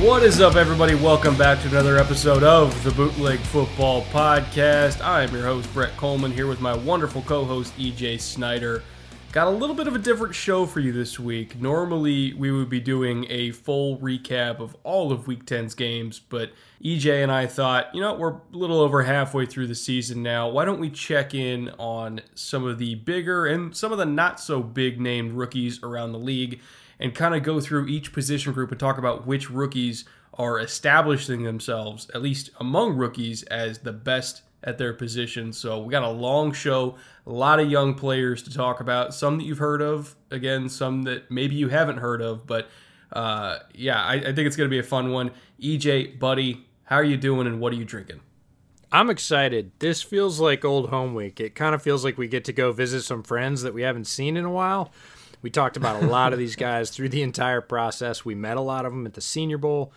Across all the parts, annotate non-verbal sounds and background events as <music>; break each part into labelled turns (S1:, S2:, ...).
S1: What is up, everybody? Welcome back to another episode of the Bootleg Football Podcast. I'm your host, Brett Kollmann, here with my wonderful co host, EJ Snyder. Got a little bit of a different show for you this week. Normally, we would be doing a full recap of all of Week 10's games, but EJ and I thought, you know, we're a little over halfway through the season now. Why don't we check in on some of the bigger and some of the not so big named rookies around the league? And kind of go through each position group and talk about which rookies are establishing themselves, at least among rookies, as the best at their position. So we got a long show, a lot of young players to talk about, some that you've heard of, again, some that maybe you haven't heard of, but uh, yeah, I, I think it's going to be a fun one. EJ, buddy, how are you doing and what are you drinking?
S2: I'm excited. This feels like old home week. It kind of feels like we get to go visit some friends that we haven't seen in a while. We talked about a lot of these <laughs> guys through the entire process. We met a lot of them at the Senior Bowl,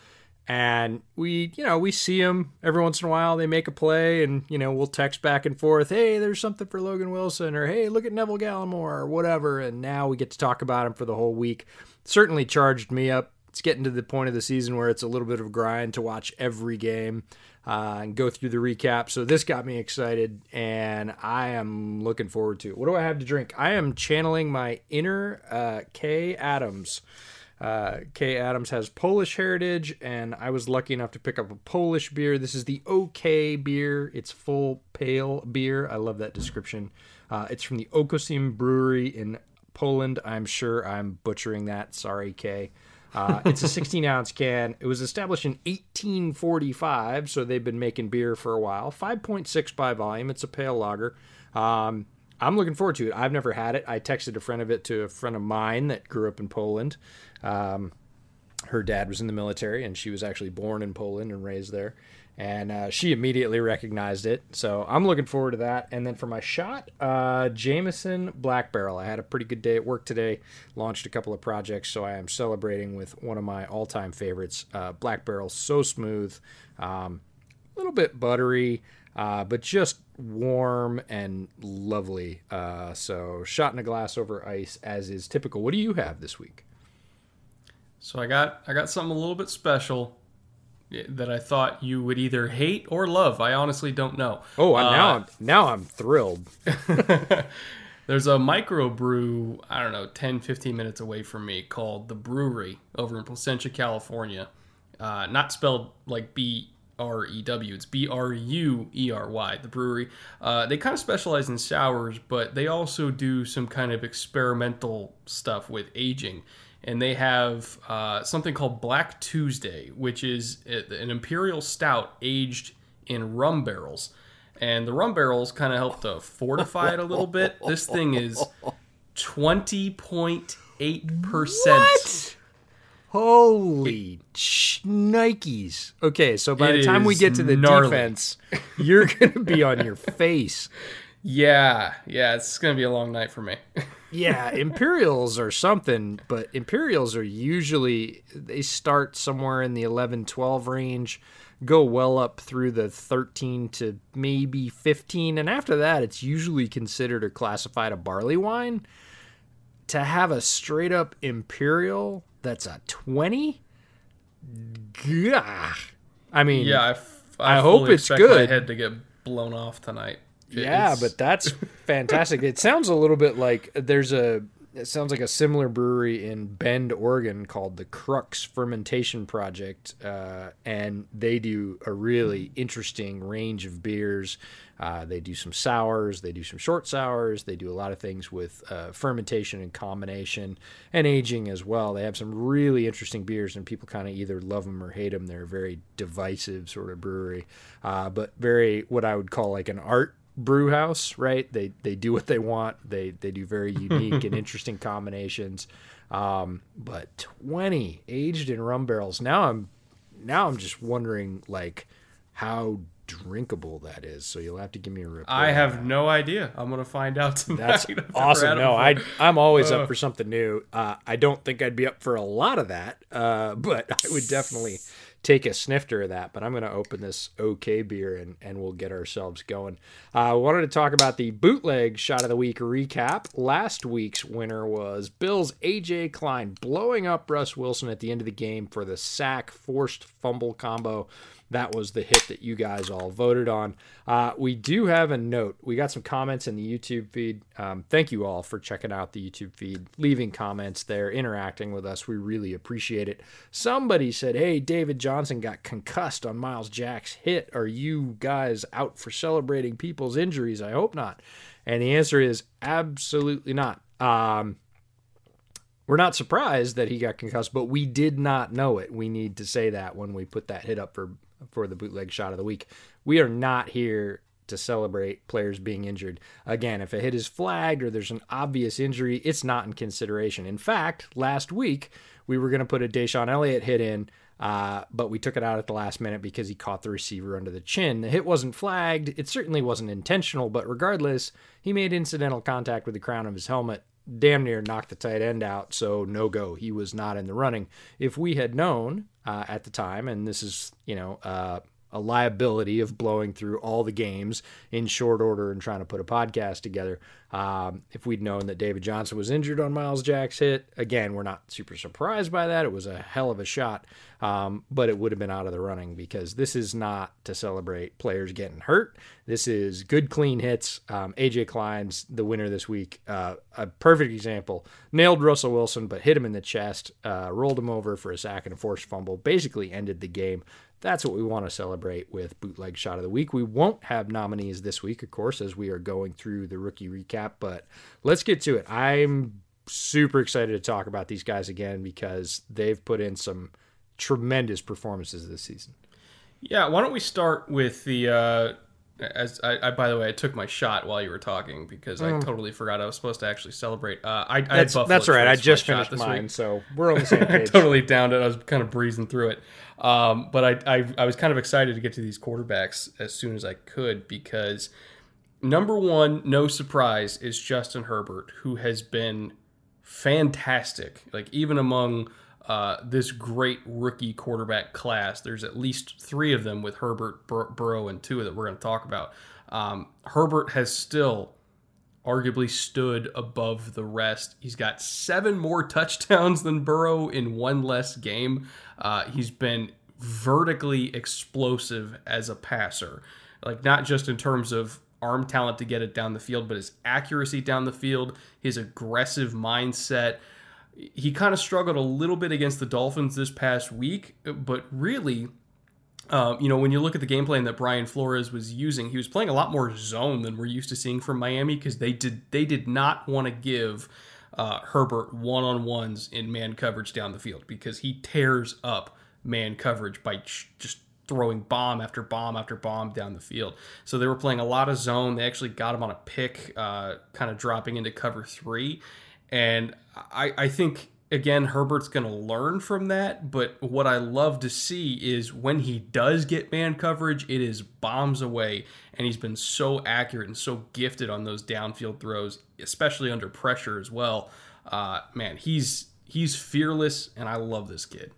S2: and we, you know, we see them every once in a while. They make a play, and you know, we'll text back and forth. Hey, there's something for Logan Wilson, or hey, look at Neville Gallimore, or whatever. And now we get to talk about him for the whole week. Certainly charged me up. It's getting to the point of the season where it's a little bit of a grind to watch every game uh, and go through the recap. So this got me excited, and I am looking forward to it. What do I have to drink? I am channeling my inner uh, Kay Adams. Uh, Kay Adams has Polish heritage, and I was lucky enough to pick up a Polish beer. This is the OK beer. It's full pale beer. I love that description. Uh, it's from the Okocim Brewery in Poland. I'm sure I'm butchering that. Sorry, Kay. Uh, it's a 16 ounce can. It was established in 1845, so they've been making beer for a while. 5.6 by volume. It's a pale lager. Um, I'm looking forward to it. I've never had it. I texted a friend of it to a friend of mine that grew up in Poland. Um, her dad was in the military, and she was actually born in Poland and raised there and uh, she immediately recognized it. So I'm looking forward to that. And then for my shot, uh, Jameson Black Barrel. I had a pretty good day at work today. Launched a couple of projects, so I am celebrating with one of my all-time favorites, uh, Black Barrel. So smooth, um, a little bit buttery, uh, but just warm and lovely. Uh, so shot in a glass over ice, as is typical. What do you have this week?
S1: So I got I got something a little bit special that I thought you would either hate or love. I honestly don't know.
S2: Oh, uh, now I'm now I'm thrilled. <laughs>
S1: There's a microbrew, I don't know, 10, 15 minutes away from me called The Brewery over in Placentia, California. Uh, not spelled like B R E W. It's B R U E R Y, the brewery. Uh, they kind of specialize in sours, but they also do some kind of experimental stuff with aging and they have uh, something called Black Tuesday, which is an imperial stout aged in rum barrels. And the rum barrels kind of help to fortify it a little bit. This thing is 20.8%. What?
S2: Holy Nikes. Okay, so by it the time we get to the gnarly. defense, you're going to be on your <laughs> face.
S1: Yeah, yeah, it's going to be a long night for me. <laughs>
S2: yeah, Imperials are something, but Imperials are usually they start somewhere in the 11 12 range, go well up through the 13 to maybe 15, and after that it's usually considered or classified a barley wine. To have a straight up Imperial that's a 20? Gah. I mean,
S1: yeah, I, f- I, I hope it's good. My head to get blown off tonight
S2: yeah, but that's <laughs> fantastic. it sounds a little bit like there's a it sounds like a similar brewery in Bend, Oregon, called the Crux Fermentation Project, uh, and they do a really interesting range of beers. Uh, they do some sours, they do some short sours, they do a lot of things with uh, fermentation and combination and aging as well. They have some really interesting beers, and people kind of either love them or hate them. They're a very divisive sort of brewery, uh, but very what I would call like an art brew house, right? They they do what they want. They they do very unique and <laughs> interesting combinations. Um, but 20 aged in rum barrels. Now I'm now I'm just wondering like how drinkable that is. So you'll have to give me a report.
S1: I have no idea. I'm gonna find out tonight. <laughs>
S2: That's awesome. No, I I'm always
S1: Uh.
S2: up for something new. Uh, I don't think I'd be up for a lot of that, uh, <laughs> but I would definitely take a snifter of that. But I'm going to open this OK beer and and we'll get ourselves going. Uh, I wanted to talk about the bootleg shot of the week recap. Last week's winner was Bills AJ Klein blowing up Russ Wilson at the end of the game for the sack forced fumble combo that was the hit that you guys all voted on. Uh, we do have a note. We got some comments in the YouTube feed. Um, thank you all for checking out the YouTube feed, leaving comments there, interacting with us. We really appreciate it. Somebody said, Hey, David Johnson got concussed on Myles Jack's hit. Are you guys out for celebrating people's injuries? I hope not. And the answer is absolutely not. Um, we're not surprised that he got concussed, but we did not know it. We need to say that when we put that hit up for for the bootleg shot of the week. We are not here to celebrate players being injured. Again, if a hit is flagged or there's an obvious injury, it's not in consideration. In fact, last week we were going to put a DeShon Elliott hit in, uh, but we took it out at the last minute because he caught the receiver under the chin. The hit wasn't flagged. It certainly wasn't intentional, but regardless, he made incidental contact with the crown of his helmet damn near knocked the tight end out, so no go. He was not in the running. If we had known uh, at the time, and this is, you know, uh, a liability of blowing through all the games in short order and trying to put a podcast together. Um, if we'd known that David Johnson was injured on Myles Jack's hit, again, we're not super surprised by that. It was a hell of a shot, um, but it would have been out of the running because this is not to celebrate players getting hurt. This is good, clean hits. Um, AJ Klein's the winner this week. Uh, a perfect example. Nailed Russell Wilson, but hit him in the chest, uh, rolled him over for a sack and a forced fumble, basically ended the game. That's what we want to celebrate with Bootleg Shot of the Week. We won't have nominees this week, of course, as we are going through the rookie recap, but let's get to it. I'm super excited to talk about these guys again because they've put in some tremendous performances this season.
S1: Yeah, why don't we start with the? Uh, as I, I, by the way, I took my shot while you were talking because I totally forgot I was supposed to actually celebrate. Uh, I, I had
S2: Mm. That's, that's right. I just finished mine,
S1: week.
S2: so we're on the same <laughs>
S1: I
S2: page.
S1: totally downed it. I was kind of breezing through it, um, but I, I I was kind of excited to get to these quarterbacks as soon as I could because number one, no surprise, is Justin Herbert, who has been fantastic. Like even among uh, this great rookie quarterback class, there's at least three of them with Herbert, Bur- Burrow, and Tua that we're going to talk about. Um, Herbert has still arguably stood above the rest. He's got seven more <laughs> touchdowns than Burrow in one less game. Uh, he's been vertically explosive as a passer, like not just in terms of arm talent to get it down the field, but his accuracy down the field, his aggressive mindset. He kind of struggled a little bit against the Dolphins this past week, but really, um, you know, when you look at the game plan that Brian Flores was using, he was playing a lot more zone than we're used to seeing from Miami because they did they did not want to give uh, Herbert one on ones in man coverage down the field because he tears up man coverage by just throwing bomb after bomb after bomb down the field. So they were playing a lot of zone. They actually got him on a pick, uh, kind of dropping into cover three, and I, I think again, Herbert's going to learn from that. But what I love to see is when he does get man coverage, it is bombs away. And he's been so accurate and so gifted on those downfield throws, especially under pressure as well. Uh, man, he's he's fearless, and I love this kid.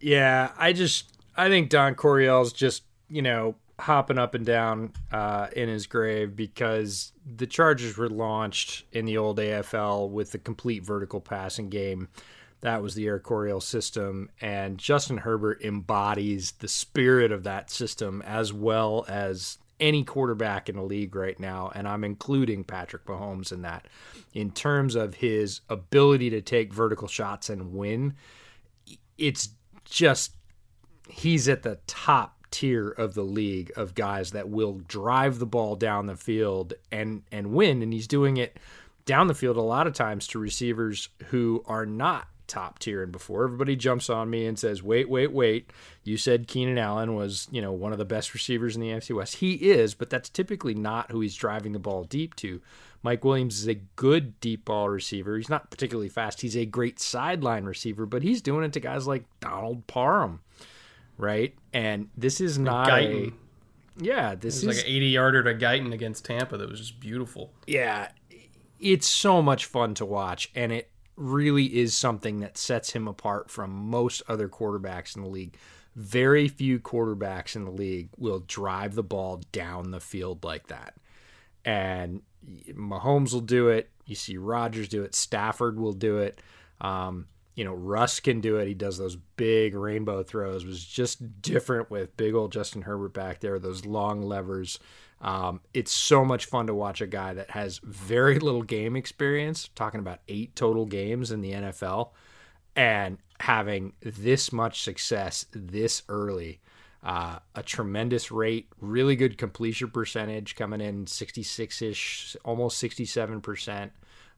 S2: Yeah, I just I think Don Coryell's just you know hopping up and down uh, in his grave because the Chargers were launched in the old AFL with the complete vertical passing game. That was the Air Coryell system, and Justin Herbert embodies the spirit of that system as well as any quarterback in the league right now, and I'm including Patrick Mahomes in that. In terms of his ability to take vertical shots and win, it's just he's at the top tier of the league of guys that will drive the ball down the field and and win. And he's doing it down the field a lot of times to receivers who are not top tier. And before everybody jumps on me and says wait wait wait you said Keenan Allen was you know one of the best receivers in the NFC West. He is but that's typically not who he's driving the ball deep to. Mike Williams is a good deep ball receiver. He's not particularly fast. He's a great sideline receiver but he's doing it to guys like Donald Parham right? And this is not Guyton. a yeah. This
S1: is
S2: like
S1: an eighty yarder to Guyton against Tampa that was just beautiful.
S2: Yeah, it's so much fun to watch, and it really is something that sets him apart from most other quarterbacks in the league. Very few quarterbacks in the league will drive the ball down the field like that. And Mahomes will do it. You see Rodgers do it. Stafford will do it. Um, you know, Russ can do it. He does those big rainbow throws. It was just different with big old Justin Herbert back there, those long levers. Um, it's so much fun to watch a guy that has very <laughs> little game experience, talking about eight total games in the NFL, and having this much success this early. Uh, a tremendous rate, really good completion percentage coming in 66 ish, almost 67%.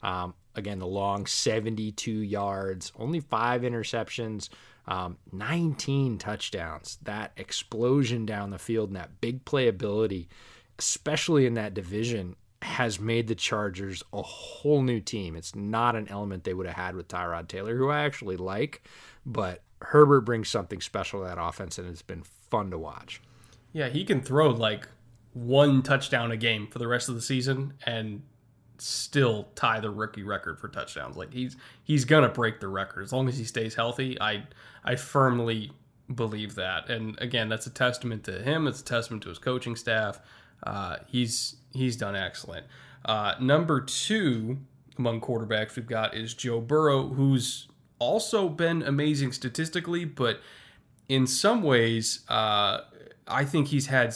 S2: Um, again, the long 72 yards, only five interceptions, um, 19 touchdowns. That explosion down the field and that big playability, especially in that division, has made the Chargers a whole new team. It's not an element they would have had with Tyrod Taylor, who I actually like, but Herbert brings something special to that offense, and it's been fun to watch.
S1: Yeah, he can throw like one touchdown a game for the rest of the season, and still tie the rookie record for touchdowns. Like he's he's gonna break the record as long as he stays healthy. I I firmly believe that. And again, that's a testament to him. It's a testament to his coaching staff. Uh, he's he's done excellent. Uh, number two among quarterbacks we've got is Joe Burrow, who's also been amazing statistically, but in some ways, uh, I think he's had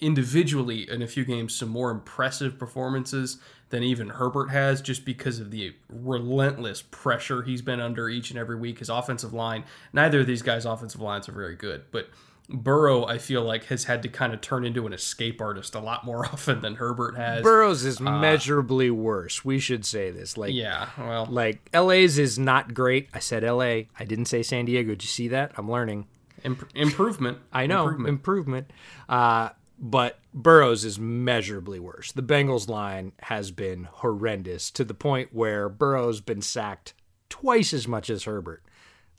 S1: individually in a few games some more impressive performances than even Herbert has just because of the relentless pressure he's been under each and every week. His offensive line, neither of these guys' offensive lines are very good, but Burrow, I feel like, has had to kind of turn into an escape artist a lot more <laughs> often than Herbert has.
S2: Burrow's is uh, measurably worse. We should say this. Like,
S1: yeah, well,
S2: like LA's is not great. I said LA. I didn't say San Diego. Did you see that? I'm learning.
S1: Imp- improvement.
S2: I know improvement. improvement. Uh, but Burrows is measurably worse. The Bengals line has been horrendous to the point where Burrow's been sacked twice as much as Herbert.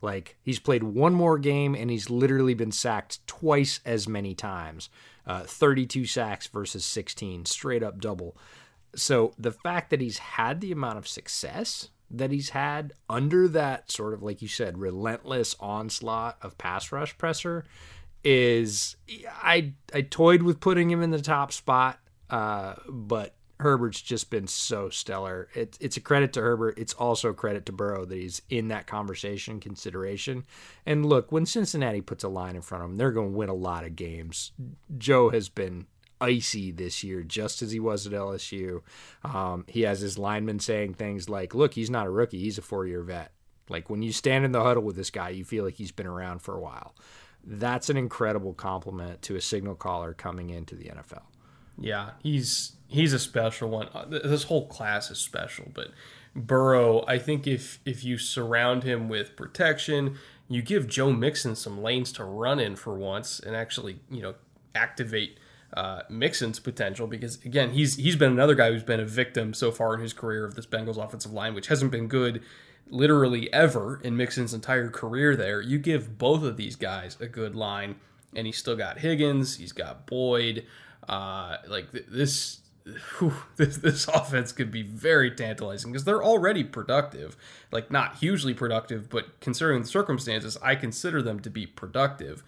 S2: Like he's played one more game and he's literally been sacked twice as many times. Uh, 32 sacks versus 16, straight up double. So the fact that he's had the amount of success that he's had under that sort of like you said relentless onslaught of pass rush pressure is I I toyed with putting him in the top spot, uh, but Herbert's just been so stellar. It, it's a credit to Herbert. It's also a credit to Burrow that he's in that conversation consideration. And look, when Cincinnati puts a line in front of him, they're going to win a lot of games. Joe has been icy this year, just as he was at LSU. Um, he has his linemen saying things like, "Look, he's not a rookie; he's a four-year vet." Like when you stand in the huddle with this guy, you feel like he's been around for a while that's an incredible compliment to a signal caller coming into the NFL.
S1: Yeah, he's he's a special one. Uh, this whole class is special, but Burrow, I think if if you surround him with protection, you give Joe Mixon some lanes to run in for once, and actually, you know, activate uh, Mixon's potential because again, he's he's been another guy who's been a victim so far in his career of this Bengals offensive line, which hasn't been good literally ever in Mixon's entire career there. You give both of these guys a good line, and he's still got Higgins, he's got Boyd. Uh, like this, whew, <laughs> this, this offense could be very tantalizing because they're already productive. Like not hugely productive, but considering the circumstances, I consider them to be productive.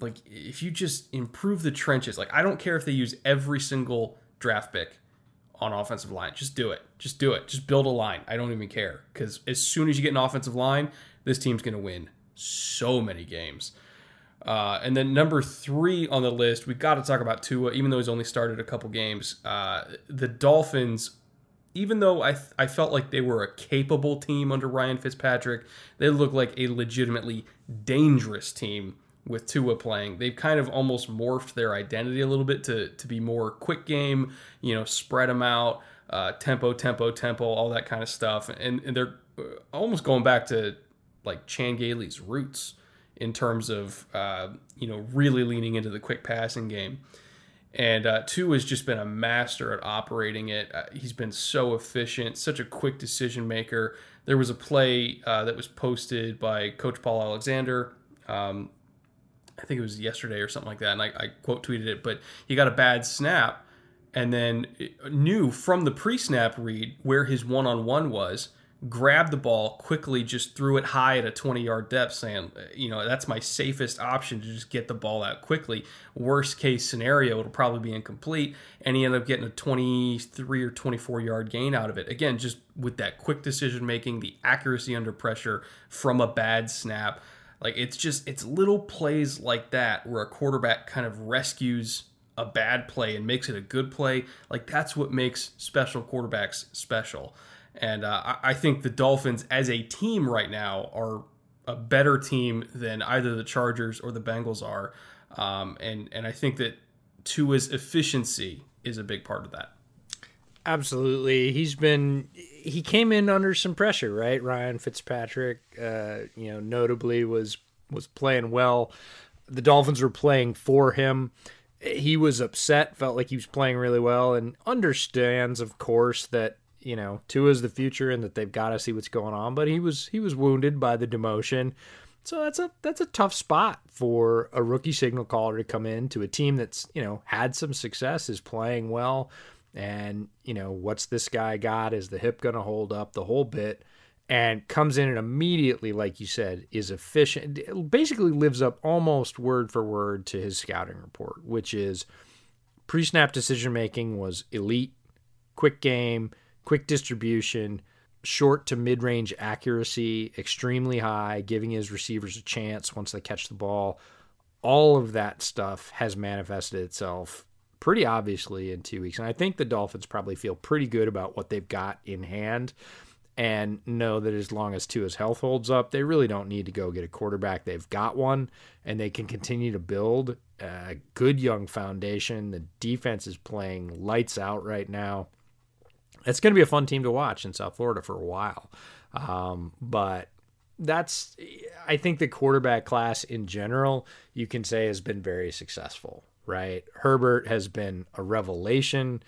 S1: Like if you just improve the trenches, like I don't care if they use every single draft pick on offensive line. Just do it. Just do it. Just build a line. I don't even care because as soon as you get an offensive line, this team's going to win so many games. Uh, and then number three on the list, we got to talk about Tua, even though he's only started a couple games. Uh, the Dolphins, even though I, th- I felt like they were a capable team under Ryan Fitzpatrick, they look like a legitimately dangerous team with Tua playing. They've kind of almost morphed their identity a little bit to, to be more quick game, you know, spread them out, uh, tempo, tempo, tempo, all that kind of stuff. And, and they're uh, almost going back to like Chan Gailey's roots in terms of uh, you know really leaning into the quick passing game. And uh, Tua has just been a master at operating it. Uh, he's been so efficient, such a quick decision maker. There was a play uh, that was posted by Coach Paul Alexander. Um, I think it was yesterday or something like that, and I, I quote tweeted it. But he got a bad snap, and then knew from the pre-snap read where his one-on-one was grabbed the ball quickly, just threw it high at a 20 yard depth, saying, you know, that's my safest option to just get the ball out quickly. Worst case scenario, it'll probably be incomplete. And he ended up getting a 23 or 24 yard gain out of it. Again, just with that quick decision making, the accuracy under pressure from a bad snap. Like it's just, it's little plays like that where a quarterback kind of rescues a bad play and makes it a good play. Like that's what makes special quarterbacks special. And uh, I think the Dolphins as a team right now are a better team than either the Chargers or the Bengals are. Um, and, and I think that Tua's efficiency is a big part of that.
S2: Absolutely. He's been, he came in under some pressure, right? Ryan Fitzpatrick, uh, you know, notably was, was playing well. The Dolphins were playing for him. He was upset, felt like he was playing really well, and understands, of course, that you know, Tua is the future and that they've got to see what's going on. But he was he was wounded by the demotion. So that's a that's a tough spot for a rookie signal caller to come in to a team that's, you know, had some success, is playing well. And, you know, what's this guy got? Is the hip gonna hold up the whole bit? And comes in and immediately, like you said, is efficient. Basically lives up almost word for word to his scouting report, which is pre snap decision making was elite, quick game, quick distribution, short to mid range accuracy, extremely high, giving his receivers a chance once they catch the ball. All of that stuff has manifested itself pretty obviously in two weeks. And I think the Dolphins probably feel pretty good about what they've got in hand and know that as long as Tua's health holds up, they really don't need to go get a quarterback. They've got one and they can continue to build a good young foundation. The defense is playing lights out right now it's going to be a fun team to watch in South Florida for a while. Um, but that's, I think the quarterback class in general, you can say has been very successful, right? Herbert has been a revelation.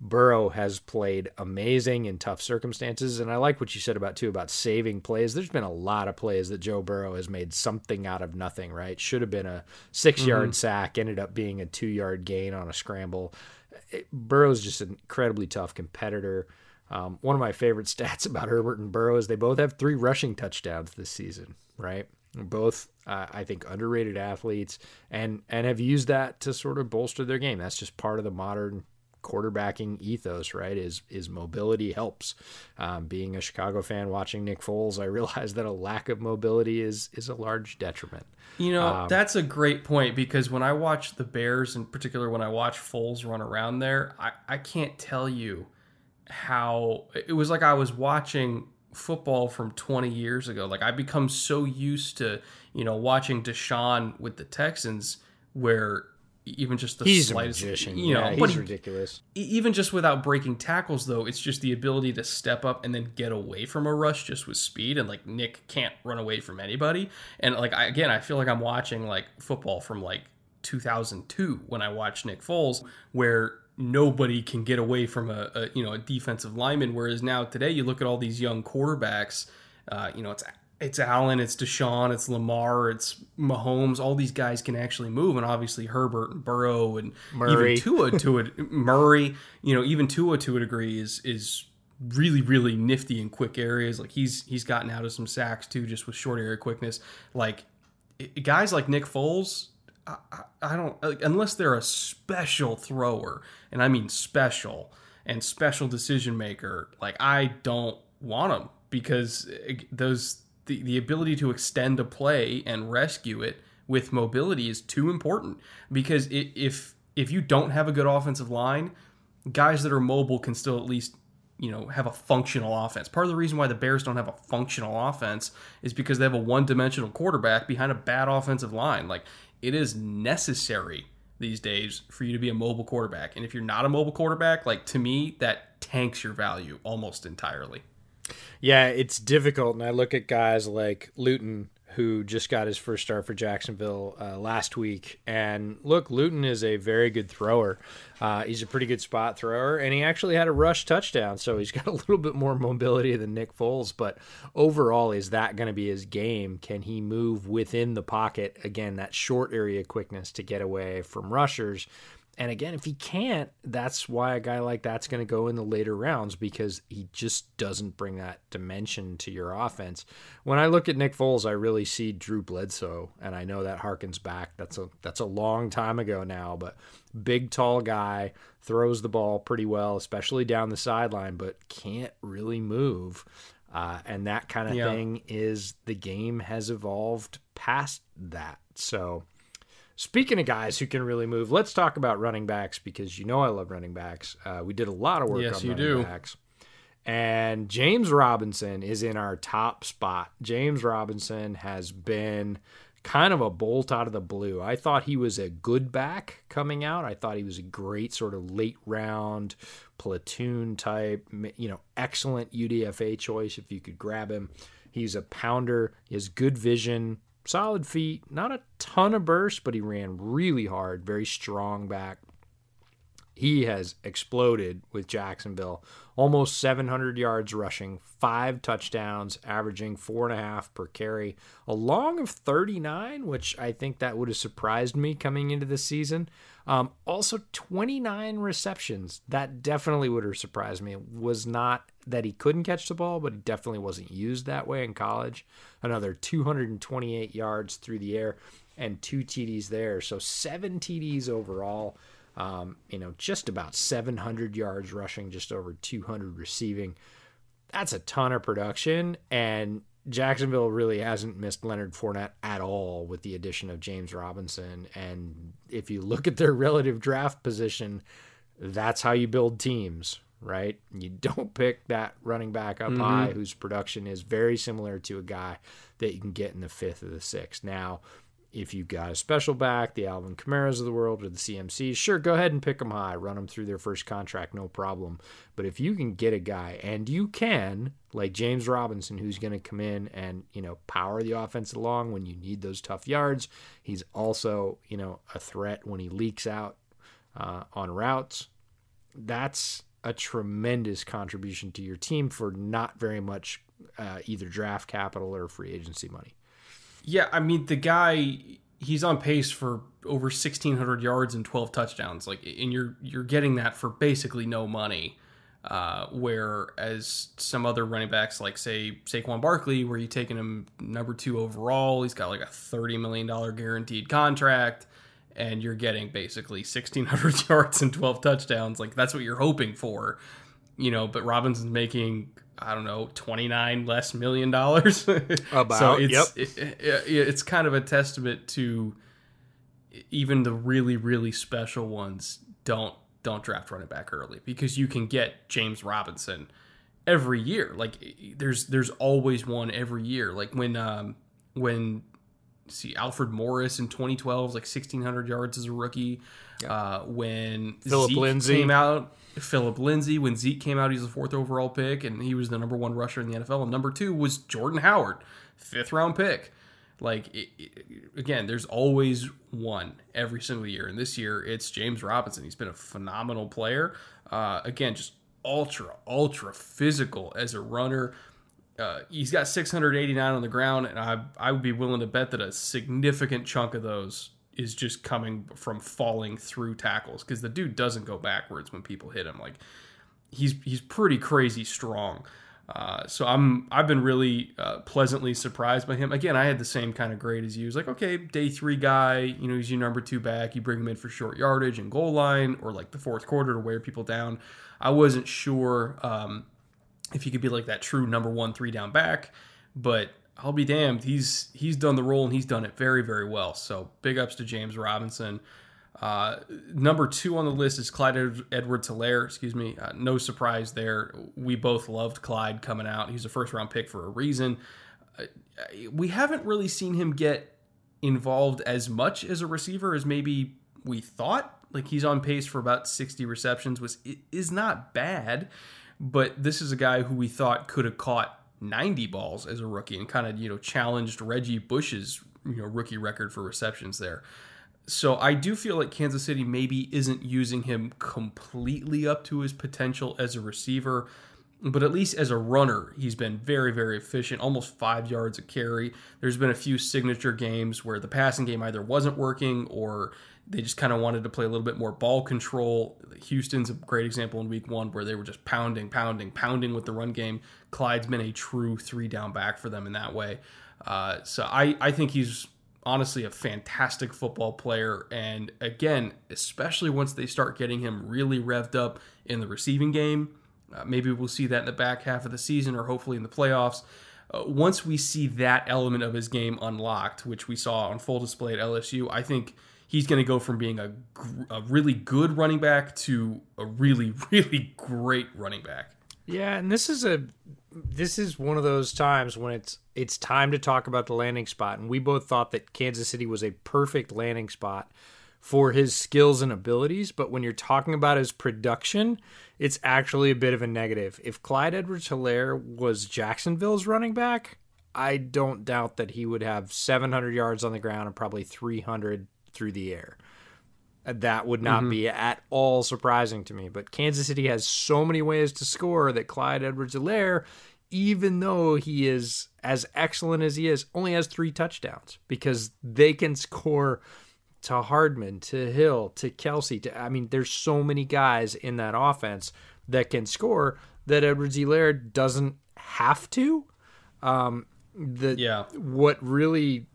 S2: Burrow has played amazing in tough circumstances. And I like what you said about, too, about saving plays. There's been a lot of plays that Joe Burrow has made something out of nothing, right? Should have been a six yard mm-hmm. sack, ended up being a two yard gain on a scramble it, Burrow's just an incredibly tough competitor. Um, one of my favorite <laughs> stats about Herbert and Burrow is they both have three rushing touchdowns this season, right? Both, uh, I think, underrated athletes, and and have used that to sort of bolster their game. That's just part of the modern quarterbacking ethos, right? Is is mobility helps. Um, being a Chicago fan, watching Nick Foles, I <laughs> realize that a lack of mobility is is a large detriment.
S1: You know, um, that's a great point because when I watch the Bears, in particular, when I watch Foles run around there, I, I can't tell you how it was like I was watching football from 20 years ago. Like I become so used to, you know, watching Deshaun with the Texans where even just the
S2: he's
S1: slightest,
S2: you know, yeah, he's ridiculous.
S1: Even just without breaking tackles, though, it's just the ability to step up and then get away from a rush just with speed. And like Nick can't run away from anybody. And like I, again, I feel like I'm watching like football from like 2002 when I watched Nick Foles, where nobody can get away from a, a you know a defensive lineman. Whereas now today, you look at all these young quarterbacks. Uh, you know, it's it's Allen, it's Deshaun, it's Lamar, it's Mahomes. All these guys can actually move, and obviously Herbert and Burrow and
S2: Murray.
S1: even Tua to it, <laughs> Murray. You know, even Tua to a degree is is really really nifty in quick areas. Like he's he's gotten out of some sacks too, just with short area quickness. Like guys like Nick Foles, I, I don't like, unless they're a special thrower, and I mean special and special decision maker. Like I don't want them because eh, those the, the ability to extend a play and rescue it with mobility is too important because if if you don't have a good offensive line, guys that are mobile can still at least you know have a functional offense. Part of the reason why the Bears don't have a functional offense is because they have a one-dimensional quarterback behind a bad offensive line. Like it is necessary these days for you to be a mobile quarterback. And if you're not a mobile quarterback, like to me that tanks your value almost entirely.
S2: Yeah, it's difficult and I look at guys like Luton who just got his first start for Jacksonville uh, last week. And look, Luton is a very good thrower. Uh, he's a pretty good spot thrower, and he actually had a rush touchdown, so he's <laughs> got a little bit more mobility than Nick Foles. But overall, is that going to be his game? Can he move within the pocket? Again, that short area quickness to get away from rushers. And again, if he can't, that's why a guy like that's going to go in the later rounds because he just doesn't bring that dimension to your offense. When I look at Nick Foles, I really see Drew Bledsoe, and I know that harkens back. That's a that's a long time ago now, but big, tall guy throws the ball pretty well, especially down the sideline, but can't really move. Uh, and that kind of yeah. thing is the game has evolved past that. So Speaking of guys who can really move, let's talk about running backs because you know I love running backs. Uh, we did a lot of work yes, on running do. backs. And James Robinson is in our top spot. James Robinson has been kind of a bolt out of the blue. I thought he was a good back coming out. I thought he was a great sort of late round platoon type, you know, excellent UDFA choice if you could grab him. He's a pounder. He has good vision solid feet, not a ton of burst, but he ran really hard, very strong back. He has exploded with Jacksonville. Almost 700 yards rushing, five touchdowns, averaging four and a half per carry, a long of 39, which I think that would have surprised me coming into the season. Um, also, 29 receptions. That definitely would have surprised me. It was not that he couldn't catch the ball, but he definitely wasn't used that way in college. Another 228 yards through the air and two TDs there. So seven TDs overall. Um, you know, just about 700 yards rushing, just over 200 receiving. That's a ton of production. And Jacksonville really hasn't missed Leonard Fournette at all with the addition of James Robinson. And if you look at their <laughs> relative draft position, that's how you build teams, right? You don't <laughs> pick that running back up mm-hmm. high whose production is very similar to a guy that you can get in the fifth or the sixth. Now, if you've got a special back, the Alvin Kamaras of the world or the CMCs, sure, go ahead and pick them high, run them through their first contract, no problem. But if you can get a guy, and you can, like James Robinson, who's going to come in and you know power the offense along when you need those tough yards, he's also you know a threat when he leaks out uh, on routes. That's a tremendous contribution to your team for not very much uh, either draft capital or free agency money.
S1: Yeah, I mean the guy he's on pace for over 1600 yards and 12 touchdowns like and you're you're getting that for basically no money. Uh, whereas some other running backs, like say Saquon Barkley, where you're taking him number two overall, he's got like a thirty million dollar guaranteed contract, and you're getting basically sixteen hundred <laughs> yards and twelve touchdowns. Like that's what you're hoping for, you know. But Robinson's making I don't know, 29 less million dollars. <laughs>
S2: About, so
S1: it's,
S2: yep.
S1: It, it, it's kind of a testament to even the really, really special ones don't don't draft running back early because you can get James Robinson every year. Like there's there's always one every year. Like when um when see Alfred Morris in 2012 like 1600 yards as a rookie. Yeah. Uh, when
S2: Philip
S1: Zeke
S2: Lindsay
S1: came out, Philip Lindsay. When Zeke came out, he was the fourth overall pick, and he was the number one rusher in the NFL. And number two was Jordan Howard, fifth round pick. Like it, it, again, there's always one every single year, and this year it's James Robinson. He's been a phenomenal player. Uh, again, just ultra, ultra physical as a runner. Uh, he's got 689 on the ground, and I I would be willing to bet that a significant chunk of those is just coming from falling through tackles because the dude doesn't go backwards when people hit him. Like he's he's pretty crazy strong. Uh, so I'm I've been really uh, pleasantly surprised by him. Again, I had the same kind of grade as you. It's like okay, day three guy. You know, he's your number two back. You bring him in for short yardage and goal line, or like the fourth quarter to wear people down. I wasn't sure um, if he could be like that true number one three down back, but I'll be damned. He's he's done the role and he's done it very very well. So big ups to James Robinson. Uh, number two on the list is Clyde Edwards Helaire. Excuse me. Uh, no surprise there. We both loved Clyde coming out. He's a first round pick for a reason. Uh, we haven't really seen him get involved as much as a receiver as maybe we thought. Like he's on pace for about 60 receptions, which is not bad. But this is a guy who we thought could have caught 90 balls as a rookie and kind of you know challenged Reggie Bush's you know rookie record for receptions there. So I do feel like Kansas City maybe isn't using him completely up to his potential as a receiver, but at least as a runner, he's been very, very efficient, almost five yards a carry. There's been a few signature games where the passing game either wasn't working or they just kind of wanted to play a little bit more ball control. Houston's a great example in week one where they were just pounding, pounding, pounding with the run game. Clyde's been a true three down back for them in that way. Uh, so I, I think he's honestly a fantastic football player. And again, especially once they start getting him really revved up in the receiving game, uh, maybe we'll see that in the back half of the season or hopefully in the playoffs. Uh, once we see that element of his game unlocked, which we saw on full display at LSU, I think he's going to go from being a, a really good running back to a really, <laughs> really great running back.
S2: Yeah, and this is a this is one of those times when it's it's time to talk about the landing spot and we both thought that Kansas City was a perfect landing spot for his skills and abilities, but when you're talking about his production, it's actually a bit of a negative. If Clyde Edwards Helaire was Jacksonville's running back, I don't doubt that he would have 700 yards on the ground and probably 300 through the air. That would not mm-hmm. be at all surprising to me. But Kansas City has so many ways to score that Clyde Edwards Helaire, even though he is as excellent as he is, only has three touchdowns because they can score to Hardman, to Hill, to Kelce. To, I mean, there's so many guys in that offense that can score that Edwards Helaire doesn't have to. Um, the yeah. What really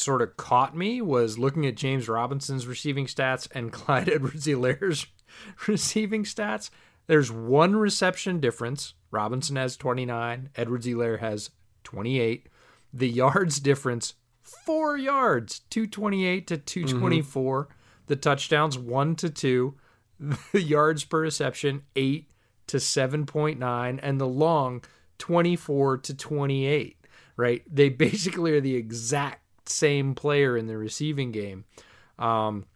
S2: sort of caught me was looking at James Robinson's receiving stats and <laughs> Clyde Edwards Helaire's <laughs> receiving stats. There's one reception difference. Robinson has 29, Edwards Helaire has 28. The yards difference, four yards, 228 to 224. Mm-hmm. The touchdowns, one to two. <laughs> The yards per reception, eight to 7.9. And the long, 24 to 28, right? They basically are the exact same player in the receiving game. Um,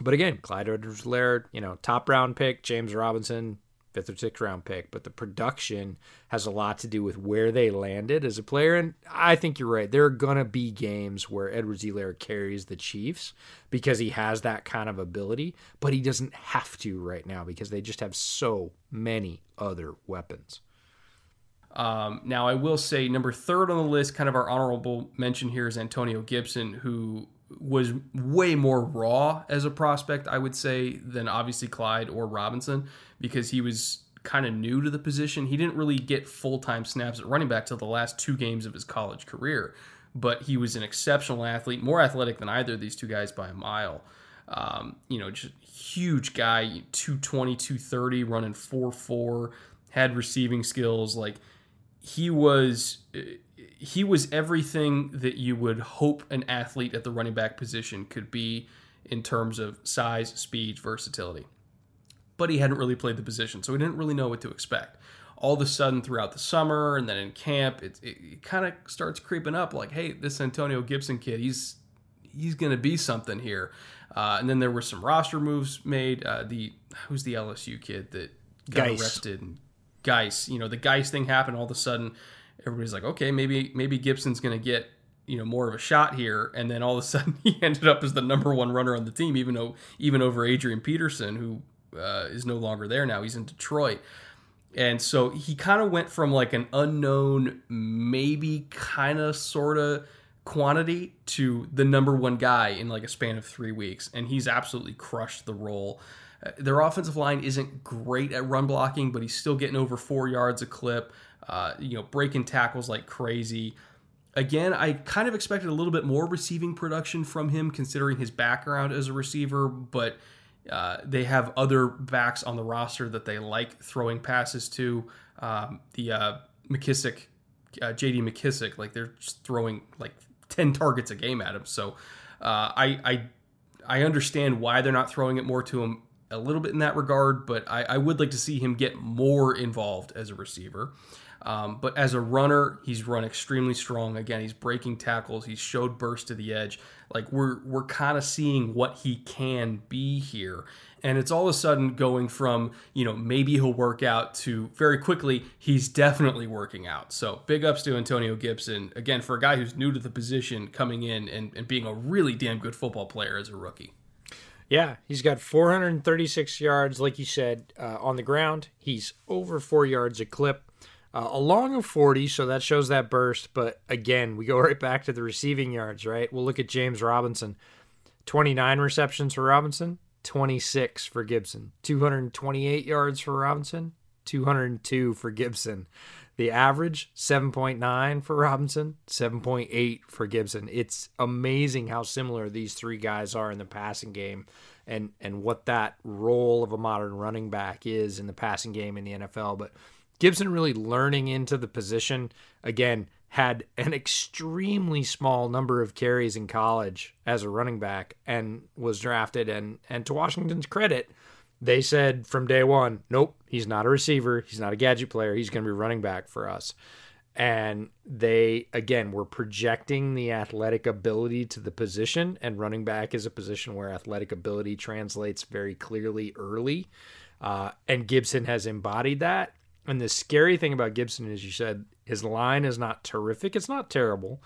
S2: but again, Clyde Edwards Helaire, you know, top round pick, James Robinson, fifth or sixth round pick, but the production has a lot to do with where they landed as a player. And I think you're right. There are going to be games where Edwards Helaire carries the Chiefs because he has that kind of ability, but he doesn't have to right now because they just have so many other weapons.
S1: Um, now, I will say number third on the list, kind of our honorable mention here is Antonio Gibson, who was way more raw as a prospect, I would say, than obviously Clyde or Robinson, because he was kind of new to the position. He didn't really get full time snaps at running back till the last two games of his college career, but he was an exceptional athlete, more athletic than either of these two guys by a mile. Um, you know, just huge guy, 220, 230, running 4 4, had receiving skills. Like, he was he was everything that you would hope an athlete at the running back position could be in terms of size, speed, versatility. But he hadn't really played the position, so he didn't really know what to expect. All of a sudden, throughout the summer and then in camp, it, it, it kind of starts creeping up. Like, hey, this Antonio Gibson kid, he's he's going to be something here. Uh, and then there were some roster moves made. Uh, the who's the LSU kid that got arrested and Guice. You know, the Guice thing happened. All of a sudden, everybody's like, okay, maybe maybe Gibson's going to get you know more of a shot here. And then all of a sudden, <laughs> he ended up as the number one runner on the team, even though even over Adrian Peterson, who uh, is no longer there now. He's in Detroit. And so he kind of went from like an unknown, maybe kind of sort of quantity to the number one guy in like a span of three weeks. And he's absolutely crushed the role. Their offensive line isn't great at run blocking, but he's still getting over four yards a clip. Uh, you know, breaking tackles like crazy. Again, I kind of expected a little bit more receiving production from him, considering his background as a receiver. But uh, they have other backs on the roster that they like throwing passes to. Um, the uh, McKissic uh, J.D. McKissic, Like they're just throwing like ten targets a game at him. So uh, I I I understand why they're not throwing it more to him a little bit in that regard, but I, I would like to see him get more involved as a receiver. Um, but as a runner, he's run extremely strong. Again, he's breaking tackles. He's showed burst to the edge. Like we're we're kind of seeing what he can be here, and it's all of a sudden going from you know maybe he'll work out to very quickly he's definitely working out. So big ups to Antonio Gibson again for a guy who's new to the position, coming in and, and being a really damn good football player as a rookie.
S2: Yeah, he's got 436 yards, like you said, uh, on the ground. He's over four yards a clip. Uh, a of 40, so that shows that burst. But again, we go <laughs> right back to the receiving yards, right? We'll look at James Robinson 29 receptions for Robinson, 26 for Gibson, 228 yards for Robinson, 202 for Gibson. The average 7.9 for Robinson, 7.8 for Gibson. It's amazing how similar these three guys are in the passing game and and what that role of a modern running back is in the passing game in the NFL, but Gibson really learning into the position again had an extremely small number of carries in college as a running back and was drafted and and to Washington's credit they said from day one, nope, he's not a receiver. He's not a gadget player. He's going to be running back for us. And they, again, were projecting the athletic ability to the position, and running back is a position where athletic ability translates very clearly early. Uh, and Gibson has embodied that. And the scary thing about Gibson, as you said, his line is not terrific. It's not terrible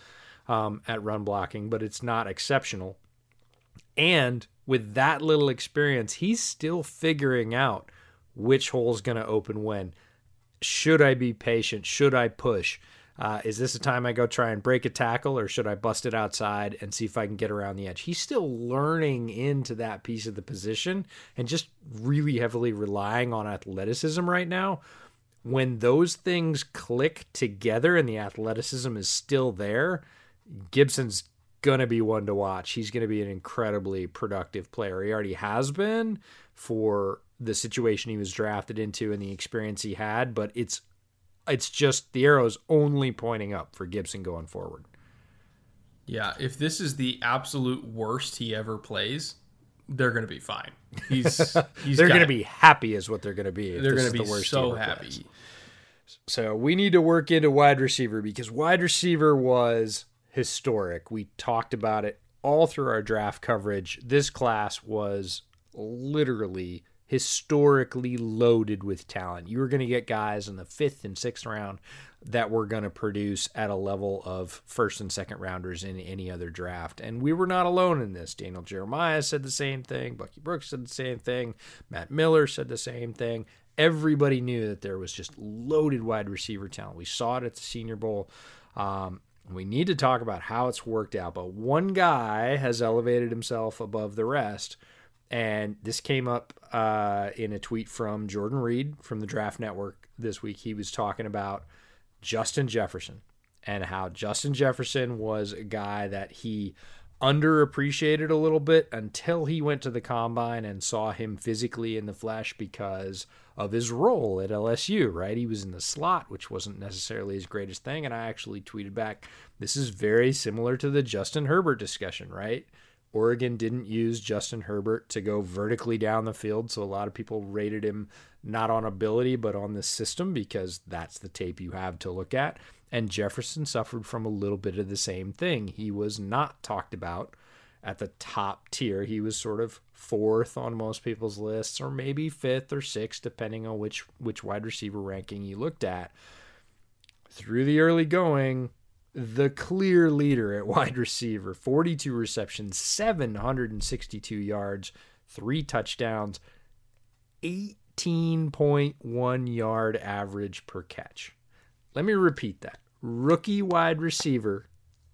S2: um, at run blocking, but it's not exceptional. And with that little experience, he's still figuring out which hole is going to open when. Should I be patient? Should I push? Uh, is this a time I go try and break a tackle, or should I bust it outside and see if I can get around the edge? He's still learning into that piece of the position and just really heavily relying on athleticism right now. When those things click together and the athleticism is still there, Gibson's going to be one to watch. He's going to be an incredibly productive player. He already has been for the situation he was drafted into and the experience he had, but it's it's just the arrow's only pointing up for Gibson going forward.
S1: Yeah, if this is the absolute worst he ever plays, they're going to be fine. He's, <laughs> he's
S2: they're going to be happy, is what they're going to be.
S1: They're going to be the worst so happy.
S2: Plays. So we need to work into wide receiver because wide receiver was historic. We talked about it all through our draft coverage. This class was literally historically loaded with talent. You were going to get guys in the fifth and sixth round that were going to produce at a level of first and second rounders in any other draft. And we were not alone in this. Daniel Jeremiah said the same thing. Bucky Brooks said the same thing. Matt Miller said the same thing. Everybody knew that there was just loaded wide receiver talent. We saw it at the Senior Bowl. Um, we need to talk about how it's worked out, but one guy has elevated himself above the rest. And this came up uh, in a tweet from Jordan Reid from the Draft Network this week. He was talking about Justin Jefferson and how Justin Jefferson was a guy that he underappreciated a little bit until he went to the combine and saw him physically in the flesh because of his role at LSU, right? He was in the slot, which wasn't necessarily his greatest thing. And I actually tweeted back, this is very similar to the Justin Herbert discussion, right? Oregon didn't use Justin Herbert to go vertically down the field, so a lot of people rated him not on ability but on the system because that's the tape you have to look at. And Jefferson suffered from a little bit of the same thing. He was not talked about at the top tier. He was sort of fourth on most people's lists, or maybe fifth or sixth, depending on which which wide receiver ranking you looked at. Through the early going, the clear leader at <laughs> wide receiver, 42 receptions, 762 yards, three touchdowns, 18.1 yard average per catch. Let me repeat that. Rookie wide receiver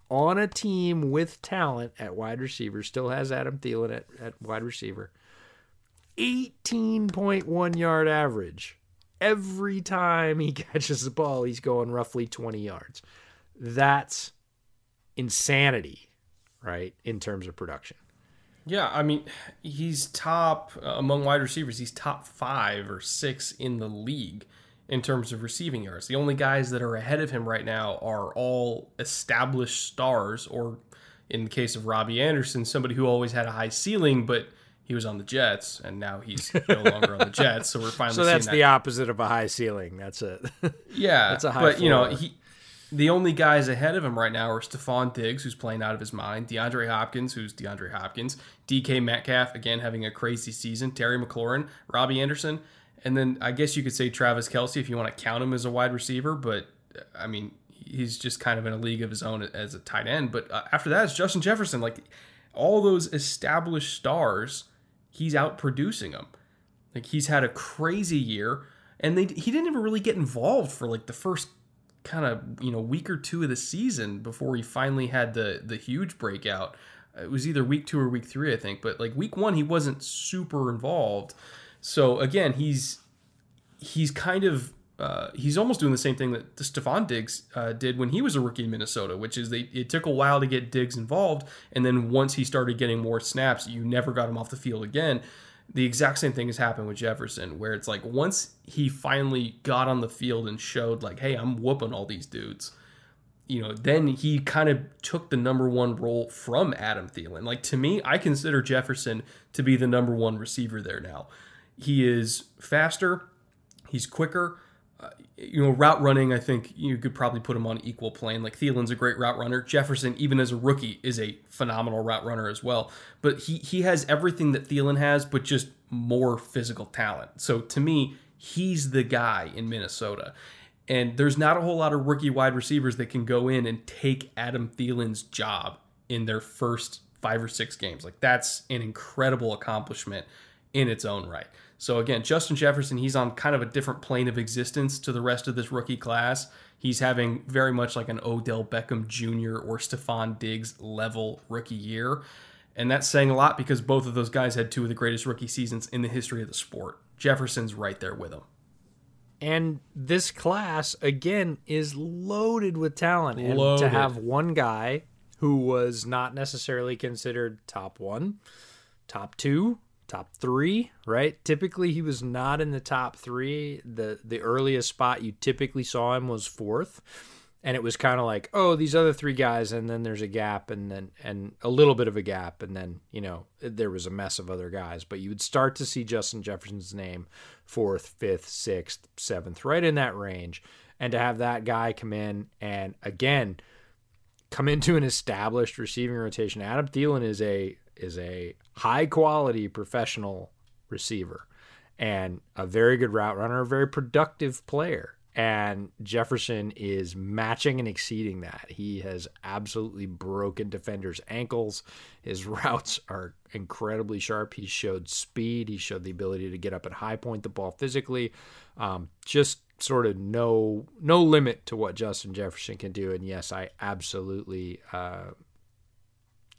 S2: on a team with talent at wide receiver, still has Adam Thielen at, at wide receiver. 18.1 yard average. Every time he <laughs> catches the ball, he's going roughly 20 yards. That's insanity, right? In terms of production.
S1: Yeah, I mean, he's top among wide receivers. He's top five or six in the league in terms of receiving yards. The only guys that are ahead of him right now are all established stars, or in the case of Robbie Anderson, somebody who always had a high ceiling, but he was on the Jets, and now he's no <laughs> longer on the Jets. So we're finally.
S2: So that's
S1: seeing
S2: the opposite of a high ceiling. That's it. <laughs>
S1: Yeah,
S2: That's a high
S1: but you know he. The only guys ahead of him right now are Stefon Diggs, who's playing out of his mind, DeAndre Hopkins, who's DeAndre Hopkins, DK Metcalf, again having a crazy season, Terry McLaurin, Robbie Anderson, and then I guess you could say Travis Kelce if you want to count him as a wide receiver, but I mean he's just kind of in a league of his own as a tight end. But uh, after that, it's Justin Jefferson. Like all those established stars, he's out producing them. Like he's had a crazy year, and they he didn't even really get involved for like the first kind of you know week or two of the season before he finally had the the huge breakout. It was either week two or week three, I think. But like week one, he wasn't super involved. So again, he's he's kind of uh, he's almost doing the same thing that Stefon Diggs uh, did when he was a rookie in Minnesota, which is they it took a while to get Diggs involved, and then once he started getting more snaps, you never got him off the field again. The exact same thing has happened with Jefferson, where it's like once he finally got on the field and showed like, hey, I'm whooping all these dudes. You know, then he kind of took the number one role from Adam Thielen. Like to me, I consider Jefferson to be the number one receiver there now. He is faster, he's quicker. Uh, you know, route running, I think you could probably put him on equal plane. Like Thielen's a great route runner. Jefferson, even as a rookie, is a phenomenal route runner as well. But he he has everything that Thielen has, but just more physical talent. So to me, he's the guy in Minnesota. And there's not a whole lot of rookie wide receivers that can go in and take Adam Thielen's job in their first five or six games. Like that's an incredible accomplishment in its own right. So again, Justin Jefferson, he's on kind of a different plane of existence to the rest of this rookie class. He's having very much like an Odell Beckham Jr. or Stefon Diggs level rookie year. And that's saying a lot because both of those guys had two of the greatest rookie seasons in the history of the sport. Jefferson's right there with him.
S2: And this class again is loaded with talent. And
S1: Loaded.
S2: to have one guy who was not necessarily considered top one, top two, top three, right? Typically he was not in the top three. The the earliest spot you typically saw him was fourth. And it was kind of like, oh, these other three guys, and then there's a gap, and then and a little bit of a gap, and then you know there was a mess of other guys. But you would start to see Justin Jefferson's name fourth, fifth, sixth, seventh, right in that range. And to have that guy come in and again come into an established receiving rotation. Adam Thielen is a is a high quality professional receiver and a very good route runner, a very productive player. And Jefferson is matching and exceeding that. He has absolutely broken defenders' ankles. His <laughs> routes are incredibly sharp. He showed speed. He showed the ability to get up and high point the ball physically. Um, just sort of no no limit to what Justin Jefferson can do. And yes, I absolutely uh,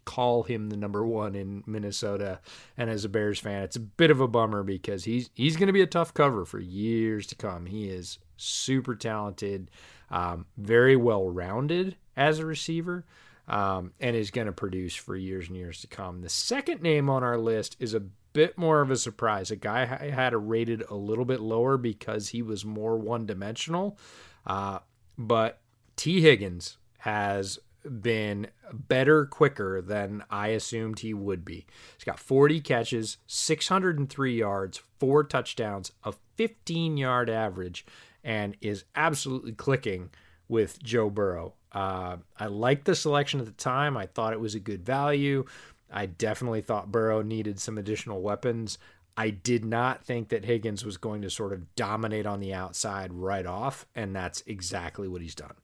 S2: call him the number one in Minnesota. And as a Bears fan, it's a bit of a bummer because he's he's going to be a tough cover for years to come. He is super talented, um, very well rounded as a receiver. Um, and is going to produce for years and years to come. The second name on our list is a bit more of a surprise. A guy I had a rated a little bit lower because he was more one dimensional. Uh, but Tee Higgins has been better quicker than I assumed he would be. He's got 40 catches, 603 yards, four touchdowns, a 15 yard average, and is absolutely clicking with Joe Burrow. Uh, I liked the selection at the time. I thought it was a good value. I definitely thought Burrow needed some additional weapons. I did not think that Higgins was going to sort of dominate on the outside right off, and that's exactly what he's done.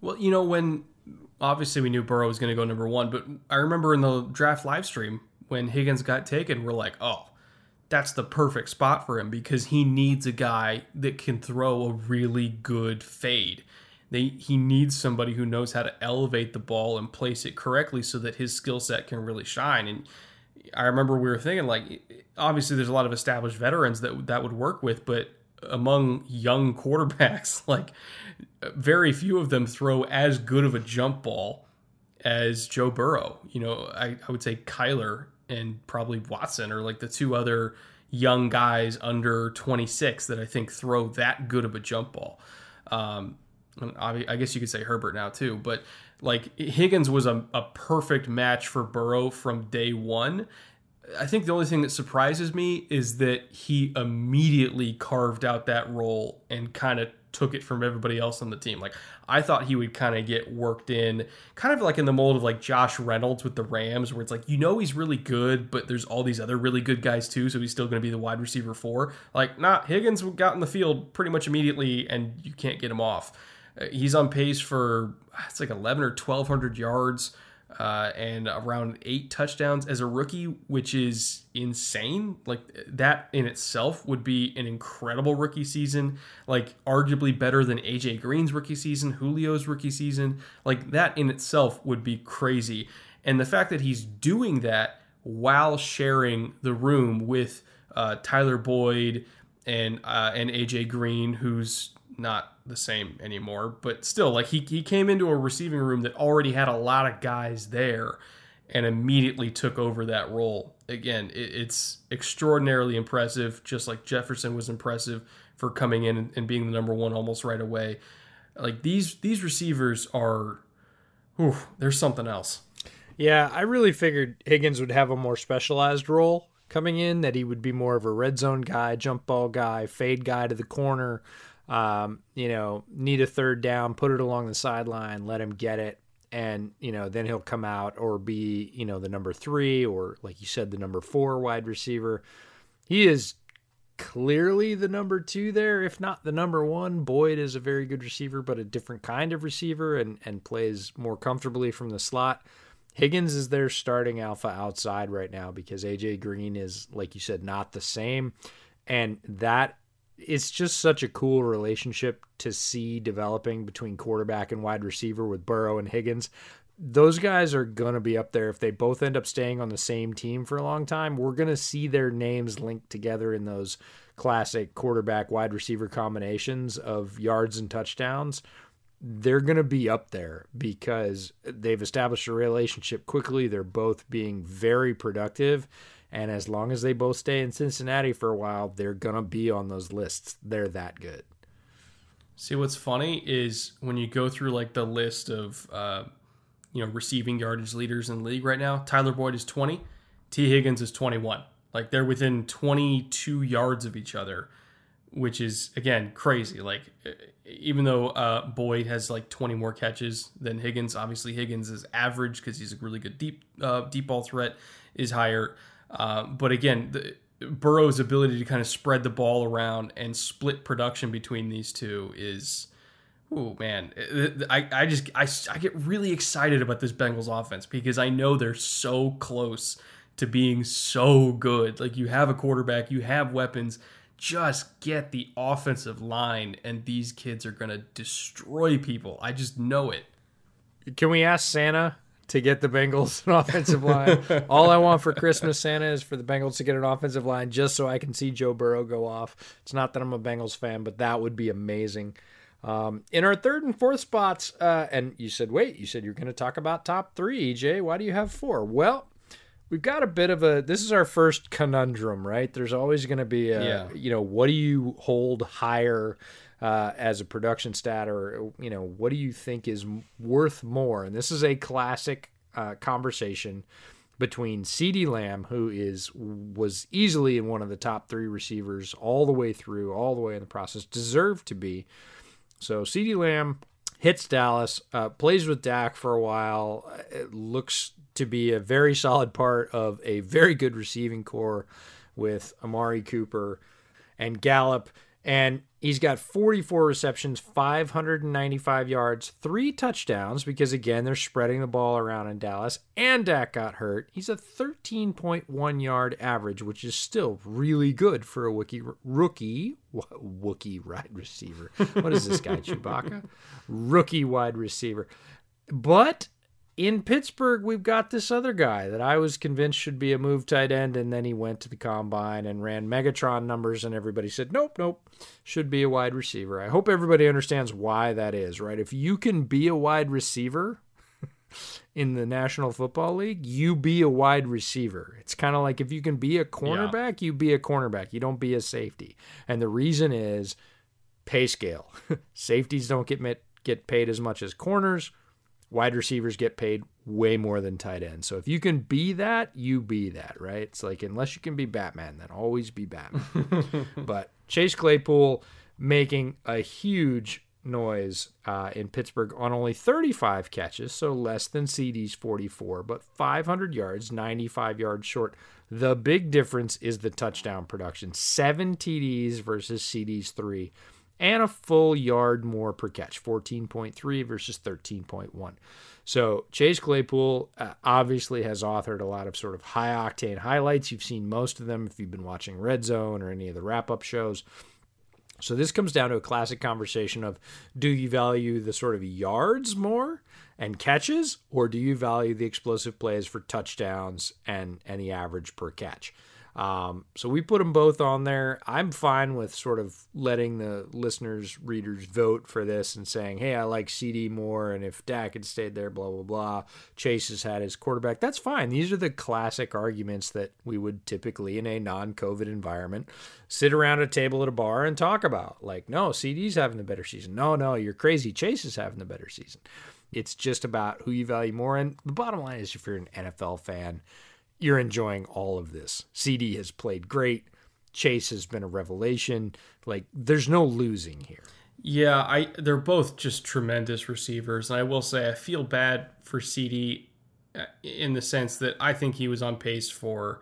S1: Well, you know, when obviously we knew Burrow was going to go number one, but I remember in the draft live stream when Higgins got taken, we're like, oh, that's the perfect spot for him because he needs a guy that can throw a really good fade. They, he needs somebody who knows how to elevate the ball and place it correctly so that his skill set can really shine. And I remember we were thinking like, obviously there's a lot of established veterans that that would work with, but among young <laughs> quarterbacks, like very few of them throw as good of a jump ball as Joe Burrow. You know, I, I would say Kyler and probably Watson are like the two other, young guys under 26 that I think throw that good of a jump ball. Um, I guess you could say Herbert now too, but like Higgins was a, a perfect match for Burrow from day one. I think the only thing that surprises me is that he immediately carved out that role and kind of took it from everybody else on the team. Like I thought he would kind of get worked in, kind of like in the mold of like Josh Reynolds with the Rams, where it's like you know he's really good, but there's all these other really good guys too, so he's still going to be the wide receiver four. Like, nah, Higgins got in the field pretty much immediately, and you can't get him off. Uh, he's on pace for it's like 11 or 1200 yards uh, and around eight touchdowns as a rookie, which is insane. Like that in itself would be an incredible rookie season, like arguably better than AJ Green's rookie season, Julio's rookie season. Like that in itself would be crazy. And the fact that he's doing that while sharing the room with uh, Tyler Boyd and uh, and AJ Green, who's not the same anymore, but still, like he, he came into a receiving room that already had a lot of guys there and immediately took over that role. Again, it, it's extraordinarily impressive, just like Jefferson was impressive for coming in and, and being the number one almost right away. Like these these receivers are, whew, there's something else.
S2: Yeah, I really figured Higgins would have a more specialized role coming in, that he would be more of a red zone guy, jump ball guy, fade guy to the corner um, you know, need a third down, put it along the sideline, let him get it, and you know, then he'll come out or be, you know, the number three or like you said, the number four wide receiver. He is clearly the number two there, if not the number one. Boyd is a very good receiver, but a different kind of receiver and and plays more comfortably from the slot. Higgins is their starting alpha outside right now because AJ Green is, like you said, not the same. And that it's just such a cool relationship to see developing between quarterback and wide receiver with Burrow and Higgins. Those guys are going to be up there if they both end up staying on the same team for a long time. We're going to see their names linked together in those classic quarterback wide receiver combinations of yards and touchdowns. They're going to be up there because they've established a relationship quickly. They're both being very productive and as long as they both stay in Cincinnati for a while, they're going to be on those lists. They're that good.
S1: See, what's funny is when you go through like the list of, uh, you know, receiving yardage leaders in the league right now, Tyler Boyd is 20, Tee Higgins is 21. Like they're within 22 yards of each other, which is, again, crazy. Like, even though uh, Boyd has like 20 more catches than Higgins, obviously Higgins is average because he's a really good deep, uh, deep ball threat is higher. Uh, but again, the, Burrow's ability to kind of spread the ball around and split production between these two is, oh man, I, I just I, I get really excited about this Bengals offense because I know they're so close to being so good. Like you have a quarterback, you have weapons. Just get the offensive line, and these kids are gonna destroy people. I just know it.
S2: Can we ask Santa to get the Bengals an <laughs> offensive line. All I want for Christmas, Santa, is for the Bengals to get an offensive line just so I can see Joe Burrow go off. It's not that I'm a Bengals fan, but that would be amazing. Um, in our third and fourth spots, uh, and you said, wait, you said you're going to talk about top three, EJ. Why do you have four? Well, we've got a bit of a this is our first conundrum right there's always going to be a yeah. you know what do you hold higher uh, as a production stat, or you know, what do you think is worth more? And this is a classic uh, conversation between CeeDee Lamb, who is was easily in one of the top three receivers all the way through, all the way in the process, deserved to be. So CeeDee Lamb hits Dallas, uh, plays with Dak for a while. It looks to be a very solid part of a very good receiving core with Amari Cooper and Gallup. And He's got 44 receptions, 595 yards, three touchdowns because, again, they're spreading the ball around in Dallas, and Dak got hurt. He's a 13.1 yard average, which is still really good for a rookie, rookie, Wookie wide receiver. What is this guy, <laughs> Chewbacca? Rookie wide receiver. But in Pittsburgh, we've got this other guy that I was convinced should be a move tight end, and then he went to the combine and ran Megatron numbers, and everybody said, nope, nope, should be a wide receiver. I hope everybody understands why that is, right? If you can be a wide receiver, <laughs> in the National Football League, you be a wide receiver. It's kind of like if you can be a cornerback, yeah. you be a cornerback. You don't be a safety. And the reason is pay scale. <laughs> Safeties don't get met, get paid as much as corners. Wide receivers get paid way more than tight ends. So if you can be that, you be that, right? It's like unless you can be Batman, then always be Batman. <laughs> but Chase Claypool making a huge noise uh, in Pittsburgh on only 35 catches, so less than CeeDee's 44, but 500 yards, 95 yards short. The big difference is the touchdown production seven TDs versus CeeDee's three, and a full yard more per catch 14.3 versus 13.1. So Chase Claypool uh, obviously has authored a lot of sort of high octane highlights. You've seen most of them if you've been watching Red Zone or any of the wrap up shows. So this comes down to a classic conversation of do you value the sort of yards more and catches or do you value the explosive plays for touchdowns and any average per catch? Um, so we put them both on there. I'm fine with sort of letting the listeners, readers vote for this and saying, hey, I like CeeDee more. And if Dak had stayed there, blah, blah, blah. Chase has had his quarterback. That's fine. These are the classic arguments that we would typically, in a non COVID environment, sit around a table at a bar and talk about. Like, no, CeeDee's having the better season. No, no, you're crazy. Chase is having the better season. It's just about who you value more. And the bottom line is if you're an NFL fan, you're enjoying all of this. CeeDee has played great. Chase has been a revelation. Like there's no losing here.
S1: Yeah, I they're both just tremendous receivers, and I will say I feel bad for CeeDee uh, in the sense that I think he was on pace for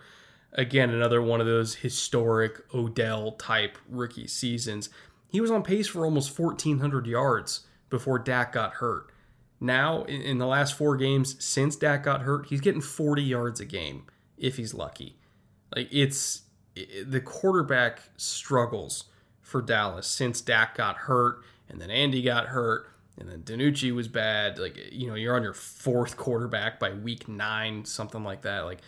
S1: again another one of those historic Odell type rookie seasons. He was on pace for almost 1400 yards before Dak got hurt. Now, in, the last four games since Dak got hurt, he's getting 40 yards a game if he's lucky. Like it's it, the quarterback struggles for Dallas since Dak got hurt and then Andy got hurt and then DiNucci was bad. Like you know, you're on your fourth quarterback by week nine, something like that. Like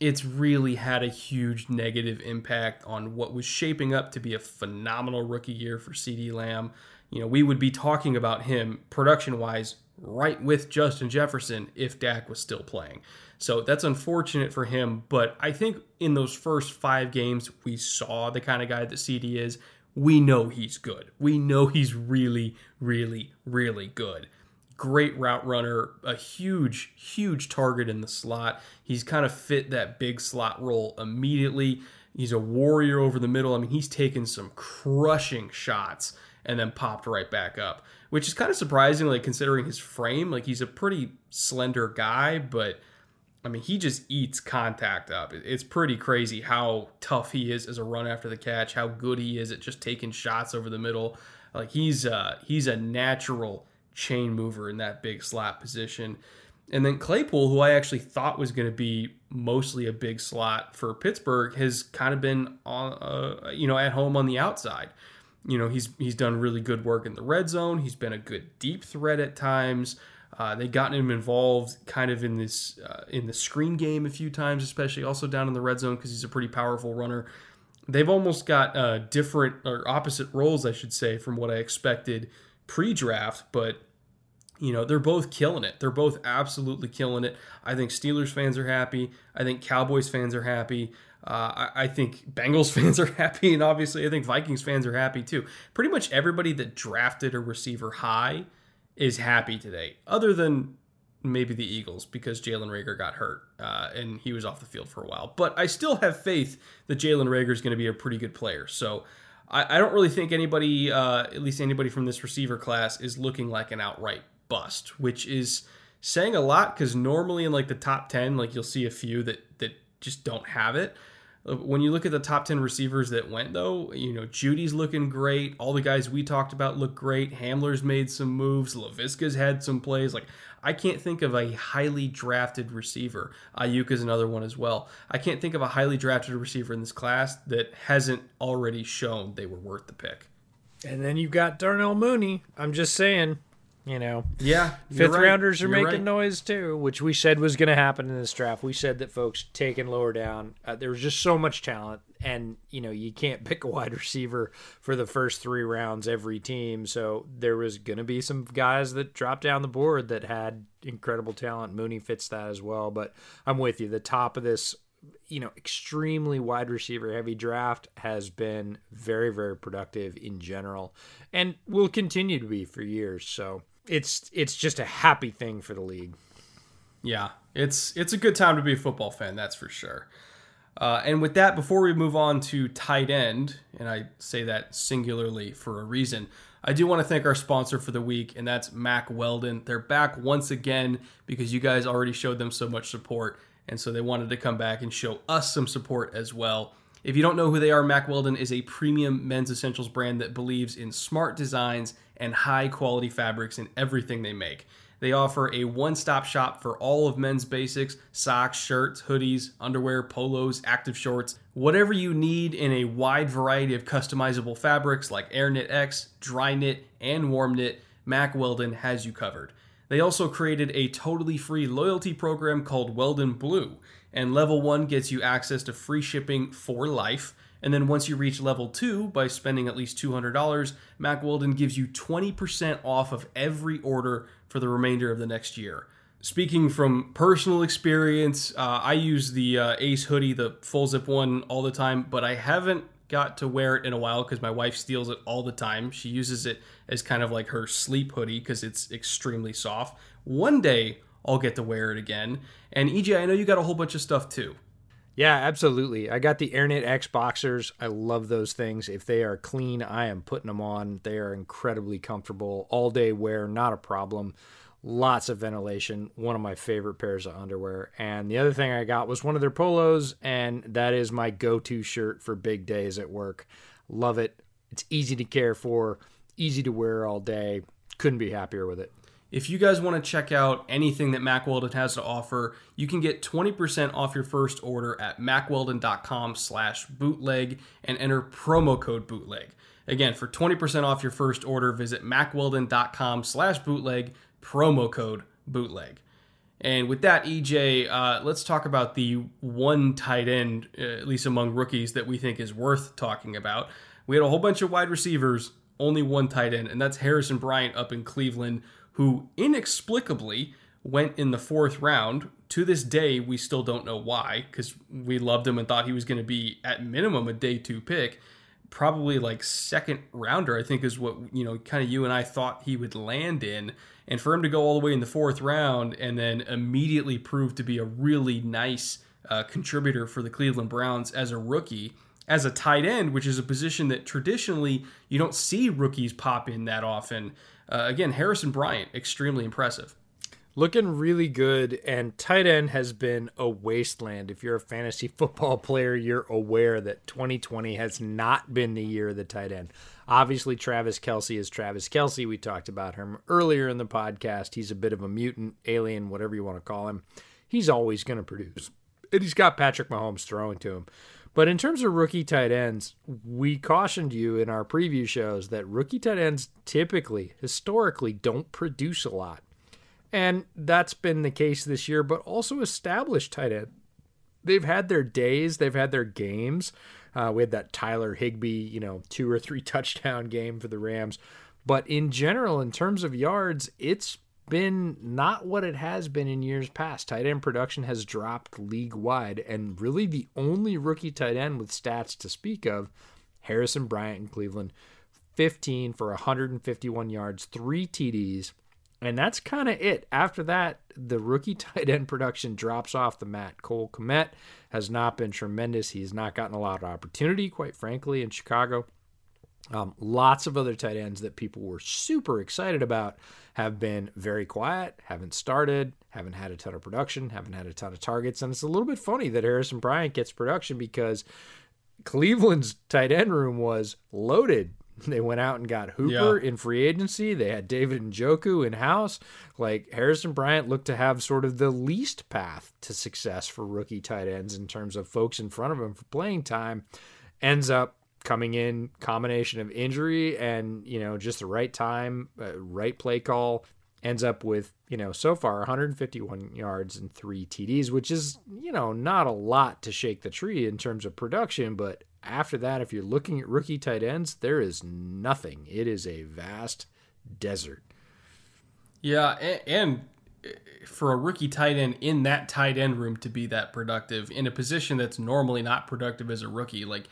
S1: it's really had a huge negative impact on what was shaping up to be a phenomenal rookie year for CeeDee Lamb. You know, we would be talking about him production wise right with Justin Jefferson if Dak was still playing. So that's unfortunate for him. But I think in those first five games, we saw the kind of guy that CeeDee is. We know he's good. We know he's really, really, really good. Great route runner, a huge, huge target in the slot. He's kind of fit that big slot role immediately. He's a warrior over the middle. I mean, he's taken some crushing shots and then popped right back up which is kind of surprising, like considering his frame. Like he's a pretty slender guy, but I mean, he just eats contact up. It's pretty crazy how tough he is as a run after the catch, how good he is at just taking shots over the middle. Like he's uh, he's a natural chain mover in that big slot position. And then Claypool, who I actually thought was going to be mostly a big slot for Pittsburgh, has kind of been on, uh, you know, at home on the outside you know he's he's done really good work in the red zone. He's been a good deep threat at times. Uh, they gotten him involved kind of in this uh, in the screen game a few times, especially also down in the red zone because he's a pretty powerful runner. They've almost got uh, different or opposite roles, I should say, from what I expected pre-draft, but you know they're both killing it. They're both absolutely killing it. I think Steelers fans are happy. I think Cowboys fans are happy. Uh, I, I, think Bengals <laughs> fans are happy, and obviously, I think Vikings fans are happy too. Pretty much everybody that drafted a receiver high is happy today, other than maybe the Eagles because Jalen Reagor got hurt uh, and he was off the field for a while. But I still have faith that Jalen Reagor is going to be a pretty good player. So I, I don't really think anybody, uh, at least anybody from this receiver class, is looking like an outright bust, which is saying a lot because normally in like the top 10, like you'll see a few that, that just don't have it. Uh, when you look at the top 10 receivers that went, though, you know, Jeudy's looking great. All the guys we talked about look great. Hamler's made some moves. Laviska's had some plays. Like, I can't think of a highly drafted receiver. Aiyuk is another one as well. I can't think of a highly drafted receiver in this class that hasn't already shown they were worth the pick.
S2: And then you've got Darnell Mooney. I'm just saying, You know,
S1: Yeah,
S2: fifth
S1: right.
S2: rounders are
S1: You're
S2: making
S1: right.
S2: noise too, which we said was going to happen in this draft. We said that folks taking lower down, uh, there was just so much talent, and you know you can't pick a wide receiver for the first three rounds every team. So there was going to be some guys that dropped down the board that had incredible talent. Mooney fits that as well, but I'm with you. The top of this you know, extremely wide receiver heavy draft has been very, very productive in general and will continue to be for years. So it's it's just a happy thing for the league.
S1: Yeah, it's it's a good time to be a football fan, that's for sure. Uh, and with that, before we move on to tight end, and I say that singularly for a reason, I do want to thank our sponsor for the week, and that's Mack Weldon. They're back once again because you guys already showed them so much support, and so they wanted to come back and show us some support as well. If you don't know who they are, Mack Weldon is a premium men's essentials brand that believes in smart designs and high quality fabrics in everything they make. They offer a one stop shop for all of men's basics socks, shirts, hoodies, underwear, polos, active shorts, whatever you need in a wide variety of customizable fabrics like Air Knit X, Dry Knit, and Warm Knit. Mack Weldon has you covered. They also created a totally free loyalty program called Weldon Blue, and level 1 gets you access to free shipping for life. And then once you reach level 2 by spending at least $200, Mack Weldon gives you 20% off of every order for the remainder of the next year. Speaking from personal experience, uh, I use the uh, Ace hoodie, the full zip one, all the time, but I haven't got to wear it in a while because my wife steals it all the time. She uses it as kind of like her sleep hoodie because it's extremely soft. One day I'll get to wear it again. And EJ, I know you got a whole bunch of stuff too.
S2: Yeah, absolutely. I got the AirKnit X boxers. I love those things. If they are clean, I am putting them on. They are incredibly comfortable. All day wear, not a problem. Lots of ventilation. One of my favorite pairs of underwear. And the other thing I got was one of their polos, and that is my go to shirt for big days at work. Love it. It's easy to care for, easy to wear all day. Couldn't be happier with it.
S1: If you guys want to check out anything that Mack Weldon has to offer, you can get 20% off your first order at mackweldon.com slash bootleg and enter promo code bootleg. Again, for 20% off your first order, visit mackweldon.com slash bootleg, promo code bootleg. And with that, EJ, uh, let's talk about the one tight end, uh, at least among rookies, that we think is worth talking about. We had a whole bunch of wide receivers, only one tight end, and that's Harrison Bryant up in Cleveland, who inexplicably went in the fourth round. To this day, we still don't know why, because we loved him and thought he was going to be at minimum a day two pick. Probably like second rounder, I think, is what you know, kind of you and I thought he would land in. And for him to go all the way in the fourth round and then immediately prove to be a really nice uh, contributor for the Cleveland Browns as a rookie, as a tight end, which is a position that traditionally you don't see rookies pop in that often. Uh, again, Harrison Bryant, extremely impressive.
S2: Looking really good, and tight end has been a wasteland. If you're a fantasy <laughs> football player, you're aware that 2020 has not been the year of the tight end. Obviously, Travis Kelce is Travis Kelce. We talked about him earlier in the podcast. He's a bit of a mutant, alien, whatever you want to call him. He's always going to produce. And he's got Patrick Mahomes throwing to him. But in terms of rookie tight ends, we cautioned you in our preview shows that rookie tight ends typically, historically, don't produce a lot. And that's been the case this year, but also established tight end. They've had their days, they've had their games. Uh, we had that Tyler Higbee, you know, two or three <laughs> touchdown game for the Rams. But in general, in terms of yards, it's been not what it has been in years past. Tight end production has dropped league wide, and really the only rookie tight end with stats to speak of, Harrison Bryant in Cleveland, 15 for 151 yards, three TDs. And that's kind of it. After that, the rookie <laughs> tight end production drops off the mat. Cole Kmet has not been tremendous. He's not gotten a lot of opportunity, quite frankly, in Chicago. Um, lots of other tight ends that people were super excited about have been very quiet, haven't started, haven't had a ton of production, haven't had a ton of targets. And it's a little bit funny that Harrison Bryant gets production because Cleveland's tight end room was loaded. <laughs> They went out and got Hooper
S1: Yeah.
S2: in free agency. They had David Njoku in house. Like Harrison Bryant looked to have sort of the least path to success for rookie tight ends in terms of folks in front of him for playing time. Ends up coming in combination of injury and you know just the right time, uh, right play call ends up with you know so far 151 yards and three TDs, which is you know not a lot to shake the tree in terms of production, but after that, if you're looking at rookie tight ends, there is nothing. It is a vast desert.
S1: Yeah, and, and for a rookie tight end in that tight end room to be that productive in a position that's normally not productive as a rookie, like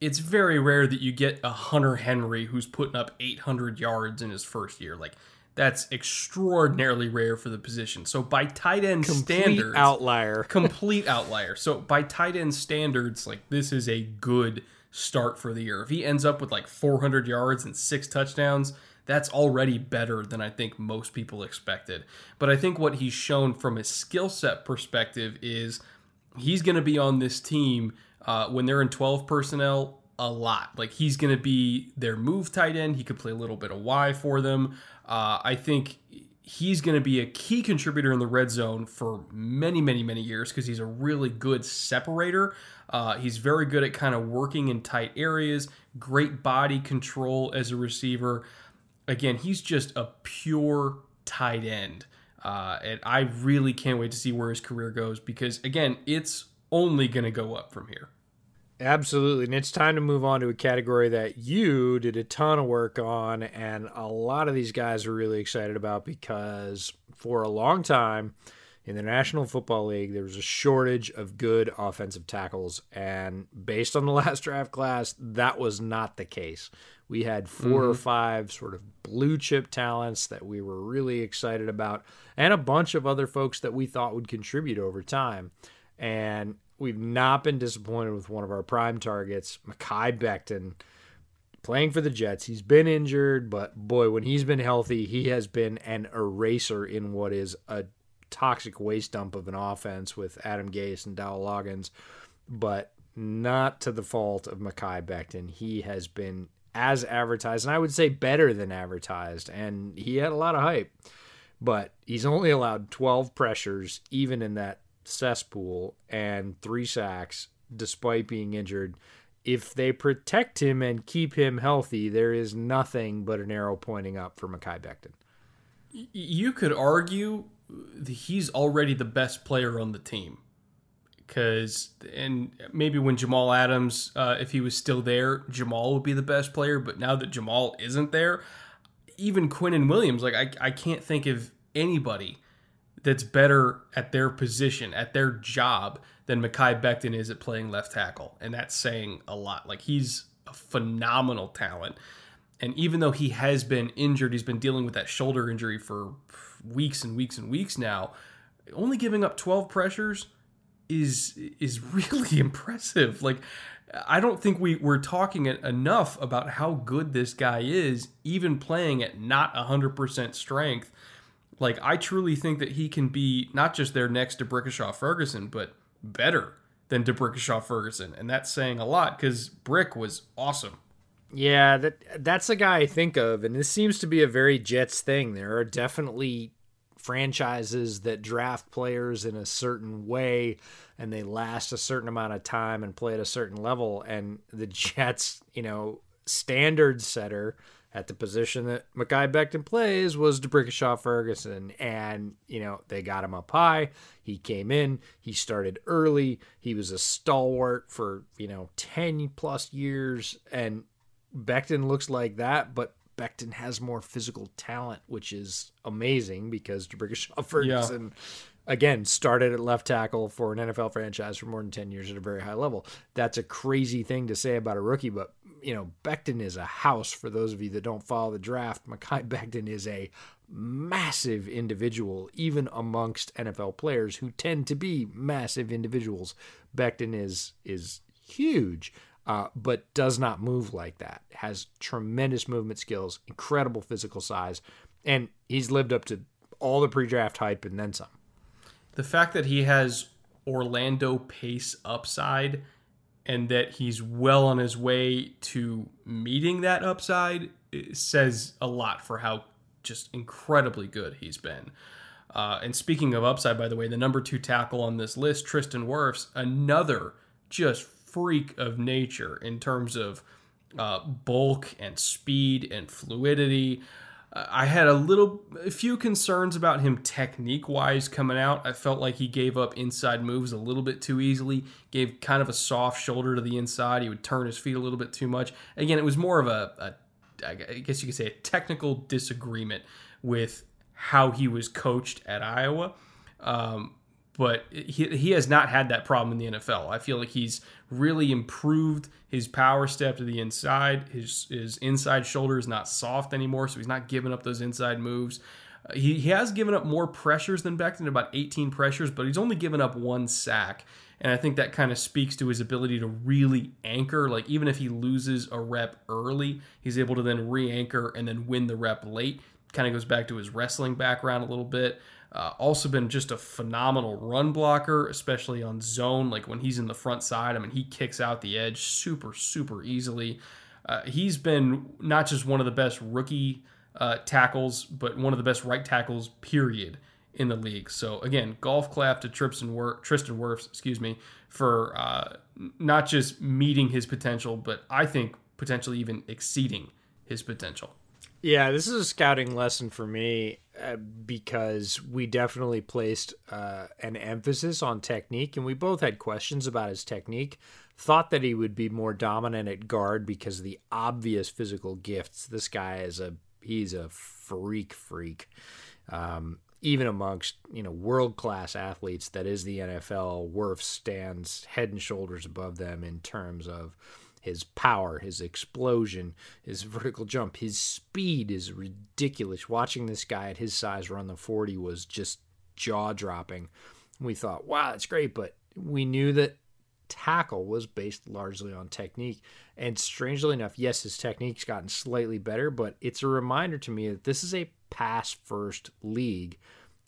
S1: it's very rare that you get a Hunter Henry who's putting up 800 yards in his first year. Like that's extraordinarily rare for the position. So by tight end
S2: Complete
S1: standards,
S2: outlier. <laughs>
S1: complete outlier. So by tight end standards, like this is a good start for the year. If he ends up with like 400 yards and six touchdowns, that's already better than I think most people expected. But I think what he's shown from a skill set perspective is he's going to be on this team uh, when they're in 12 personnel a lot. Like he's going to be their move tight end. He could play a little bit of Y for them. Uh, I think he's going to be a key contributor in the red zone for many, many, many years because he's a really good separator. Uh, he's very good at kind of working in tight areas, great body control as a receiver. Again, he's just a pure tight end. Uh, and I really can't wait to see where his career goes because, again, it's only going to go up from here.
S2: Absolutely. And it's time to move on to a category that you did a ton of work on, and a lot of these guys are really excited about because for a long time in the National Football League, there was a shortage of good offensive tackles. And based on the <laughs> last draft class, that was not the case. We had 4 mm-hmm. or five sort of blue chip talents that we were really excited about, and a bunch of other folks that we thought would contribute over time. And we've not been disappointed with one of our prime targets, Mekhi Becton, playing for the Jets. He's been injured, but boy, when he's been healthy, he has been an eraser in what is a toxic waste dump of an offense with Adam Gase and Dowell Loggains, but not to the fault of Mekhi Becton. He has been as advertised, and I would say better than advertised, and he had a lot of hype. But he's only allowed 12 pressures, even in that cesspool and three sacks despite being injured. If they protect him and keep him healthy, there is nothing but an arrow pointing up for Mekhi Becton.
S1: You could argue he's already the best player on the team. Because, and maybe when Jamal Adams, uh, if he was still there, Jamal would be the best player. But now that Jamal isn't there, even Quinnen Williams, like I, I can't think of anybody that's better at their position, at their job, than Mekhi Becton is at playing left tackle. And that's saying a lot. Like he's a phenomenal talent. And even though he has been injured, he's been dealing with that shoulder injury for weeks and weeks and weeks now. Only giving up 12 pressures is is <laughs> really impressive. Like I don't think we we're talking enough about how good this guy is, even playing at not 100% strength like I truly think that he can be not just their next D'Brickashaw Ferguson, but better than D'Brickashaw Ferguson, and that's saying a lot because Brick was awesome.
S2: Yeah, that that's the guy I think of, and this seems to be a very Jets thing. There are definitely franchises that draft players in a certain way and they last a certain amount of time and play at a certain level and the Jets, you know, standard setter at the position that Mekhi Becton plays was D'Brickashaw Ferguson. And, you know, they got him up high. He came in, he started early. He was a stalwart for, you know, 10 plus years. And Becton looks like that, but Becton has more physical talent, which is amazing because D'Brickashaw <laughs> Ferguson. Yeah again started at left tackle for an NFL franchise for more than 10 years at a very high level. That's a crazy thing to say about a rookie, but you know, Becton is a house for those of you that don't follow the draft. Mekhi <laughs> Becton is a massive individual, even amongst NFL players who tend to be massive individuals. Becton is is huge, uh, but does not move like that. Has tremendous movement skills, incredible physical size, and he's lived up to all the pre-draft hype and then some.
S1: The fact that he has Orlando Pace upside and that he's well on his way to meeting that upside says a lot for how just incredibly good he's been. Uh, and speaking of upside, by the way, the number two tackle on this list, Tristan Wirfs, another just freak of nature in terms of uh, bulk and speed and fluidity. I had a little, a few concerns about him technique wise coming out. I felt like he gave up inside moves a little bit too easily, gave kind of a soft shoulder to the inside. He would turn his feet a little bit too much. Again, it was more of a, a I guess you could say, a technical disagreement with how he was coached at Iowa. Um, but he, he has not had that problem in the NFL. I feel like he's really improved his power step to the inside. His his inside shoulder is not soft anymore, so he's not giving up those inside moves. Uh, he, he has given up more pressures than Becton, about 18 pressures, but he's only given up one sack. And I think that kind of speaks to his ability to really anchor. Like, even if he loses a rep early, he's able to then re anchor and then win the rep late. Kind of goes back to his wrestling background a little bit. Uh, also been just a phenomenal run blocker, especially on zone. Like when he's in the front side, I mean, he kicks out the edge super, super easily. Uh, he's been not just one of the best rookie uh, tackles, but one of the best right tackles, period, in the league. So again, golf clap to Tristan, Wor- Tristan Wirfs, excuse me, for uh, not just meeting his potential, but I think potentially even exceeding his potential.
S2: Yeah, this is a scouting lesson for me uh, because we definitely placed uh, an emphasis on technique, and we both had questions about his technique. Thought that he would be more dominant at guard because of the obvious physical gifts. This guy is a he's a freak freak. Um, even amongst you know world class athletes that is the NFL, Wirf stands head and shoulders above them in terms of his power, his explosion, his vertical jump, his speed is ridiculous. Watching this guy at his size run the 40 was just jaw dropping. We thought, wow, that's great, but we knew that tackle was based largely on technique. And strangely enough, yes, his technique's gotten slightly better, but it's a reminder to me that this is a pass first league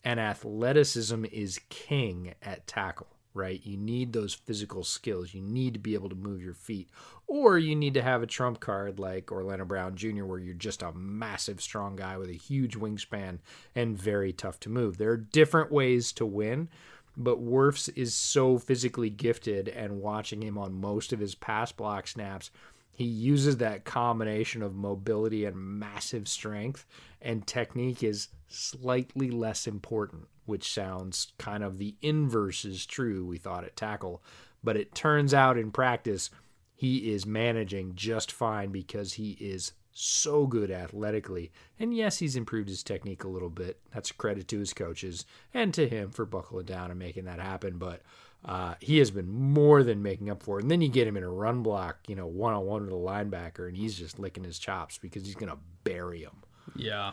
S2: and athleticism is king at tackle right? You need those physical skills. You need to be able to move your feet. Or you need to have a trump card like Orlando Brown Jr., where you're just a massive, strong guy with a huge wingspan and very tough to move. There are different ways to win, but Wirfs is so physically gifted, and watching him on most of his pass block snaps, he uses that combination of mobility and massive strength, and technique is slightly less important which sounds kind of the inverse is true, we thought at tackle. But it turns out in practice, he is managing just fine because he is so good athletically. And yes, he's improved his technique a little bit. That's credit to his coaches and to him for buckling down and making that happen. But uh, he has been more than making up for it. And then you get him in a run block, you know, one on one with a linebacker, and he's just licking his chops because he's going to bury him.
S1: Yeah.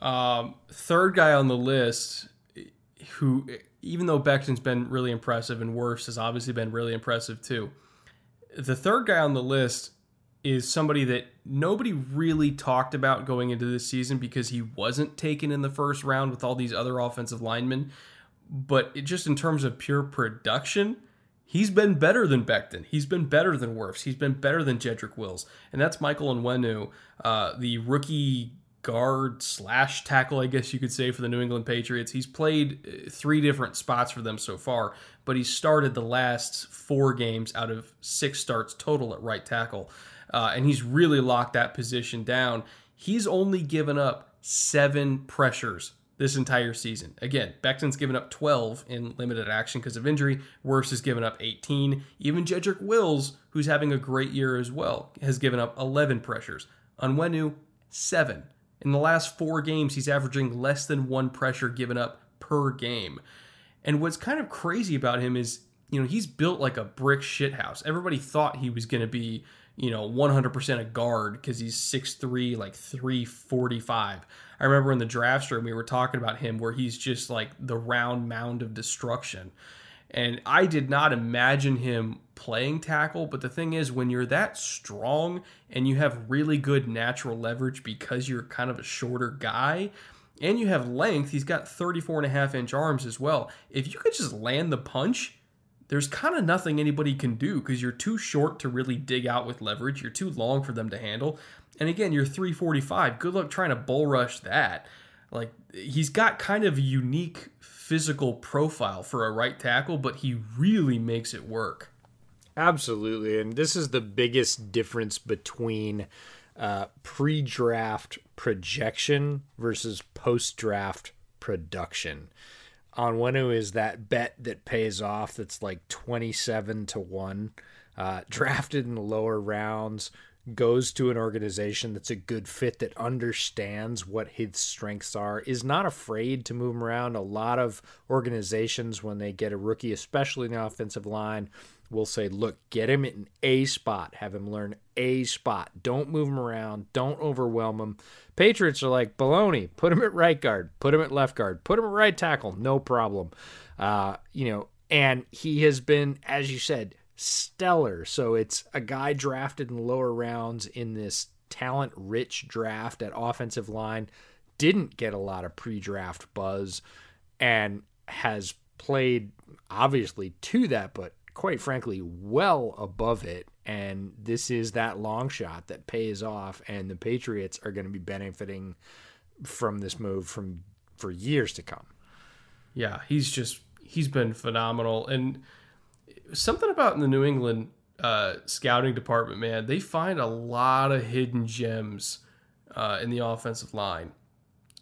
S1: Um, third guy on the list who, even though Becton's been really impressive and Wirfs has obviously been really impressive too, the third guy on the list is somebody that nobody really talked about going into this season because he wasn't taken in the first round with all these other offensive linemen. But it, just in terms of pure production, he's been better than Becton. He's been better than Wirfs. He's been better than Jedrick Wills. And that's Michael Onwenu, uh, the rookie guard slash tackle, I guess you could say, for the New England Patriots. He's played uh, three different spots for them so far, but he started the last four games out of six starts total at right tackle. Uh, and he's really locked that position down. He's only given up seven pressures this entire season. Again, Becton's given up 12 in limited action because of injury. Wirfs has given up 18. Even Jedrick Wills, who's having a great year as well, has given up 11 pressures. Onwenu, seven. In the last four games, he's averaging less than one pressure given up per game. And what's kind of crazy about him is, you know, he's built like a brick shithouse. Everybody thought he was going to be, you know, 100% a guard because he's 6'3, like 345. I remember in the draft room, we were talking about him where he's just like the round mound of destruction. And I did not imagine him playing tackle, but the thing is, when you're that strong and you have really good natural leverage because you're kind of a shorter guy and you have length, he's got 34 and a half inch arms as well. If you could just land the punch, there's kind of nothing anybody can do because you're too short to really dig out with leverage. You're too long for them to handle. And again, you're 345. Good luck trying to bull rush that. Like, he's got kind of unique physical profile for a right tackle, but he really makes it work.
S2: Absolutely. And this is the biggest difference between uh, pre draft projection versus post draft production. On Onwenu is that bet that pays off that's like 27 to 1. Uh, <laughs> drafted in the lower rounds, goes to an organization that's a good fit that understands what his strengths are is not afraid to move him around. A lot of organizations when they get a rookie especially in the offensive line will say look get him in a spot. Have him learn a spot. Don't move him around. Don't overwhelm him patriots are like baloney put him at right guard. Put him at left guard. Put him at right tackle. No problem. Uh, you know and he has been as you said stellar. So it's a guy drafted in lower rounds in this talent rich draft at offensive line, didn't get a lot of pre draft buzz, and has played obviously to that, but quite frankly, well above it. And this is that long shot that pays off, and the Patriots are going to be benefiting from this move from for years to come.
S1: Yeah, he's just he's been phenomenal and something about in the New England uh, scouting department, man, they find a lot of hidden gems uh, in the offensive line.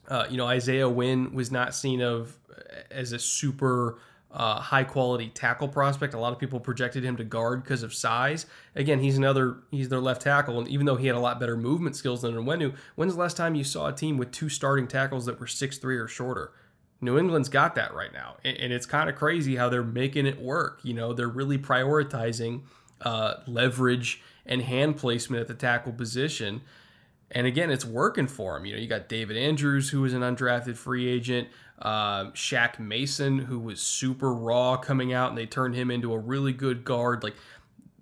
S1: Uh, you know, Isaiah Wynn was not seen of as a super uh, high quality tackle prospect. A lot of people projected him to guard because of size. Again, he's another he's their left tackle, and even though he had a lot better movement skills than Onwenu, when's the last time you saw a team with two starting tackles that were six three or shorter? New England's got that right now, and it's kind of crazy how they're making it work. You know, they're really prioritizing uh, leverage and hand placement at the tackle position. And again, it's working for them. You know, you got David Andrews, who was an undrafted free agent, uh, Shaq Mason, who was super raw coming out, and they turned him into a really good guard. Like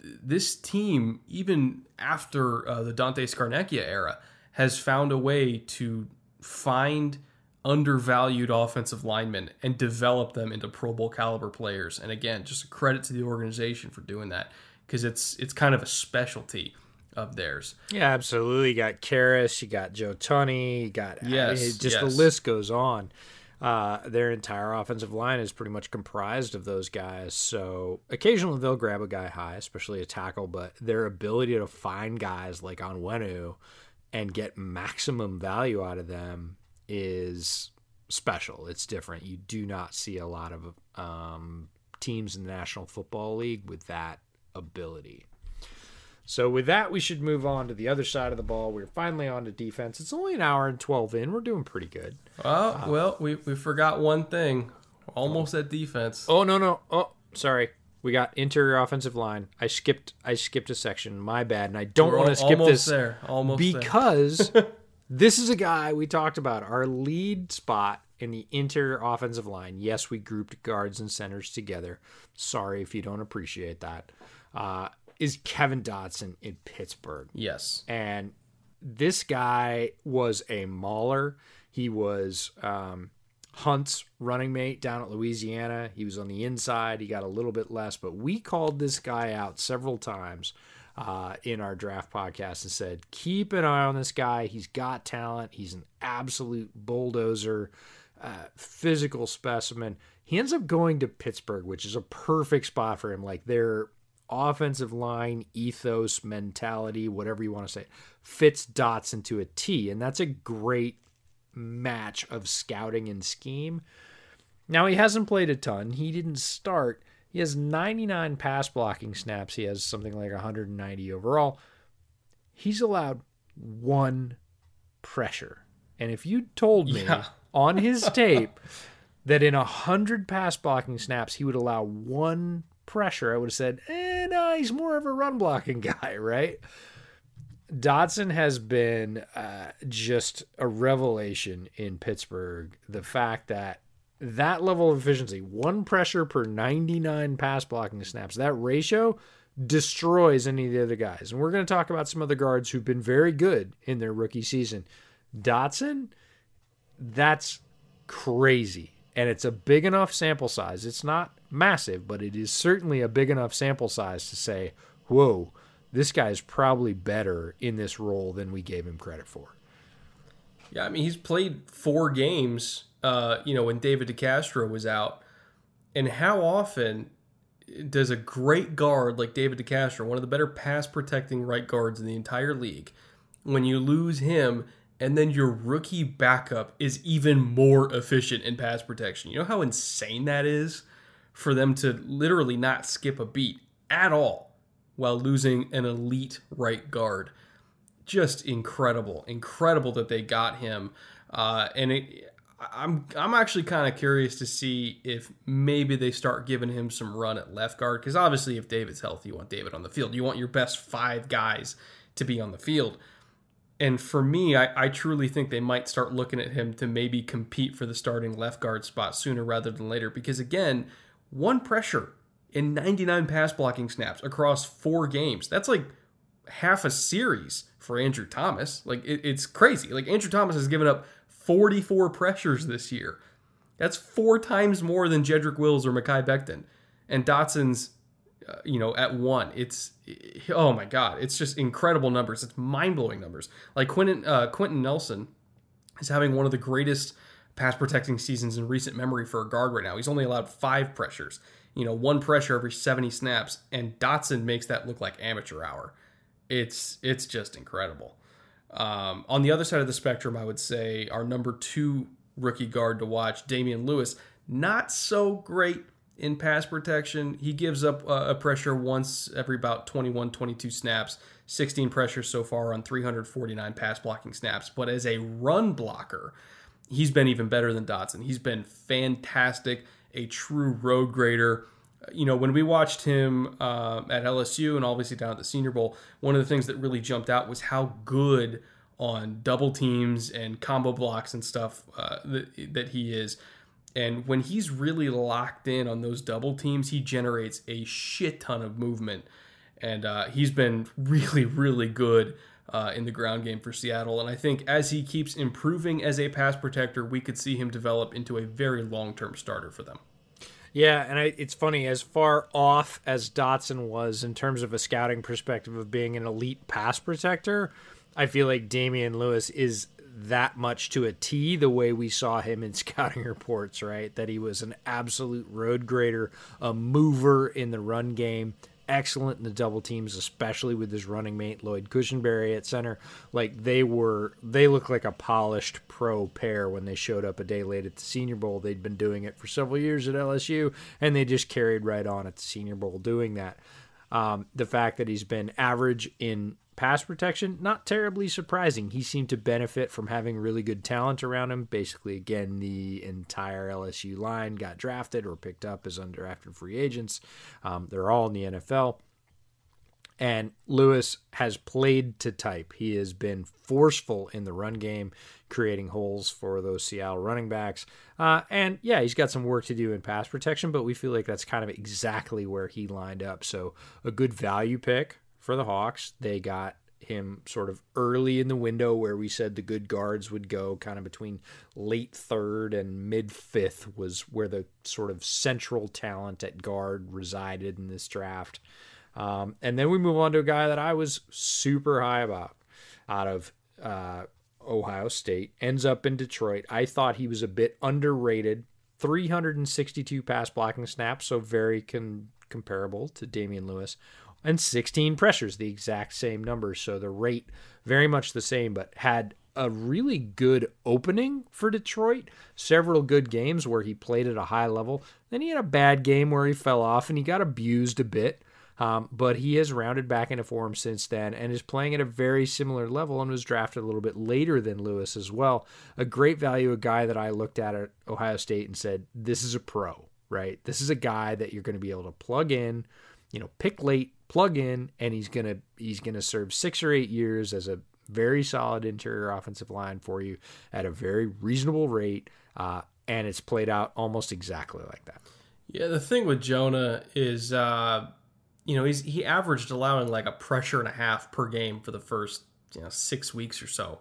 S1: this team, even after uh, the Dante Scarnecchia era, has found a way to find undervalued offensive linemen and develop them into Pro Bowl caliber players. And again, just a credit to the organization for doing that because it's it's kind of a specialty of theirs.
S2: Yeah, absolutely. You got Karras, you got Joe Thuney, you got
S1: yes,
S2: just
S1: yes.
S2: the list goes on. Uh, their entire offensive line is pretty much comprised of those guys. So occasionally they'll grab a guy high, especially a tackle, but their ability to find guys like Onwenu and get maximum value out of them is special. It's different. You do not see a lot of um, teams in the National Football League with that ability. So with that, we should move on to the other side of the ball. We're finally on to defense. It's only an hour and twelve in. We're doing pretty good.
S1: Oh uh, well, we we forgot one thing. Almost at defense.
S2: Oh no no. Oh sorry. We got interior offensive line. I skipped. I skipped a section. My bad. And I don't want to skip this
S1: there. Almost
S2: because <laughs> This is a guy we talked about. Our lead spot in the interior offensive line. Yes, we grouped guards and centers together. Sorry if you don't appreciate that. Uh, is Kevin Dotson in Pittsburgh.
S1: Yes.
S2: And this guy was a mauler. He was um, Hunt's running mate down at Louisiana. He was on the inside. He got a little bit less, but we called this guy out several times uh, in our draft podcast and said, keep an eye on this guy. He's got talent. He's an absolute bulldozer, uh, physical specimen. He ends up going to Pittsburgh, which is a perfect spot for him. Like their offensive line ethos, mentality, whatever you want to say, fits Dots into a T. And that's a great match of scouting and scheme. Now, he hasn't played a ton. He didn't start he has 99 pass blocking snaps. He has something like 190 overall. He's allowed one pressure. And if you told me yeah. <laughs> on his tape that in 100 pass blocking snaps he would allow one pressure, I would have said, eh, no, he's more of a run blocking <laughs> guy, right? Dotson has been uh, just a revelation in Pittsburgh. The fact that that level of efficiency, one pressure per 99 pass blocking snaps, that ratio destroys any of the other guys. And we're going to talk about some other guards who've been very good in their rookie season. Dotson, that's crazy. And it's a big enough sample size. It's not massive, but it is certainly a big enough sample size to say, whoa, this guy's probably better in this role than we gave him credit for.
S1: Yeah, I mean, he's played four games uh, you know, when David DeCastro was out, and how often does a great guard like David DeCastro, one of the better pass protecting right guards in the entire league, when you lose him and then your rookie backup is even more efficient in pass protection. You know how insane that is for them to literally not skip a beat at all while losing an elite right guard. Just incredible, incredible that they got him. Uh, and it, I'm I'm actually kind of curious to see if maybe they start giving him some run at left guard because obviously if David's healthy, you want David on the field. You want your best five guys to be on the field. And for me, I, I truly think they might start looking at him to maybe compete for the starting left guard spot sooner rather than later. Because again, one pressure in 99 pass blocking snaps across four games. That's like half a series for Andrew Thomas. Like it, it's crazy. Like Andrew Thomas has given up 44 pressures this year. That's four times more than Jedrick Wills or Mekhi Becton. And Dotson's, uh, you know, at one. It's, oh my God, it's just incredible numbers. It's mind blowing numbers. Like Quenton, uh, Quenton Nelson is having one of the greatest pass protecting seasons in recent memory for a guard right now. He's only allowed five pressures, you know, one pressure every 70 snaps. And Dotson makes that look like amateur hour. It's, it's just incredible. Um, on the other side of the spectrum, I would say our number two rookie guard to watch, Damien Lewis, not so great in pass protection. He gives up a pressure once every about 21, 22 snaps, 16 pressures so far on 349 pass blocking snaps. But as a run blocker, he's been even better than Dotson. He's been fantastic, a true road grader you know, when we watched him uh, at LSU and obviously down at the Senior Bowl, one of the things that really jumped out was how good on double teams and combo blocks and stuff uh, that, that he is. And when he's really locked in on those double teams, he generates a shit ton of movement. And uh, he's been <laughs> really, really good uh, in the ground game for Seattle. And I think as he keeps improving as a pass protector, we could see him develop into a very long term starter for them.
S2: Yeah, and I, it's funny, as far off as Dotson was in terms of a scouting perspective of being an elite pass protector, I feel like Damien Lewis is that much to a T the way we saw him in <laughs> scouting reports, right? That he was an absolute road grader, a mover in the run game, excellent in the double teams, especially with his running mate Lloyd Cushenberry at center. Like they were, they look like a polished pro pair when they showed up a day late at the Senior Bowl. They'd been doing it for several years at LSU, and they just carried right on at the Senior Bowl doing that. Um, the fact that he's been average in pass protection, not terribly surprising. He seemed to benefit from having really good talent around him. Basically, again, the entire LSU line got drafted or picked up as undrafted free agents. Um, they're all in the NFL. And Lewis has played to type. He has been forceful in the run game, creating holes for those Seattle running backs. Uh, and yeah, he's got some work to do in pass protection, but we feel like that's kind of exactly where he lined up. So a good value pick for the Hawks. They got him sort of early in the window where we said the good guards would go kind of between late third and mid fifth was where the sort of central talent at guard resided in this draft. Um, and then we move on to a guy that I was super high about out of uh, Ohio State, ends up in Detroit. I thought he was a bit underrated. 362 pass blocking snaps, so very con- comparable to Damien Lewis and 16 pressures, the exact same numbers. So the rate very much the same, but had a really good opening for Detroit. Several good games where he played at a high level. Then he had a bad game where he fell off and he got abused a bit. Um, but he has rounded back into form since then and is playing at a very similar level and was drafted a little bit later than Lewis as well. A great value, a guy that I looked at at Ohio State and said, This is a pro, right? This is a guy that you're going to be able to plug in, you know, pick late, plug in, and he's gonna he's gonna serve six or eight years as a very solid interior offensive line for you at a very reasonable rate, uh, and it's played out almost exactly like that.
S1: Yeah, the thing with Jonah is, uh, you know, he's he averaged allowing like a pressure and a half per game for the first you know six weeks or so,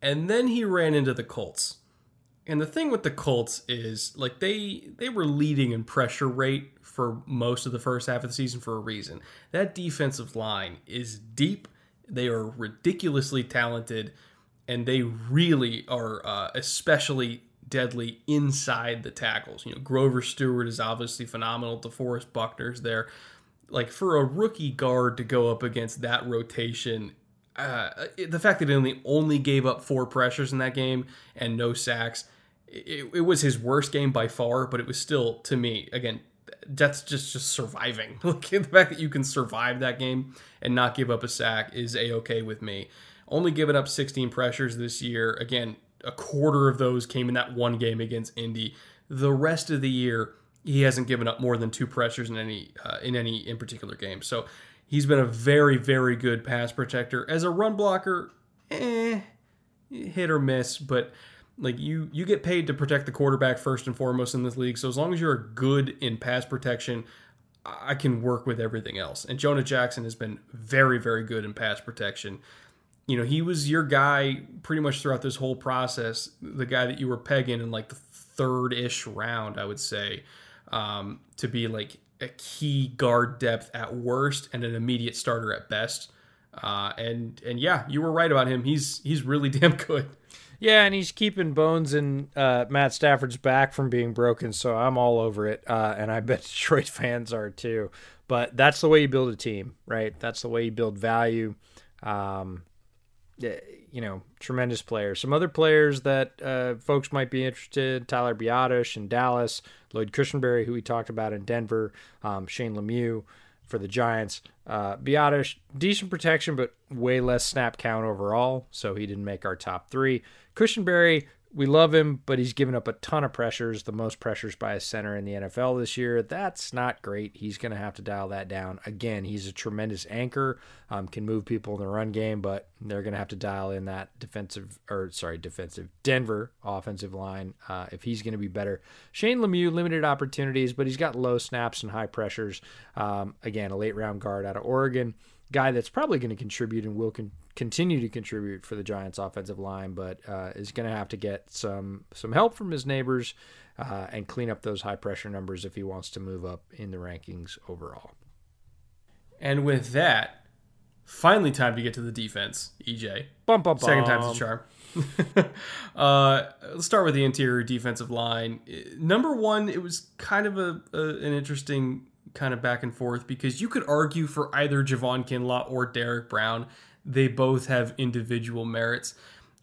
S1: and then he ran into the Colts. And the thing with the Colts is like they they were leading in pressure rate for most of the first half of the season for a reason. That defensive line is deep. They are ridiculously talented, and they really are uh, especially deadly inside the tackles. You know, Grover Stewart is obviously phenomenal. DeForest Buckner's there. Like for a rookie guard to go up against that rotation, uh, the fact that he only only gave up four pressures in that game and no sacks, it, it was his worst game by far. But it was still, to me, again, that's just just surviving. <laughs> Look the fact that you can survive that game and not give up a sack is a okay with me. Only given up 16 pressures this year. Again, a quarter of those came in that one game against Indy. The rest of the year, he hasn't given up more than two pressures in any uh, in any in particular game. So he's been a very very good pass protector as a run blocker. Eh, hit or miss, but like you you get paid to protect the quarterback first and foremost in this league. So as long as you're good in pass protection, I can work with everything else. And Jonah Jackson has been very very good in pass protection. You know, he was your guy pretty much throughout this whole process, the guy that you were pegging in like the third-ish round, I would say, um, to be like a key guard depth at worst and an immediate starter at best. Uh, and and yeah, you were right about him. He's he's really <laughs> damn good.
S2: Yeah, and he's keeping bones in uh, Matt Stafford's back from being broken, so I'm all over it. Uh, and I bet <laughs> Detroit fans are too. But that's the way you build a team, right? That's the way you build value. Um, you know, tremendous players. Some other players that uh, folks might be interested: Tyler Biadasz in Dallas, Lloyd Cushenberry, who we talked about in Denver, um, Shane Lemieux for the Giants. Uh, Biadasz, decent protection, but way less snap count overall, so he didn't make our top three. Cushenberry, we love him, but he's given up a ton of pressures, the most pressures by a center in the NFL this year. That's not great. He's going to have to dial that down. Again, he's a tremendous anchor, um, can move people in the run game, but they're going to have to dial in that defensive, or sorry, defensive Denver offensive line uh, if he's going to be better. Shane Lemieux, limited opportunities, but he's got low snaps and high pressures. Um, again, a late round guard out of Oregon guy that's probably going to contribute and will con- continue to contribute for the Giants' offensive line, but uh, is going to have to get some some help from his neighbors uh, and clean up those high pressure numbers if he wants to move up in the rankings overall.
S1: And with that, finally time to get to the defense. EJ, second time's the charm. <laughs> uh, let's start with the interior defensive line. Number one, it was kind of a, a an interesting kind of back and forth because you could argue for either Javon Kinlaw or Derrick Brown. They both have individual merits.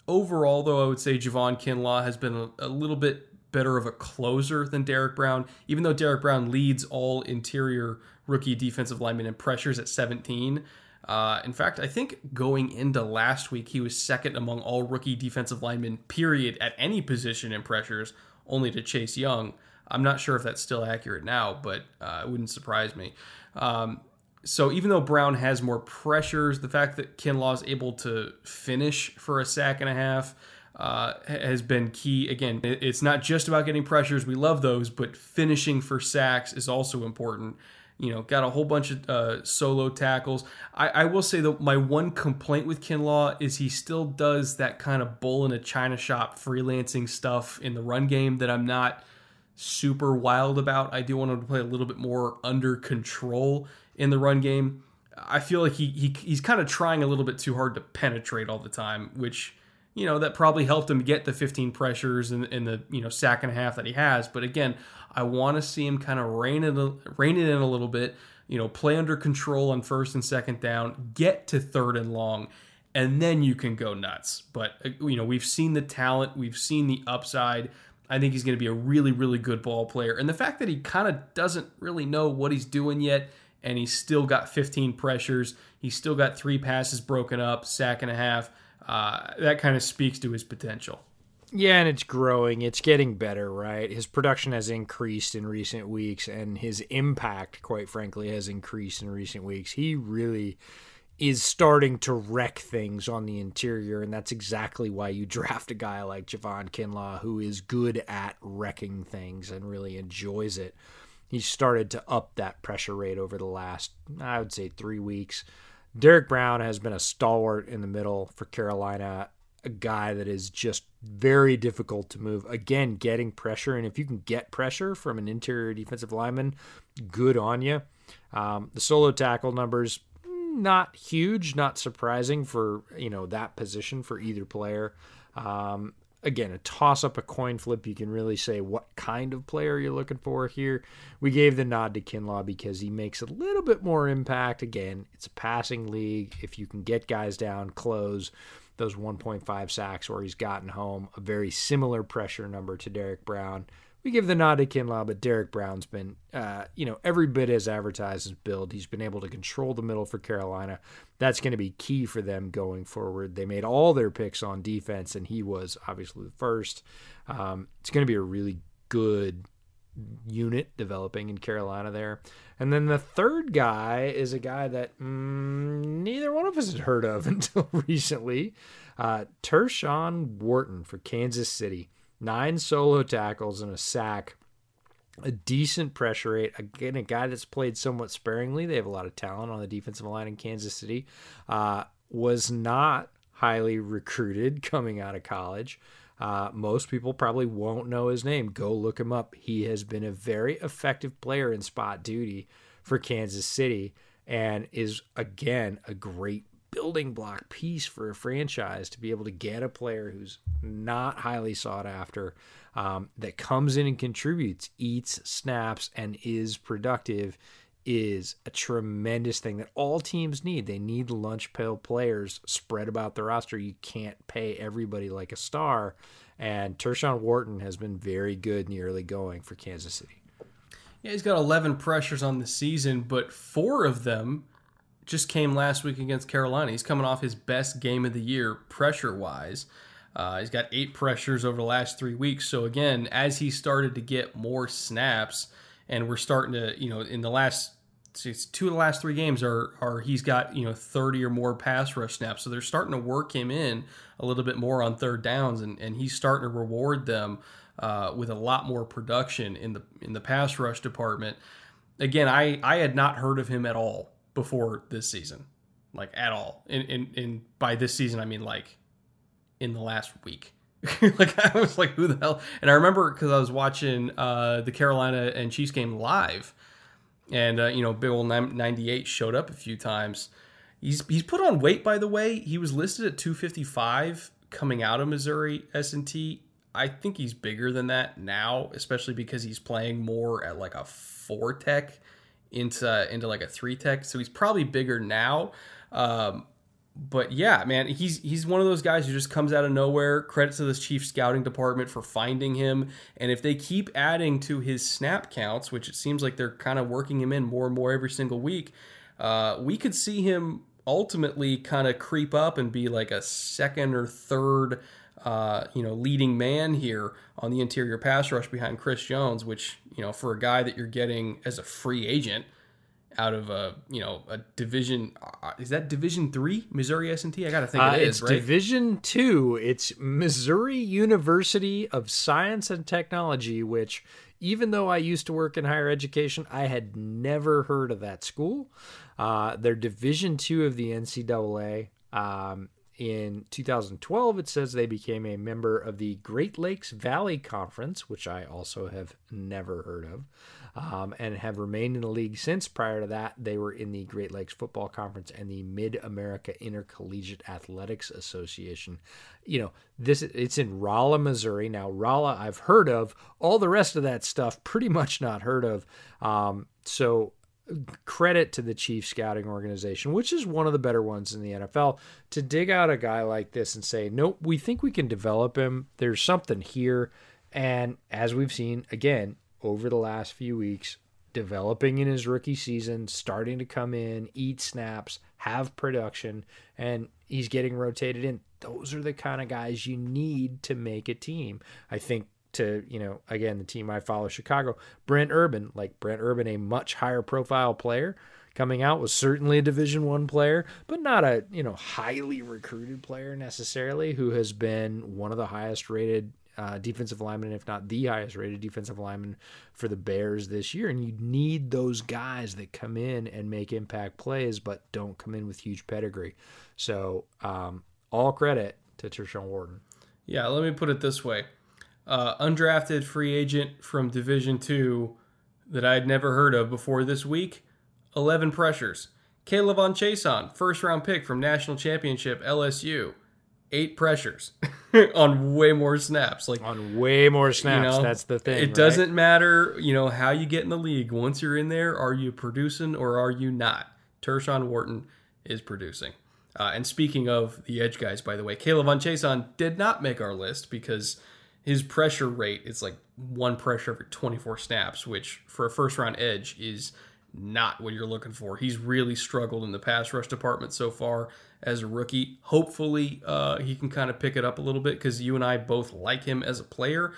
S1: Overall, though, I would say Javon Kinlaw has been a, little bit better of a closer than Derrick Brown, even though Derrick Brown leads all interior rookie defensive linemen in pressures at 17. Uh, in fact, I think going into last week, he was second among all rookie defensive linemen, period, at any position in pressures, only to Chase Young. I'm not sure if that's still accurate now, but uh, it wouldn't surprise me. Um, so even though Brown has more pressures, the fact that Kinlaw is able to finish for a sack and a half uh, has been key. Again, it's not just about getting pressures; we love those, but finishing for sacks is also important. You know, got a whole bunch of uh, solo tackles. I, I, will say that my one complaint with Kinlaw is he still does that kind of bull in a china shop freelancing stuff in the run game that I'm not super wild about. I do want him to play a little bit more under control in the run game. I feel like he, he he's kind of trying a little bit too hard to penetrate all the time, which you know that probably helped him get the 15 pressures and, the you know sack and a half that he has. But again, I want to see him kind of rein it rein it in a little bit. You know, play under control on first and second down, get to third and long, and then you can go nuts. But uh, you know, we've seen the talent, we've seen the upside. I think he's going to be a really, really good ball player. And the fact that he kind of doesn't really know what he's doing yet, and he's still got 15 pressures, he's still got three passes broken up, sack and a half, uh, that kind of speaks to his potential.
S2: Yeah, and it's growing. It's getting better, right? His production has increased in recent weeks, and his impact, quite frankly, has increased in recent weeks. He really is starting to wreck things on the interior, and that's exactly why you <laughs> draft a guy like Javon Kinlaw, who is good at wrecking things and really enjoys it. He started to up that pressure rate over the last, I would say, three weeks. Derrick Brown has been a stalwart in the middle for Carolina, a guy that is just very difficult to move. Again, getting pressure, and if you can get pressure from an interior defensive lineman, good on you. Um, the solo tackle numbers not huge, not surprising for you know that position for either player. Um, again, a toss up, a coin flip. You can really say what kind of player you're looking for here. We gave the nod to Kinlaw because he makes a little bit more impact. Again, it's a passing league. If you can get guys down, close those 1.5 sacks where he's gotten home, a very similar pressure number to Derrick Brown. We give the nod to Kinlaw, but Derrick Brown's been, uh, you know, every bit as advertised as build. He's been able to control the middle for Carolina. That's going to be key for them going forward. They made all their picks on defense, and he was obviously the first. Um, it's going to be a really good unit developing in Carolina there. And then the third guy is a guy that mm, neither one of us had heard of <laughs> until recently uh, Tershawn Wharton for Kansas City. Nine solo tackles and a sack. A decent pressure rate. Again, a guy that's played somewhat sparingly. They have a lot of talent on the defensive line in Kansas City. Uh, was not highly recruited <laughs> coming out of college. Uh, most people probably won't know his name. Go look him up. He has been a very effective player in spot duty for Kansas City and is, again, a great building block piece for a franchise to be able to get a player who's not highly sought after, um, that comes in and contributes, eats snaps, and is productive is a tremendous thing that all teams need. They need lunch pail players spread about the roster. You can't pay everybody like a star. And Tershawn Wharton has been very good in the early going for Kansas City.
S1: Yeah, he's got 11 pressures on the season, but four of them just came last week against Carolina. He's coming off his best game of the year pressure wise. Uh, he's got eight pressures over the last three weeks. So, again, as he started to get more snaps, and we're starting to, you know, in the last two of the last three games are are he's got you know 30 or more pass rush snaps so they're starting to work him in a little bit more on third downs and, and he's starting to reward them uh, with a lot more production in the in the pass rush department again i i had not heard of him at all before this season like at all and in, in by this season i mean like in the last week <laughs> like I was like, who the hell? And I remember because I was watching uh, the Carolina and Chiefs game live, and uh, you know, big ninety eight showed up a few times. He's he's put on weight, by the way. He was listed at two fifty five coming out of Missouri S and T. I think he's bigger than that now, especially because he's playing more at like a four tech into into like a three tech. So he's probably bigger now. Um, but yeah, man, he's he's one of those guys who just comes out of nowhere. Credit to this chief scouting department for finding him. And if they keep adding to his snap counts, which it seems like they're kind of working him in more and more every single week, uh, we could see him ultimately kind of creep up and be like a second or third, uh, you know, leading man here on the interior pass rush behind Chris Jones. Which you know, for a guy that you're getting as a free agent out of a you know a division uh, is that division three missouri s&t i gotta think
S2: uh,
S1: it is
S2: it's
S1: right?
S2: Division two. It's missouri university of science and technology which even though i used to work in higher education i had never heard of that school. Uh, they're division two of the ncaa um, in 2012, it says they became a member of the Great Lakes Valley Conference, which I also have never heard of um, and have remained in the league since. Prior to that, they were in the Great Lakes Football Conference and the Mid America Intercollegiate Athletics Association. You know, this it's in Rolla, Missouri. Now, Rolla, I've heard of. All the rest of that stuff, pretty much not heard of. Um, so credit to the chief scouting organization, which is one of the better ones in the NFL, to dig out a guy like this and say, nope, we think we can develop him. There's something here. And as we've seen, again, over the last few weeks, developing in his rookie season, starting to come in, eat snaps, have production, and he's getting rotated in. Those are the kind of guys you need to make a team. I think to, you know, again, the team I follow, Chicago, Brent Urban, like Brent Urban, a much higher profile player coming out was certainly a division one player but not a you know highly recruited player necessarily who has been one of the highest rated uh, defensive lineman, if not the highest rated defensive lineman for the Bears this year. And you need those guys that come in and make impact plays, but don't come in with huge pedigree. So, um, all credit to Tershawn Wharton
S1: Yeah, let me put it this way: uh, undrafted free agent from Division Two that I had never heard of before this week. Eleven pressures. K'Lavon Chaisson, first round pick from national championship LSU, eight pressures. <laughs> on way more snaps. Like
S2: on way more snaps. You know, that's the thing.
S1: It right? doesn't matter, you know, how you get in the league. Once you're in there, are you producing or are you not? Tershawn Wharton is producing. Uh, and speaking of the edge guys, by the way, K'Lavon Chaisson did not make our list because his pressure rate is like one pressure every 24 snaps, which for a first round edge is not what you're looking for. He's really struggled in the pass rush department so far as a rookie. Hopefully, uh, he can kind of pick it up a little bit because you and I both like him as a player.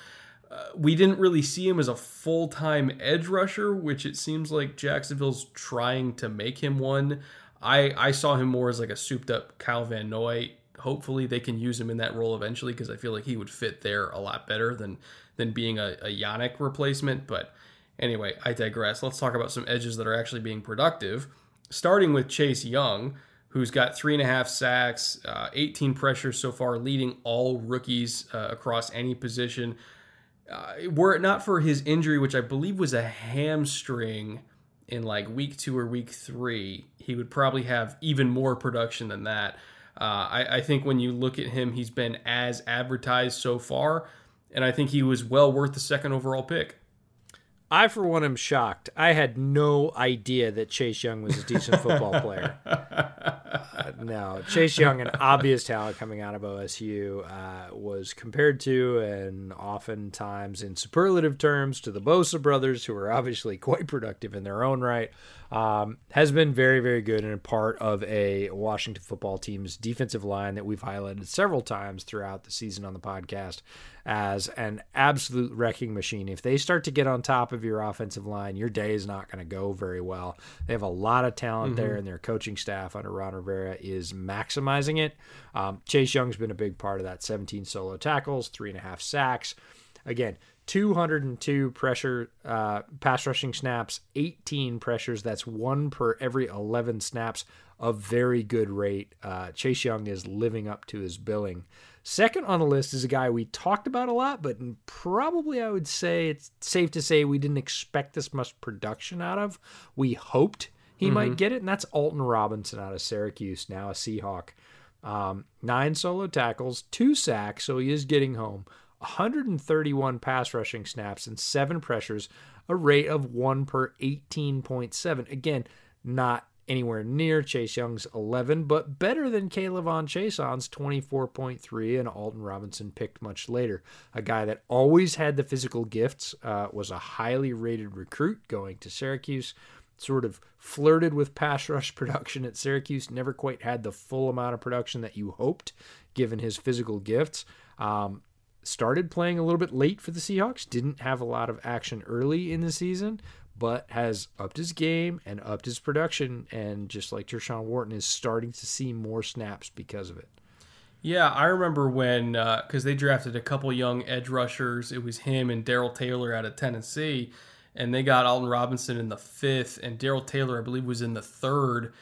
S1: Uh, we didn't really see him as a full time edge rusher, which it seems like Jacksonville's trying to make him one. I, I saw him more as like a souped up Kyle Van Noy. Hopefully, they can use him in that role eventually because I feel like he would fit there a lot better than than being a, a Yannick replacement. But anyway, I digress. Let's talk about some edges that are actually being productive. Starting with Chase Young, who's got three and a half sacks, uh, 18 pressures so far, leading all rookies uh, across any position. Uh, were it not for his injury, which I believe was a hamstring in like week two or week three, he would probably have even more production than that. Uh, I, I think when you look at him, he's been as advertised so far, and I think he was well worth the second overall pick.
S2: I, for one, am shocked. I had no idea that Chase Young was a decent football player. <laughs> Uh, no, Chase Young, an obvious talent coming out of OSU, uh, was compared to and oftentimes in superlative terms to the Bosa brothers, who are obviously quite productive in their own right um, has been very, very good and a part of a Washington football team's defensive line that we've highlighted several times throughout the season on the podcast as an absolute wrecking machine. If they start to get on top of your offensive line, your day is not going to go very well. They have a lot of talent mm-hmm. there, and their coaching staff under Ron Rivera is maximizing it. Um, Chase Young's been a big part of that 17 solo tackles, three and a half sacks. Again, 202 pressure uh, pass rushing snaps, 18 pressures. That's one per every 11 snaps. A very good rate. Uh, Chase Young is living up to his billing. Second on the list is a guy we talked about a lot, but probably I would say it's safe to say we didn't expect this much production out of. We hoped he mm-hmm. might get it, and that's Alton Robinson out of Syracuse, now a Seahawk. Um, nine solo tackles, two sacks, so he is getting home. 131 pass rushing snaps and seven pressures, a rate of one per 18.7. Again, not anywhere near Chase Young's 11, but better than K'Lavon Chaisson's 24.3 and Alton Robinson picked much later. A guy that always had the physical gifts, uh, was a highly rated recruit going to Syracuse, sort of flirted with pass rush <laughs> production at Syracuse, never quite had the full amount of production that you hoped given his physical gifts. Um, started playing a little bit late for the Seahawks, didn't have a lot of action early in the season, but has upped his game and upped his production. And just like Tershawn Wharton is starting to see more snaps because of it.
S1: Yeah, I remember when because uh, they drafted a couple young edge rushers. It was him and Darrell Taylor out of Tennessee, and they got Alton Robinson in the fifth, and Darrell Taylor, I believe, was in the third.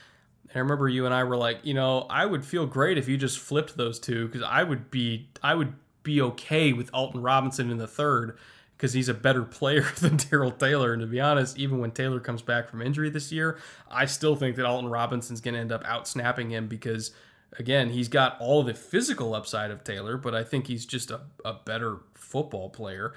S1: And I remember you and I were like, you know, I would feel great if you just flipped those two because I would be, I would be okay with Alton Robinson in the third because he's a better player <laughs> than Darrell Taylor. And to be honest, even when Taylor comes back from injury this year, I still think that Alton Robinson's going to end up out snapping him because, again, he's got all the physical upside of Taylor, but I think he's just a, a better football player.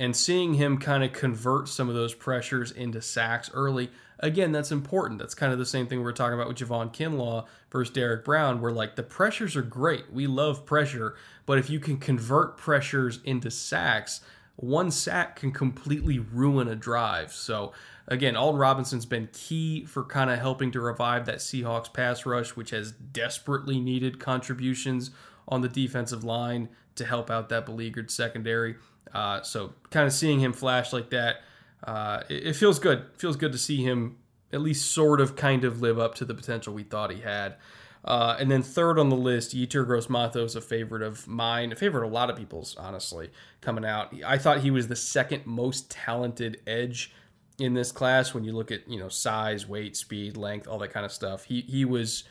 S1: And seeing him kind of convert some of those pressures into sacks early, again, that's important. That's kind of the same thing we are talking about with Javon Kinlaw versus Derrick Brown, where like the pressures are great. We love pressure, but if you can convert pressures into sacks, one sack can completely ruin a drive. So again, Alton Robinson's been key for kind of helping to revive that Seahawks pass rush, which has desperately needed contributions on the defensive line to help out that beleaguered secondary. Uh, so kind of seeing him flash like that uh, it, it, feels good. It feels good to see him at least sort of kind of live up to the potential we thought he had. Uh, and then third on the list, Yetur Gross Matos, a favorite of mine, a favorite of a lot of people's, honestly, coming out. I thought he was the second most talented edge in this class when you look at you know size, weight, speed, length, all that kind of stuff. He he was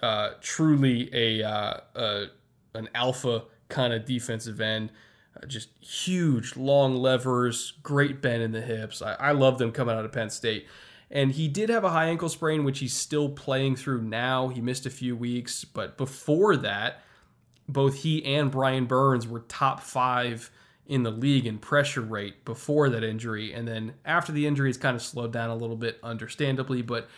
S1: uh, truly a, uh, a an alpha kind of defensive end. Uh, just huge, long levers, great bend in the hips. I, I love them coming out of Penn State. And he did have a high ankle sprain, which he's still playing through now. He missed a few weeks, but before that, both he and Brian Burns were top five in the league in pressure rate before that injury. And then after the injury, it's kind of slowed down a little bit, understandably, but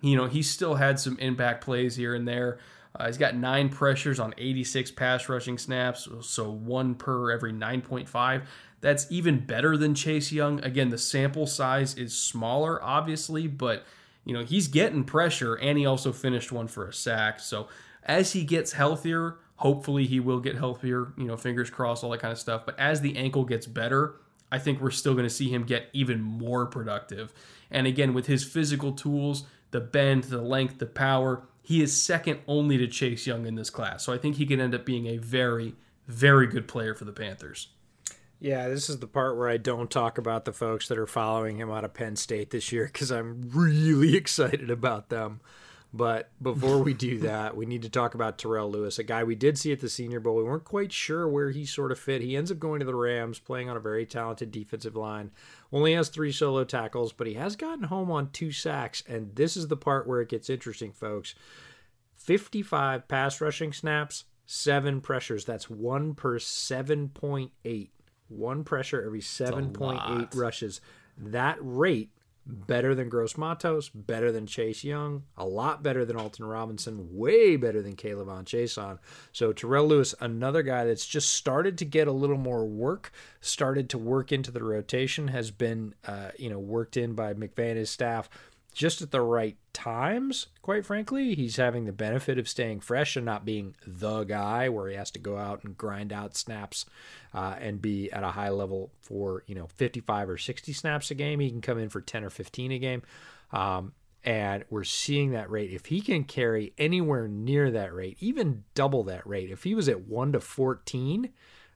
S1: you know, he still had some impact plays here and there. Uh, he's got nine pressures on 86 pass rushing snaps, so one per every 9.5. That's even better than Chase Young. Again, the sample size is smaller, obviously, but you know he's getting pressure, and he also finished one for a sack. So as he gets healthier, hopefully he will get healthier. You know, fingers crossed, all that kind of stuff. But as the ankle gets better, I think we're still going to see him get even more productive. And again, with his physical tools, the bend, the length, the power, he is second only to Chase Young in this class. So I think he can end up being a very, very good player for the Panthers.
S2: Yeah, this is the part where I don't talk about the folks that are following him out of Penn State this year because I'm really <laughs> excited about them. But before we do <laughs> that, we need to talk about Terrell Lewis, a guy we did see at the Senior Bowl. We weren't quite sure where he sort of fit. He ends up going to the Rams, playing on a very talented defensive line. Only has three solo tackles, but he has gotten home on two sacks. And this is the part where it gets interesting, folks. 55 pass rushing snaps, seven pressures. That's one per 7.8. One pressure every 7.8 rushes. That rate better than Gross Matos, better than Chase Young, a lot better than Alton Robinson, way better than K'Lavon Chaisson. So Terrell Lewis, another guy that's just started to get a little more work, started to work into the rotation, has been uh, you know worked in by McVay and his staff just at the right times, quite frankly. He's having the benefit of staying fresh and not being the guy where he has to go out and grind out snaps uh, and be at a high level for, you know, 55 or 60 snaps a game. He can come in for 10 or 15 a game. Um, and we're seeing that rate. If he can carry anywhere near that rate, even double that rate, if he was at 1 to 14,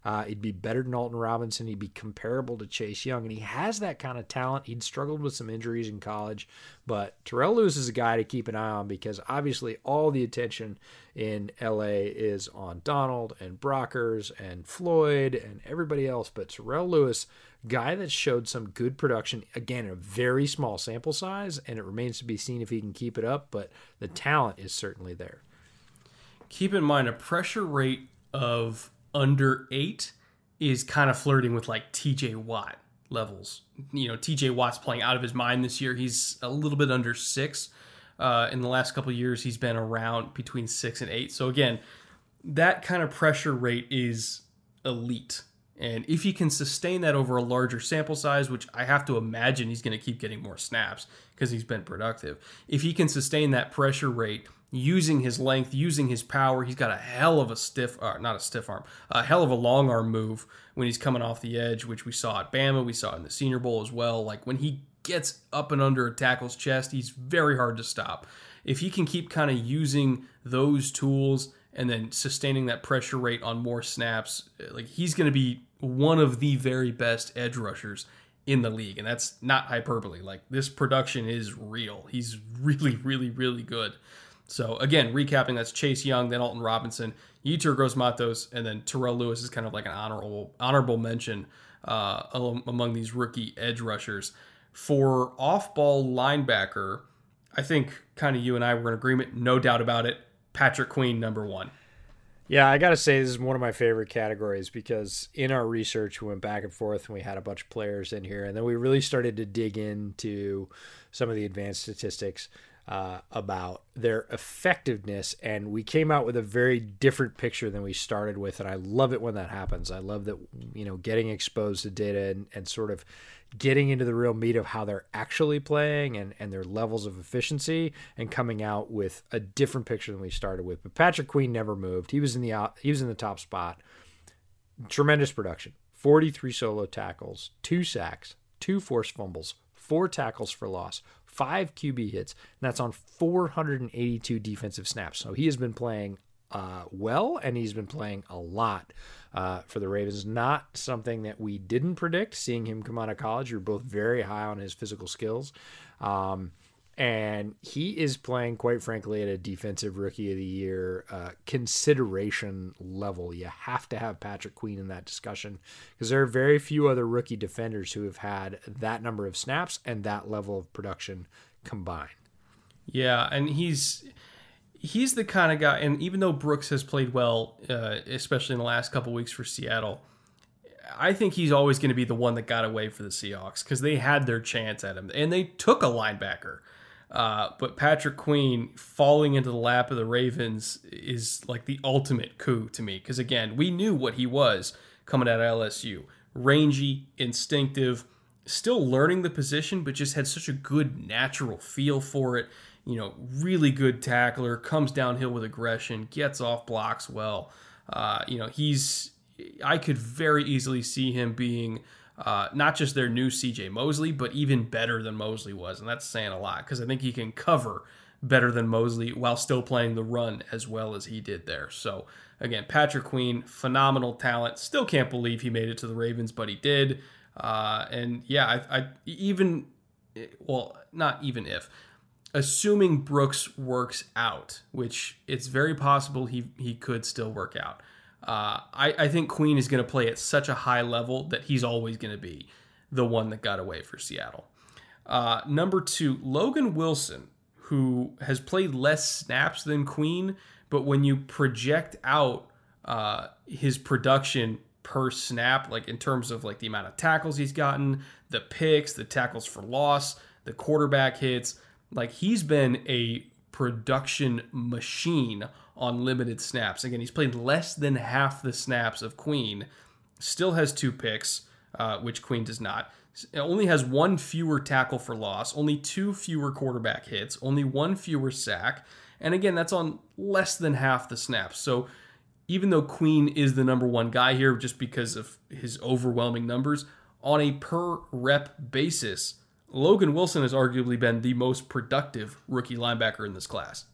S2: uh, he'd be better than Alton Robinson. He'd be comparable to Chase Young, and he has that kind of talent. He'd struggled with some injuries in college, but Terrell Lewis is a guy to keep an eye on because obviously all the attention in LA is on Donald and Brockers and Floyd and everybody else. But Terrell Lewis, guy that showed some good production, again, a very small sample size, and it remains to be seen if he can keep it up, but the talent is certainly there.
S1: Keep in mind a pressure rate of under eight is kind of flirting with like TJ Watt levels. You know, TJ Watt's playing out of his mind this year. He's a little bit under six. Uh, in the last couple years, he's been around between six and eight. So again, that kind of pressure rate is elite. And if he can sustain that over a larger sample size, which I have to imagine he's going to keep getting more snaps because he's been productive. If he can sustain that pressure rate using his length, using his power. He's got a hell of a stiff, uh, not a stiff arm, a hell of a long arm move when he's coming off the edge, which we saw at Bama. We saw in the Senior Bowl as well. Like when he gets up and under a tackle's chest, he's very hard to stop. If he can keep kind of using those tools and then sustaining that pressure rate on more snaps, like he's going to be one of the very best edge rushers in the league. And that's not hyperbole. Like this production is real. He's really, really, really good. So again, recapping, that's Chase Young, then Alton Robinson, Yetur Gross Matos, and then Terrell Lewis is kind of like an honorable honorable mention uh, among these rookie edge rushers. For off-ball linebacker, I think kind of you and I were in agreement, no doubt about it. Patrick Queen, number one.
S2: Yeah, I got to say, this is one of my favorite categories because in our research, we went back and forth and we had a bunch of players in here. And then we really started to dig into some of the advanced statistics uh, about their effectiveness, and we came out with a very different picture than we started with. And I love it when that happens. I love that you know getting exposed to data and, and sort of getting into the real meat of how they're actually playing and, and their levels of efficiency and coming out with a different picture than we started with. But Patrick Queen never moved. He was in the he was in the top spot. Tremendous production. 43 solo tackles, two sacks, two forced fumbles, four tackles for loss, five QB hits, and that's on 482 defensive snaps. So he has been playing uh, well, and he's been playing a lot uh, for the Ravens. Not something that we didn't predict. Seeing him come out of college, you're both very high on his physical skills. Um, and he is playing, quite frankly, at a defensive rookie of the year uh, consideration level. You have to have Patrick Queen in that discussion because there are very few other rookie defenders who have had that number of snaps and that level of production combined.
S1: Yeah, and he's he's the kind of guy, and even though Brooks has played well, uh, especially in the last couple weeks for Seattle, I think he's always going to be the one that got away for the Seahawks because they had their chance at him and they took a linebacker. Uh, but Patrick Queen falling into the lap of the Ravens is like the ultimate coup to me because again, we knew what he was coming out of LSU rangy, instinctive, still learning the position, but just had such a good natural feel for it. You know, really good tackler, comes downhill with aggression, gets off blocks well. Uh, you know, he's I could very easily see him being uh, not just their new CJ Mosley, but even better than Mosley was. And that's saying a lot because I think he can cover better than Mosley while still playing the run as well as he did there. So, again, Patrick Queen, phenomenal talent. Still can't believe he made it to the Ravens, but he did. Uh, and yeah, I, I even, well, not even if, assuming Brooks works out, which it's very possible he, he could still work out. Uh, I, I think Queen is going to play at such a high level that he's always going to be the one that got away for Seattle. Uh, number two, Logan Wilson, who has played less snaps than Queen, but when you project out uh, his production per snap, like in terms of like the amount of tackles he's gotten, the picks, the tackles for loss, the quarterback hits, like he's been a production machine on limited snaps. Again, he's played less than half the snaps of Queen, still has two picks, uh, which Queen does not. Only has one fewer tackle for loss, only two fewer quarterback hits, only one fewer sack. And again, that's on less than half the snaps. So even though Queen is the number one guy here just because of his overwhelming numbers, on a per rep basis, Logan Wilson has arguably been the most productive rookie linebacker in this class.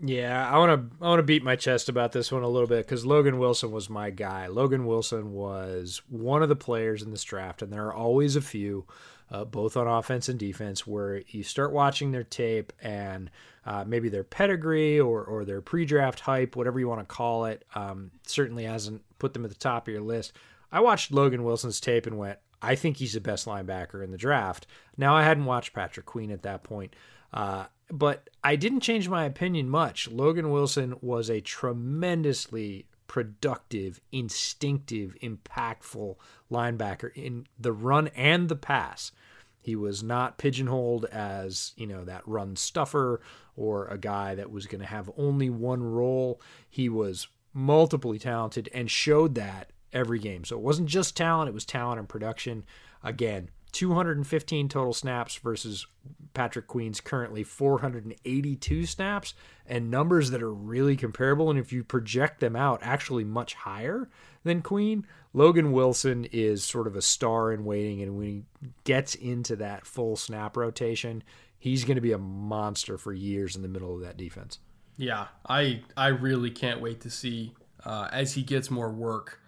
S2: Yeah, I want to I want to beat my chest about this one a little bit because Logan Wilson was my guy. Logan Wilson was one of the players in this draft, and there are always a few, uh, both on offense and defense, where you start watching their tape and uh, maybe their pedigree or or their pre-draft hype, whatever you want to call it, um, certainly hasn't put them at the top of your list. I watched Logan Wilson's tape and went, I think he's the best linebacker in the draft. Now I hadn't watched Patrick Queen at that point. Uh, but I didn't change my opinion much. Logan Wilson was a tremendously productive, instinctive, impactful linebacker in the run and the pass. He was not pigeonholed as, you know, that run stuffer or a guy that was going to have only one role. He was multiply talented and showed that every game. So it wasn't just talent, it was talent and production. Again, 215 total snaps versus Patrick Queen's currently 482 snaps, and numbers that are really comparable. And if you project them out, actually much higher than Queen. Logan Wilson is sort of a star in waiting, and when he gets into that full snap rotation, he's going to be a monster for years in the middle of that defense.
S1: Yeah, I I really can't wait to see uh, as he gets more work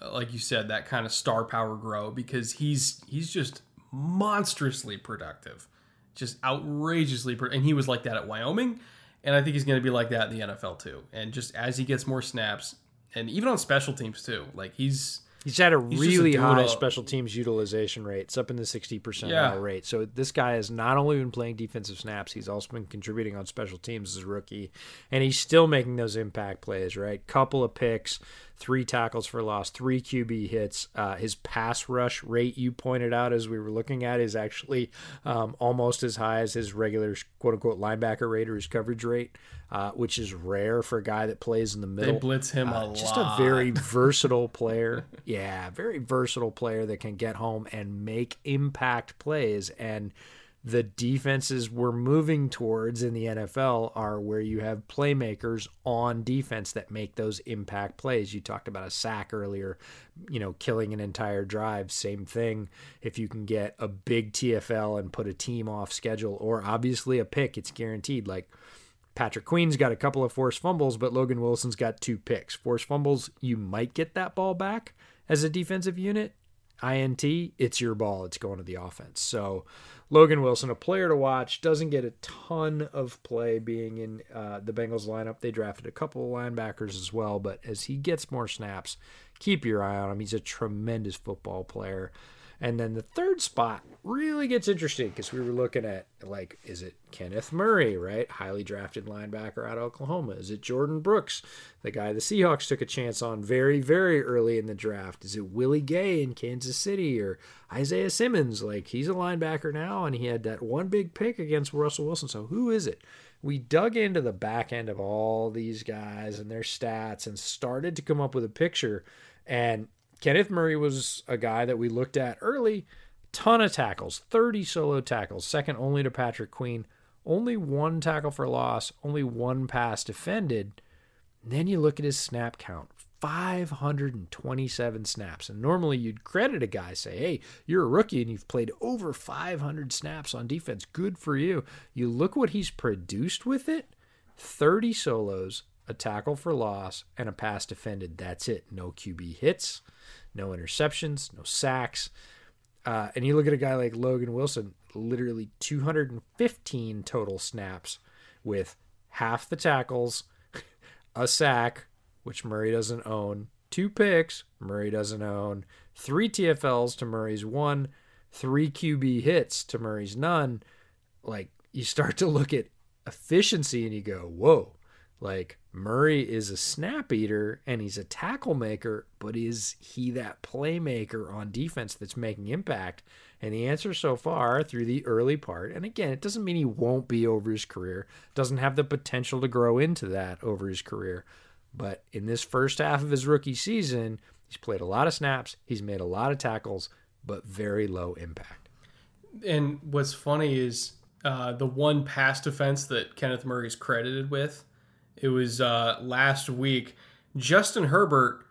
S1: Uh, like you said, that kind of star power grow because he's he's just monstrously productive, just outrageously, pro- and he was like that at Wyoming, and I think he's going to be like that in the NFL too. And just as he gets more snaps, and even on special teams too, like he's
S2: He's had a he's really a high special teams utilization rate. It's up in the 60% yeah. rate. So this guy has not only been playing defensive snaps, he's also been contributing on special teams as a rookie. And he's still making those impact plays, right? Couple of picks, three tackles for loss, three QB hits. Uh, his pass rush rate, you pointed out as we were looking at, is actually um, almost as high as his regular quote unquote linebacker rate or his coverage rate, uh, which is rare for a guy that plays in the middle.
S1: They blitz him
S2: uh,
S1: a
S2: just
S1: lot.
S2: a very <laughs> versatile player. yeah, very versatile player that can get home and make impact plays. And the defenses we're moving towards in the NFL are where you have playmakers on defense that make those impact plays. You talked about a sack earlier, you know, killing an entire drive. Same thing if you can get a big TFL and put a team off schedule, or obviously a pick, it's guaranteed. Like Patrick Queen's got a couple of forced fumbles, but Logan Wilson's got two picks. Forced fumbles, you might get that ball back as a defensive unit. INT, it's your ball. It's going to the offense. So, Logan Wilson, a player to watch, doesn't get a ton of play being in uh, the Bengals lineup. They drafted a couple of linebackers as well, but as he gets more snaps, keep your eye on him. He's a tremendous football player. And then the third spot really gets interesting because we were looking at like, is it Kenneth Murray, right? Highly drafted linebacker out of Oklahoma. Is it Jordyn Brooks, the guy the Seahawks took a chance on very, very early in the draft? Is it Willie Gay in Kansas City or Isaiah Simmons? Like he's a linebacker now and he had that one big pick against Russell Wilson. So who is it? We dug into the back end of all these guys and their stats and started to come up with a picture. And Kenneth Murray was a guy that we looked at early. Ton of tackles, 30 solo tackles, second only to Patrick Queen. Only one tackle for loss, only one pass defended. And then you look at his snap count 527 snaps. And normally you'd credit a guy, say, hey, you're a rookie and you've played over 500 snaps on defense. Good for you. You look what he's produced with it 30 solos, a tackle for loss, and a pass defended. That's it. No QB hits, no interceptions, no sacks. Uh, and you look at a guy like Logan Wilson, literally 215 total snaps with half the tackles, <laughs> a sack, which Murray doesn't own, two picks, Murray doesn't own, three TFLs to Murray's one, three QB hits to Murray's none. Like, you start to look at efficiency and you go, whoa, like Murray is a snap eater and he's a tackle maker, but is he that playmaker on defense that's making impact? And the answer so far through the early part, and again, it doesn't mean he won't be over his career, doesn't have the potential to grow into that over his career. But in this first half of his rookie season, he's played a lot of snaps, he's made a lot of tackles, but very low impact.
S1: And what's funny is uh, the one pass defense that Kenneth Murray is credited with it was uh, last week. Justin Herbert,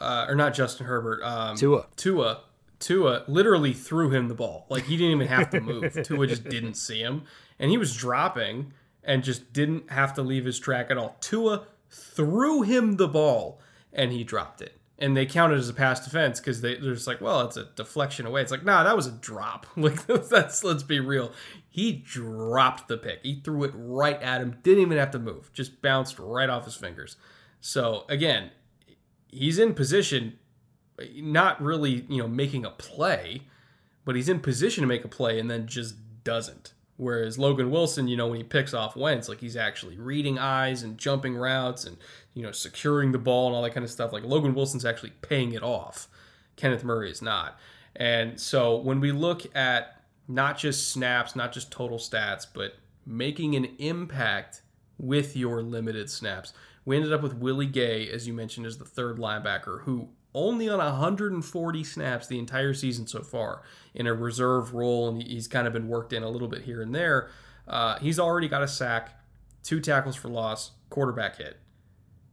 S1: uh, or not Justin Herbert, um,
S2: Tua.
S1: Tua. Tua literally threw him the ball. Like he didn't even have to move. <laughs> Tua just didn't see him. And he was dropping and just didn't have to leave his track at all. Tua threw him the ball and he dropped it. And they count it as a pass defense because they, they're just like, well, it's a deflection away. It's like, nah, that was a drop. <laughs> Like <laughs> that's let's be real. He dropped the pick. He threw it right at him. Didn't even have to move. Just bounced right off his fingers. So again, he's in position, not really, you know, making a play, but he's in position to make a play and then just doesn't. Whereas Logan Wilson, you know, when he picks off Wentz, like he's actually reading eyes and jumping routes and, you know, securing the ball and all that kind of stuff. Like Logan Wilson's actually paying it off. Kenneth Murray is not. And so when we look at not just snaps, not just total stats, but making an impact with your limited snaps, we ended up with Willie Gay, as you mentioned, as the third linebacker, who only on 140 snaps the entire season so far in a reserve role, and he's kind of been worked in a little bit here and there. Uh, he's already got a sack, two tackles for loss, quarterback hit.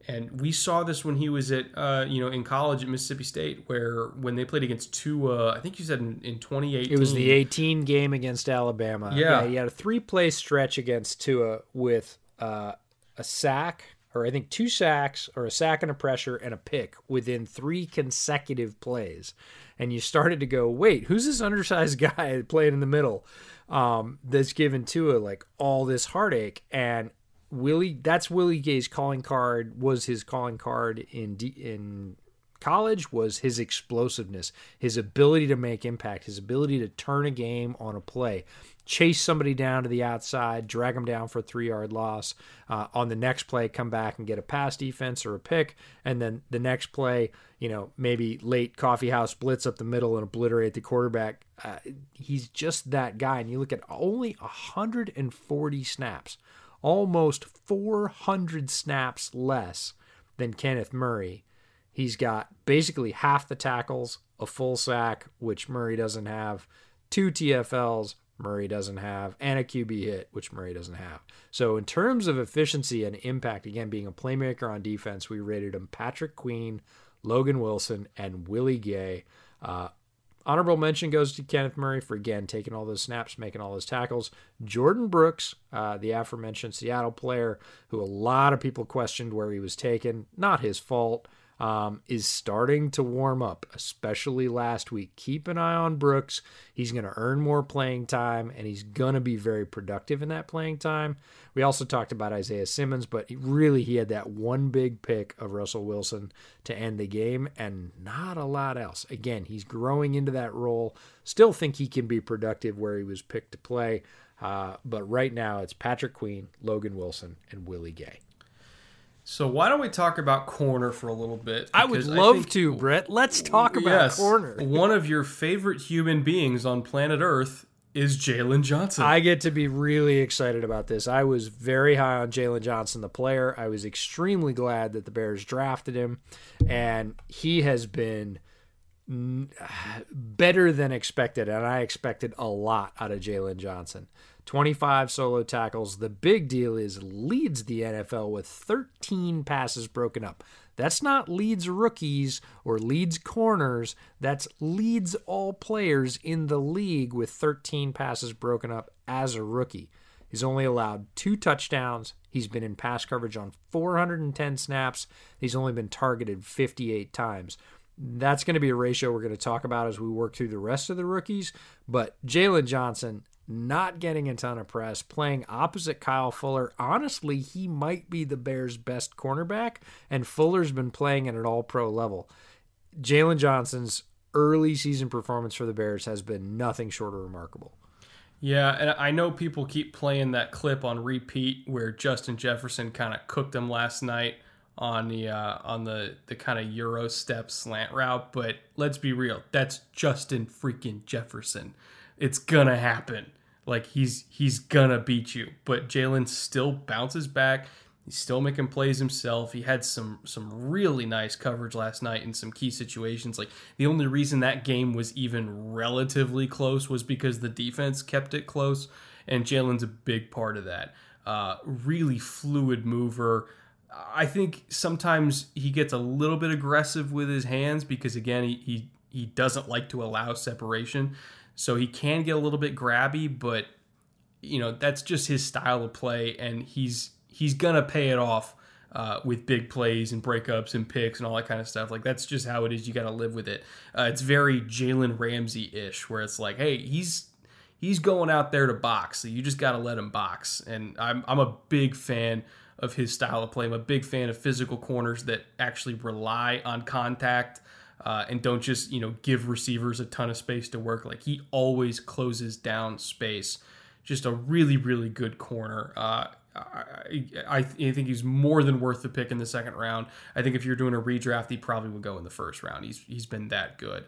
S1: And we saw this when he was at, uh, you know, in college at Mississippi State, where when they played against Tua, I think you said in, in 2018.
S2: It was the 18 game against Alabama.
S1: Yeah.
S2: yeah he had a three play stretch against Tua with uh, a sack, or I think two sacks, or a sack and a pressure and a pick within three consecutive plays. And you started to go, wait, who's this undersized <laughs> guy playing in the middle um, that's given Tua like all this heartache? And Willie, that's Willie Gay's calling card. Was his calling card in D, in college was his explosiveness, his ability to make impact, his ability to turn a game on a play, chase somebody down to the outside, drag them down for a three yard loss. Uh, on the next play, come back and get a pass defense or a pick, and then the next play, you know, maybe late coffee house blitz up the middle and obliterate the quarterback. Uh, he's just that guy. And you look at only 140 snaps almost 400 snaps less than Kenneth Murray. He's got basically half the tackles, a full sack, which Murray doesn't have, two TFLs, Murray doesn't have, and a QB hit, which Murray doesn't have. So, in terms of efficiency and impact, again, being a playmaker on defense, we rated him Patrick Queen, Logan Wilson, and Willie Gay. Uh, Honorable mention goes to Kenneth Murray for again taking all those snaps, making all those tackles. Jordyn Brooks, uh, the aforementioned Seattle player, who a lot of people questioned where he was taken. Not his fault. Um, is starting to warm up, especially last week. Keep an eye on Brooks. He's going to earn more playing time, and he's going to be very productive in that playing time. We also talked about Isaiah Simmons, but really he had that one big pick of Russell Wilson to end the game, and not a lot else. Again, he's growing into that role. Still think he can be productive where he was picked to play. Uh, but right now, it's Patrick Queen, Logan Wilson, and Willie Gay.
S1: So why don't we talk about corner for a little bit?
S2: I would love
S1: think-
S2: to, Brett. Let's talk about
S1: yes,
S2: corner. <laughs>
S1: one of your favorite human beings on planet Earth is Jaylon Johnson.
S2: I get to be really excited about this. I was very high on Jaylon Johnson, the player. I was extremely glad that the Bears drafted him, and he has been <sighs> better than expected. And I expected a lot out of Jaylon Johnson. 25 solo tackles. The big deal is leads the NFL with 13 passes broken up. That's not leads rookies or leads corners. That's leads all players in the league with 13 passes broken up as a rookie. He's only allowed two touchdowns. He's been in pass coverage on 410 snaps. He's only been targeted 58 times. That's going to be a ratio we're going to talk about as we work through the rest of the rookies. But Jaylon Johnson, not getting a ton of press, playing opposite Kyle Fuller. Honestly, he might be the Bears' best cornerback, and Fuller's been playing at an all pro level. Jaylon Johnson's early season performance for the Bears has been nothing short of remarkable.
S1: Yeah, and I know people keep playing that clip on repeat where Justin Jefferson kind of cooked them last night on the uh, on the the kind of Euro step slant route, but let's be real, that's Justin freaking Jefferson. It's gonna happen. Like he's he's gonna beat you, but Jaylon still bounces back. He's still making plays himself. He had some some really nice coverage last night in some key situations. Like the only reason that game was even relatively close was because the defense kept it close, and Jaylon's a big part of that. Uh, really fluid mover. I think sometimes he gets a little bit aggressive with his hands because again he he, he doesn't like to allow separation, so he can get a little bit grabby, but you know that's just his style of play, and he's he's gonna pay it off uh, with big plays and breakups and picks and all that kind of stuff. Like that's just how it is. You got to live with it. Uh, it's very Jalen Ramsey ish, where it's like, hey, he's he's going out there to box, so you just got to let him box. And I'm I'm a big fan of his style of play. I'm a big fan of physical corners that actually rely on contact. Uh, and don't just you know give receivers a ton of space to work. Like he always closes down space. Just a really really good corner. Uh, I, I, I think he's more than worth the pick in the second round. I think if you're doing a redraft, he probably would go in the first round. He's he's been that good.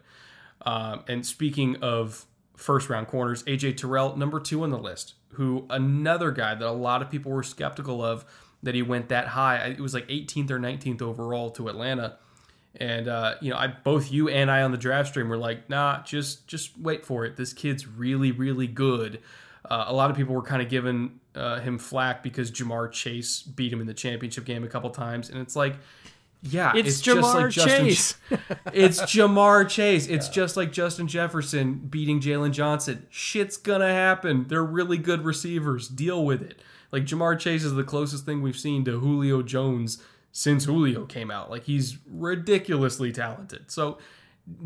S1: Um, and speaking of first round corners, AJ Terrell, number two on the list, who another guy that a lot of people were skeptical of that he went that high. It was like 18th or 19th overall to Atlanta. And uh, you know, I both you and I on the draft stream were like, nah, just just wait for it. This kid's really really good. Uh, a lot of people were kind of giving uh, him flack because Ja'Marr Chase beat him in the championship game a couple times, and it's like, yeah,
S2: It's,
S1: just
S2: Ja'Marr
S1: like Justin- <laughs>
S2: Chase.
S1: it's Ja'Marr Chase. It's just like Justin Jefferson beating Jaylon Johnson. Shit's gonna happen. They're really good receivers. Deal with it. Like Ja'Marr Chase is the closest thing we've seen to Julio Jones since Julio came out. Like he's ridiculously talented. So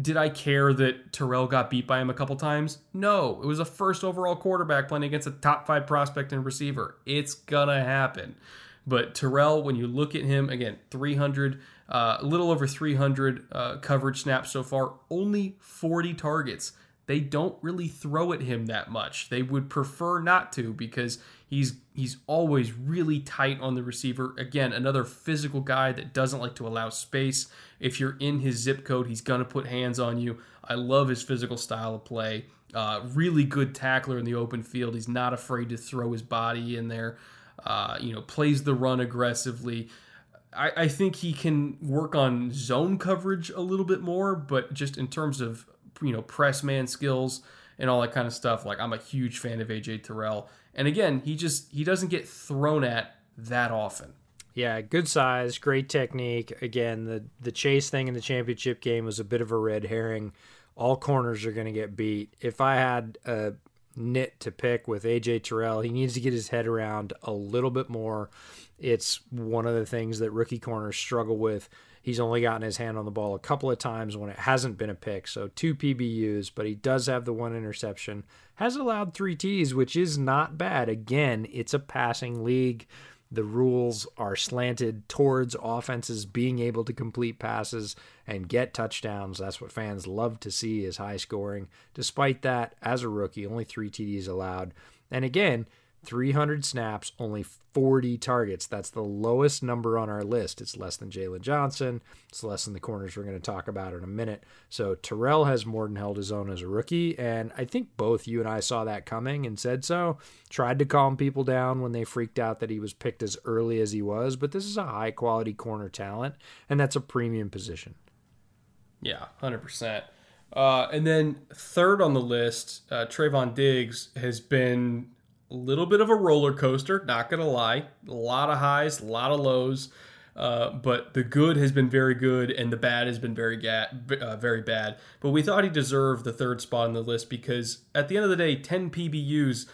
S1: did I care that Terrell got beat by him a couple times? No. It was a first overall quarterback playing against a top five prospect and receiver. It's gonna happen. But Terrell, when you look at him again, 300, uh, a little over 300 uh, coverage snaps so far, only 40 targets. They don't really throw at him that much. They would prefer not to because he's he's always really tight on the receiver. Again, another physical guy that doesn't like to allow space. If you're in his zip code, he's gonna put hands on you. I love his physical style of play. Uh, really good tackler in the open field. He's not afraid to throw his body in there. Uh, you know, plays the run aggressively. I, I think he can work on zone coverage a little bit more, but just in terms of you know press man skills and all that kind of stuff, like I'm a huge fan of AJ Terrell. And again, he just he doesn't get thrown at that often.
S2: Yeah, good size, great technique. Again, the the chase thing in the championship game was a bit of a red herring. All corners are going to get beat. If I had a nit to pick with AJ Terrell. He needs to get his head around a little bit more. It's one of the things that rookie corners struggle with. He's only gotten his hand on the ball a couple of times when it hasn't been a pick. So two PBUs, but he does have the one interception. Has allowed three T's, which is not bad. Again, it's a passing league. The rules are slanted towards offenses being able to complete passes and get touchdowns. That's what fans love to see is high scoring. Despite that, as a rookie, only three TDs allowed. And again, 300 snaps, only 40 targets. That's the lowest number on our list. It's less than Jaylon Johnson. It's less than the corners we're going to talk about in a minute. So Terrell has more than held his own as a rookie. And I think both you and I saw that coming and said so. Tried to calm people down when they freaked out that he was picked as early as he was. But this is a high quality corner talent, and that's a premium position.
S1: Yeah, 100%. Uh, and then third on the list, uh, Trevon Diggs has been a little bit of a roller coaster, not going to lie. A lot of highs, a lot of lows. Uh, but the good has been very good, and the bad has been very ga- uh, very bad. But we thought he deserved the third spot on the list because at the end of the day, 10 PBUs,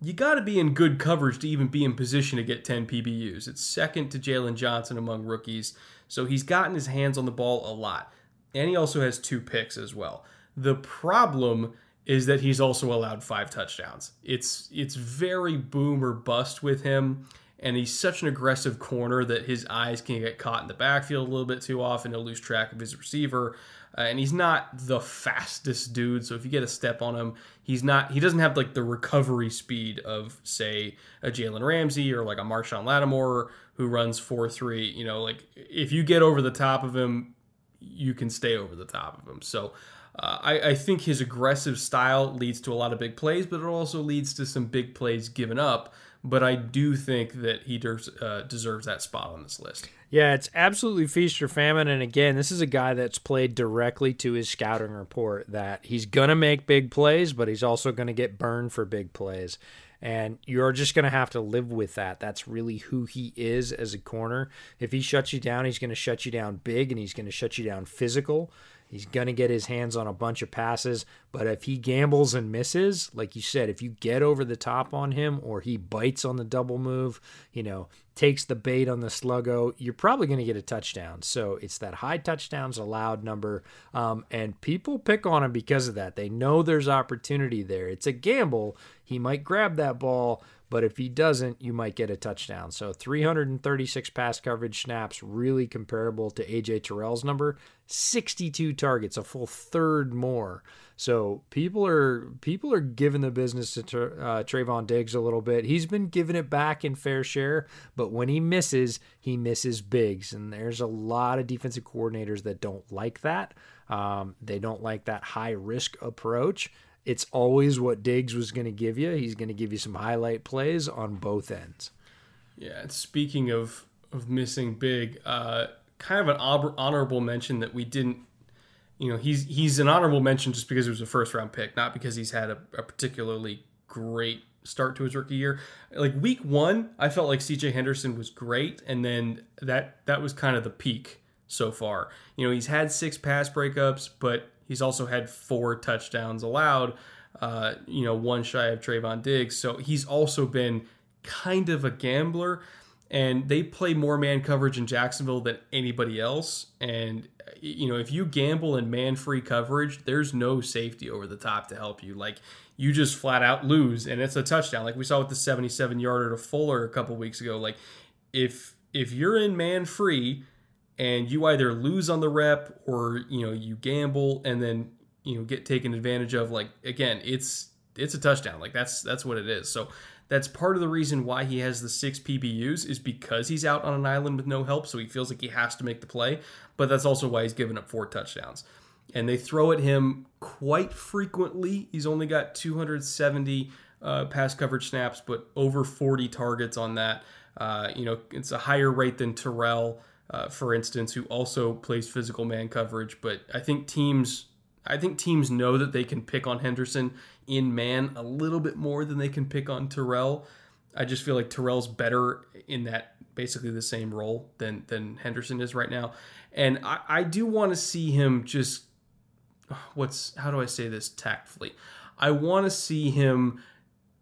S1: you got to be in good coverage to even be in position to get 10 PBUs. It's second to Jaylon Johnson among rookies, so he's gotten his hands on the ball a lot, and he also has two picks as well. The problem is that he's also allowed five touchdowns. It's it's very boom or bust with him, and he's such an aggressive corner that his eyes can get caught in the backfield a little bit too often. He'll lose track of his receiver, uh, and he's not the fastest dude. So if you get a step on him, he's not. He doesn't have like the recovery speed of say a Jalen Ramsey or like a Marshon Lattimore who runs four three. You know, like if you get over the top of him, you can stay over the top of him. So. Uh, I, I, think his aggressive style leads to a lot of big plays, but it also leads to some big plays given up. But I do think that he uh, deserves that spot on this list.
S2: Yeah, it's absolutely feast or famine. And again, this is a guy that's played directly to his scouting report that he's going to make big plays, but he's also going to get burned for big plays. And you're just going to have to live with that. That's really who he is as a corner. If he shuts you down, he's going to shut you down big and he's going to shut you down physical. He's going to get his hands on a bunch of passes, but if he gambles and misses, like you said, if you get over the top on him or he bites on the double move, you know, takes the bait on the sluggo, you're probably going to get a touchdown. So it's that high touchdowns allowed number. Um, and people pick on him because of that. They know there's opportunity there. It's a gamble. He might grab that ball but if he doesn't, you might get a touchdown. So 336 pass coverage snaps, really comparable to AJ Terrell's number. 62 targets, a full third more. So people are people are giving the business to uh, Trevon Diggs a little bit. He's been giving it back in fair share, but when he misses, he misses bigs, and there's a lot of defensive coordinators that don't like that. Um, they don't like that high risk approach it's always what Diggs was going to give you. He's going to give you some highlight plays on both ends.
S1: Yeah, speaking of of missing big, uh, kind of an honorable mention that we didn't. You know, he's he's an honorable mention just because he was a first round pick, not because he's had a, a particularly great start to his rookie year. Like week one, I felt like CJ Henderson was great, and then that that was kind of the peak so far. You know, he's had six pass breakups, but He's also had four touchdowns allowed, uh, you know, one shy of Trevon Diggs. So he's also been kind of a gambler. And they play more man coverage in Jacksonville than anybody else. And, you know, if you gamble in man free coverage, there's no safety over the top to help you. Like, you just flat out lose, and it's a touchdown. Like we saw with the 77 yarder to Fuller a couple weeks ago. Like, if if you're in man free, and you either lose on the rep or you know you gamble and then you know get taken advantage of like again it's it's a touchdown like that's that's what it is so that's part of the reason why he has the six PBUs is because he's out on an island with no help so he feels like he has to make the play but that's also why he's given up four touchdowns and they throw at him quite frequently he's only got 270 uh, pass coverage snaps but over 40 targets on that uh, you know it's a higher rate than Terrell uh, for instance, who also plays physical man coverage. But I think teams, I think teams know that they can pick on Henderson in man a little bit more than they can pick on Terrell. I just feel like Terrell's better in that basically the same role than than Henderson is right now, and I, I do want to see him just what's how do I say this tactfully. I want to see him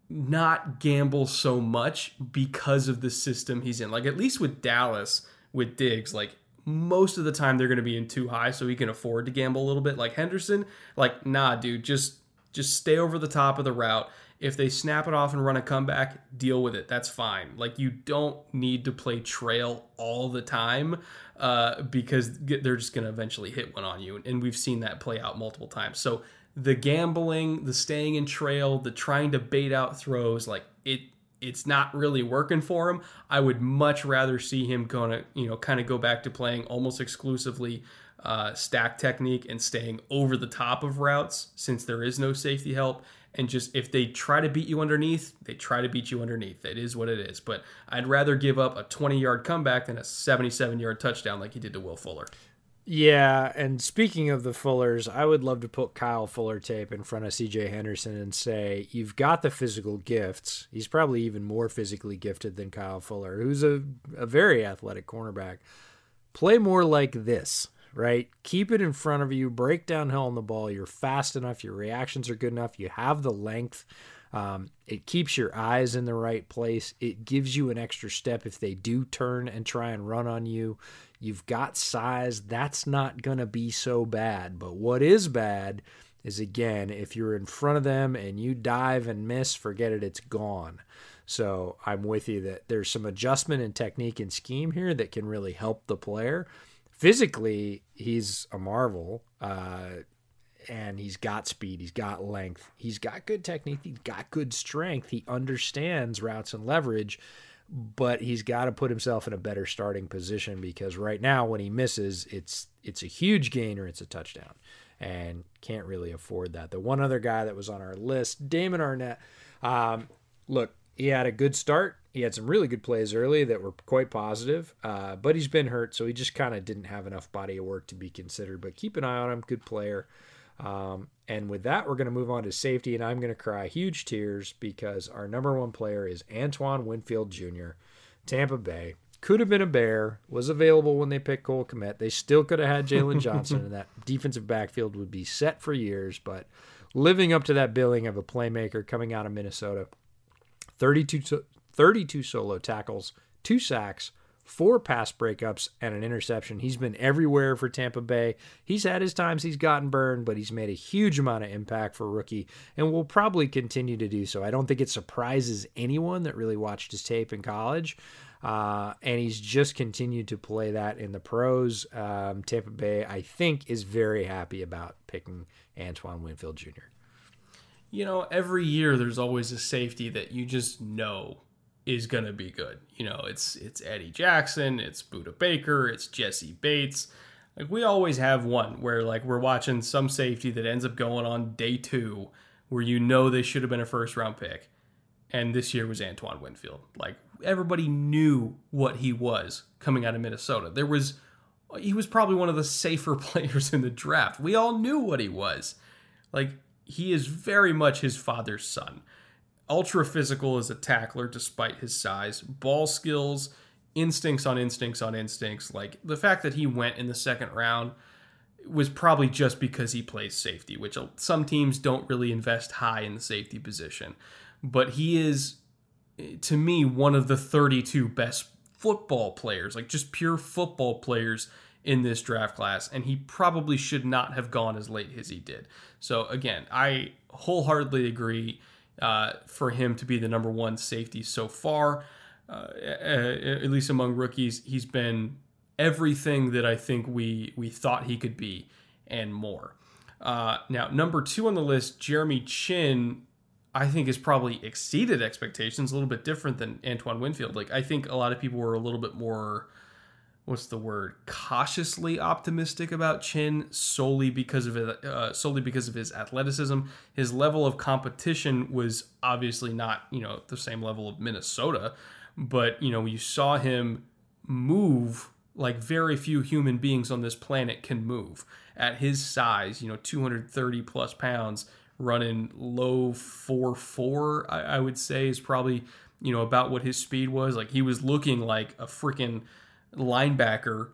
S1: not gamble so much because of the system he's in. Like at least with Dallas with Diggs, like most of the time they're going to be in two high so he can afford to gamble a little bit. Like Henderson, like nah, dude, just just stay over the top of the route. If they snap it off and run a comeback, deal with it. That's fine. Like you don't need to play trail all the time uh, because they're just going to eventually hit one on you, and we've seen that play out multiple times. So the gambling, the staying in trail, the trying to bait out throws, like it it's not really working for him. I would much rather see him to, you know, kind of go back to playing almost exclusively uh, stack technique and staying over the top of routes since there is no safety help. And just if they try to beat you underneath, they try to beat you underneath. It is what it is. But I'd rather give up a 20 yard comeback than a 77 yard touchdown like he did to Will Fuller.
S2: Yeah, and speaking of the Fullers, I would love to put Kyle Fuller tape in front of CJ Henderson and say, You've got the physical gifts. He's probably even more physically gifted than Kyle Fuller, who's a, a very athletic cornerback. Play more like this, right? Keep it in front of you, break downhill on the ball. You're fast enough, your reactions are good enough, you have the length. Um, it keeps your eyes in the right place. It gives you an extra step if they do turn and try and run on you. You've got size. That's not going to be so bad. But what is bad is, again, if you're in front of them and you dive and miss, forget it, it's gone. So I'm with you that there's some adjustment in technique and scheme here that can really help the player. Physically, he's a marvel. Uh, and he's got speed, he's got length, he's got good technique, he's got good strength, he understands routes and leverage, but he's got to put himself in a better starting position because right now when he misses, it's it's a huge gain or it's a touchdown, and can't really afford that. The one other guy that was on our list, Damon Arnette. Um, look, he had a good start. He had some really good plays early that were quite positive, uh, but he's been hurt, so he just kind of didn't have enough body of work to be considered. But keep an eye on him. Good player. Um, and with that, we're going to move on to safety, and I'm going to cry huge tears because our number one player is Antoine Winfield Jr., Tampa Bay. Could have been a Bear, was available when they picked Cole Kmet. They still could have had Jaylon Johnson, and <laughs> that defensive backfield would be set for years. But living up to that billing of a playmaker coming out of Minnesota, 32, 32 solo tackles, two sacks, four pass breakups, and an interception. He's been everywhere for Tampa Bay. He's had his times he's gotten burned, but he's made a huge amount of impact for rookie and will probably continue to do so. I don't think it surprises anyone that really watched his tape in college. Uh, and he's just continued to play that in the pros. Um, Tampa Bay, I think, is very happy about picking Antoine Winfield Jr.
S1: You know, every year there's always a safety that you just know is gonna be good. You know, it's it's Eddie Jackson, it's Budda Baker, it's Jessie Bates. Like we always have one where like we're watching some safety that ends up going on day two where you know they should have been a first round pick. And this year was Antoine Winfield. Like everybody knew what he was coming out of Minnesota. There was he was probably one of the safer <laughs> players in the draft. We all knew what he was. Like he is very much his father's son ultra physical as a tackler despite his size, ball skills, instincts on instincts on instincts. Like the fact that he went in the second round was probably just because he plays safety, which uh, some teams don't really invest high in the safety position. But he is, to me, one of the 32 best football players, like just pure football players in this draft class. And he probably should not have gone as late as he did. So, again, I wholeheartedly agree uh, for him to be the number one safety so far. Uh, at least among rookies, he's been everything that I think we we thought he could be and more. Uh, now, number two on the list, Jeremy Chinn, I think has probably exceeded expectations. A little bit different than Antoine Winfield. Like I think a lot of people were a little bit more what's the word cautiously optimistic about Chinn solely because of it uh, solely because of his athleticism. His level of competition was obviously not you know the same level of Minnesota, but you know you saw him move like very few human beings on this planet can move at his size. You know, 230 plus pounds, running low four four. I, I would say is probably you know about what his speed was. Like he was looking like a freaking linebacker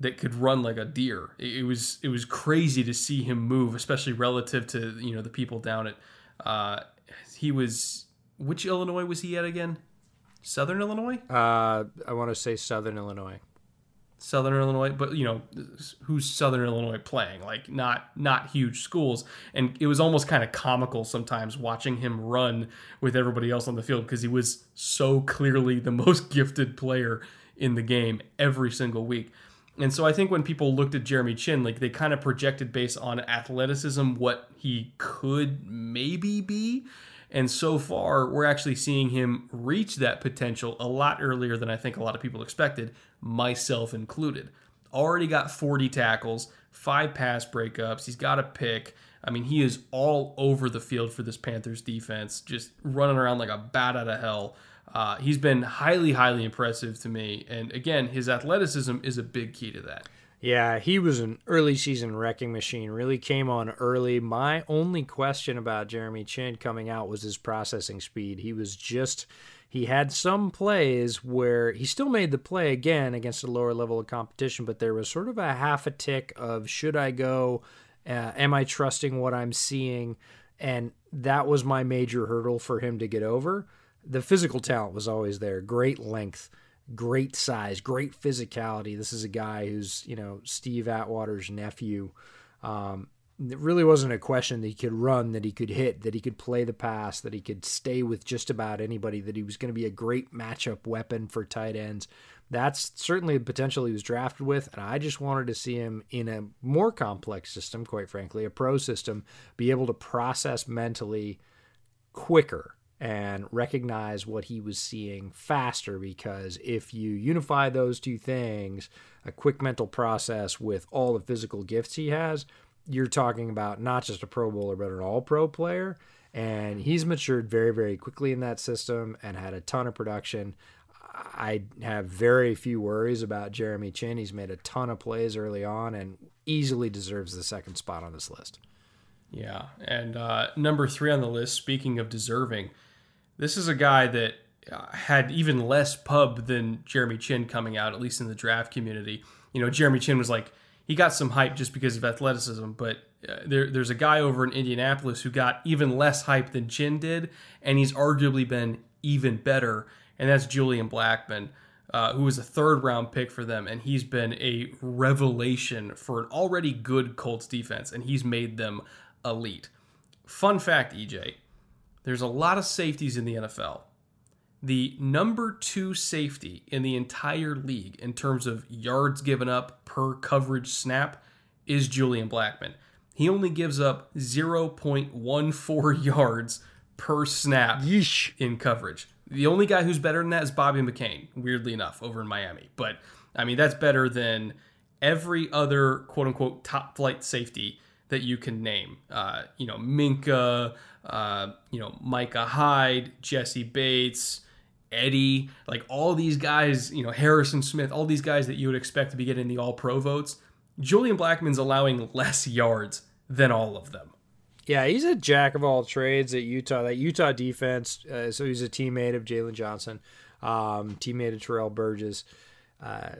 S1: that could run like a deer. It was it was crazy to see him move, especially relative to you know the people down at Uh, he was which Illinois was he at again? Southern Illinois.
S2: Uh, I want to say Southern Illinois.
S1: Southern Illinois, but you know who's Southern Illinois playing? Like not not huge schools, and it was almost kind of comical sometimes watching him run with everybody else on the field because he was so clearly the <laughs> most gifted player in the game every single week. And so I think when people looked at Jeremy Chinn, like they kind of projected based on athleticism what he could maybe be. And so far, we're actually seeing him reach that potential a lot earlier than I think a lot of people expected, myself included. Already got 40 tackles, five pass breakups. He's got a pick. I mean, he is all over the field for this Panthers defense, just running around like a bat out of hell. Uh, he's been highly, highly impressive to me. And again, his athleticism is a big key to that.
S2: Yeah, he was an early season wrecking machine. Really came on early. My only question about Jeremy Chinn coming out was his processing speed. He was just he had some plays where he still made the play again against a lower level of competition, but there was sort of a half a tick of should I go? Uh, am I trusting what I'm seeing? And that was my major hurdle for him to get over. The physical talent was always there, great length great size, great physicality. This is a guy who's, you know, Steve Atwater's nephew. Um, it really wasn't a question that he could run, that he could hit, that he could play the pass, that he could stay with just about anybody, that he was going to be a great matchup weapon for tight ends. That's certainly the potential he was drafted with, and I just wanted to see him in a more complex system, quite frankly, a pro system, be able to process mentally quicker and recognize what he was seeing faster because if you unify those two things, a quick mental process with all the physical gifts he has, you're talking about not just a Pro Bowler, but an all pro player. And he's matured very, very quickly in that system and had a ton of production. I have very few worries about Jeremy Chinn. He's made a ton of plays early on and easily deserves the second spot on this list.
S1: Yeah. And uh, number three on the list, speaking of deserving, this is a guy that uh, had even less pub than Jeremy Chinn coming out, at least in the draft community. You know, Jeremy Chinn was like, he got some hype just because of athleticism, but uh, there, there's a guy over in Indianapolis who got even less hype than Chinn did, and he's arguably been even better, and that's Julian Blackmon. Uh, who was a third round pick for them, and he's been a revelation for an already good Colts defense, and he's made them elite. Fun fact, EJ there's a lot of safeties in the NFL. The number two safety in the entire league in terms of yards given up per coverage snap is Julian Blackmon. He only gives up 0.14 <laughs> yards per snap
S2: Yeesh.
S1: in coverage. The only guy who's better than that is Bobby McCain, weirdly enough, over in Miami. But I mean, that's better than every other quote unquote top flight safety that you can name. Uh, you know, Minkah, uh, you know, Micah Hyde, Jessie Bates, Eddie, like all these guys, you know, Harrison Smith, all these guys that you would expect to be getting the all pro votes. Julian Blackmon's allowing less yards than all of them.
S2: Yeah, he's a jack of all trades at Utah. That Utah defense, uh, so he's a teammate of Jaylon Johnson, um, teammate of Terrell Burgess uh,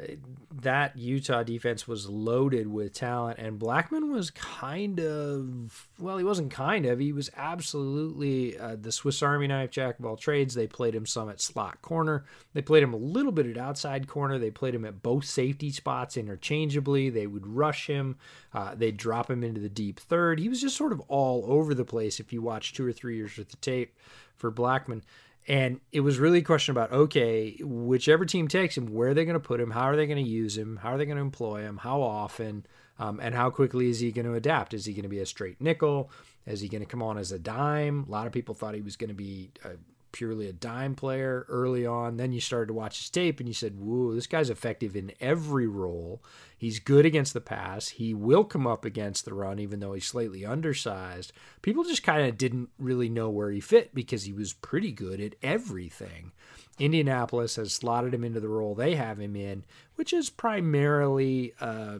S2: that Utah defense was loaded with talent, and Blackmon was kind of well, he wasn't kind of, he was absolutely uh, the Swiss Army knife jack of all trades. They played him some at slot corner, they played him a little bit at outside corner, they played him at both safety spots interchangeably. They would rush him, uh, they'd drop him into the deep third. He was just sort of all over the place if you watch two or three years worth of tape for Blackmon. And it was really a question about okay, whichever team takes him, where are they going to put him? How are they going to use him? How are they going to employ him? How often? Um, and how quickly is he going to adapt? Is he going to be a straight nickel? Is he going to come on as a dime? A lot of people thought he was going to be a purely a dime player early on. Then you started to watch his tape and you said, Whoa, this guy's effective in every role. He's good against the pass. He will come up against the run, even though he's slightly undersized. People just kind of didn't really know where he fit because he was pretty good at everything. Indianapolis has slotted him into the role they have him in, which is primarily, uh,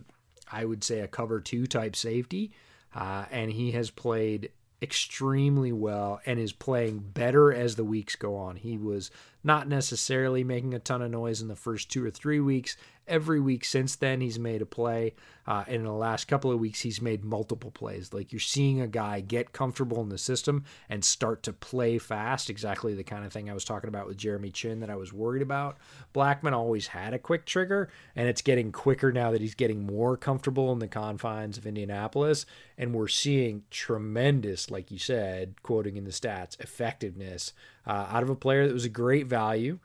S2: I would say, a cover two type safety. Uh, and he has played extremely well and is playing better as the weeks go on. He was not necessarily making a ton of noise in the first two or three weeks. Every week since then, he's made a play. Uh, and in the last couple of weeks, he's made multiple plays. Like you're seeing a guy get comfortable in the system and start to play fast. Exactly the kind of thing I was talking about with Jeremy Chinn that I was worried about. Blackmon always had a quick trigger, and it's getting quicker now that he's getting more comfortable in the confines of Indianapolis. And we're seeing tremendous, like you said, quoting in the stats, effectiveness uh, out of a player that was a great value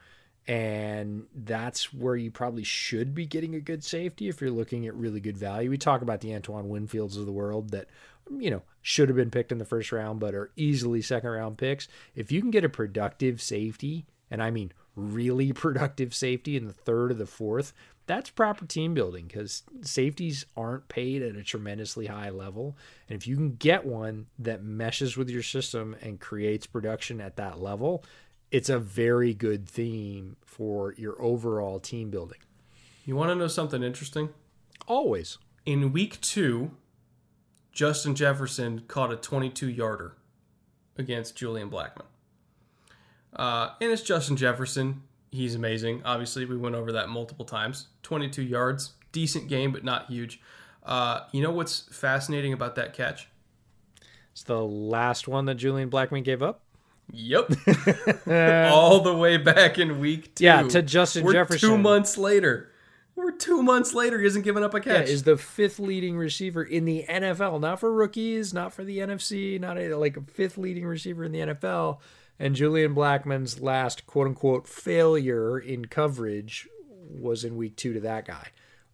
S2: and that's where you probably should be getting a good safety if you're looking at really good value. We talk about the Antoine Winfields of the world that you know should have been picked in the first round but are easily second round picks. If you can get a productive safety, and I mean really <laughs> productive safety in the third or the fourth, that's proper team building because safeties aren't paid at a tremendously high level. And if you can get one that meshes with your system and creates production at that level, it's a very good theme for your overall team building.
S1: You want to know something interesting?
S2: Always.
S1: In week two, Justin Jefferson caught a 22 yarder against Julian Blackmon. Uh, and it's Justin Jefferson. He's amazing. Obviously, we went over that multiple times. 22 yards, decent game, but not huge. Uh, you know what's fascinating about that catch?
S2: It's the last one that Julian Blackmon gave up.
S1: Yep. <laughs> <laughs> All the way back in week two.
S2: Yeah, to Justin
S1: We're
S2: Jefferson.
S1: Two months later. We're two months later. He hasn't given up a
S2: Yeah,
S1: catch.
S2: is the fifth leading receiver in the NFL, not for rookies, not for the NFC, not a, like a fifth leading receiver in the NFL. And Julian Blackmon's last quote unquote failure in coverage was in week two to that guy.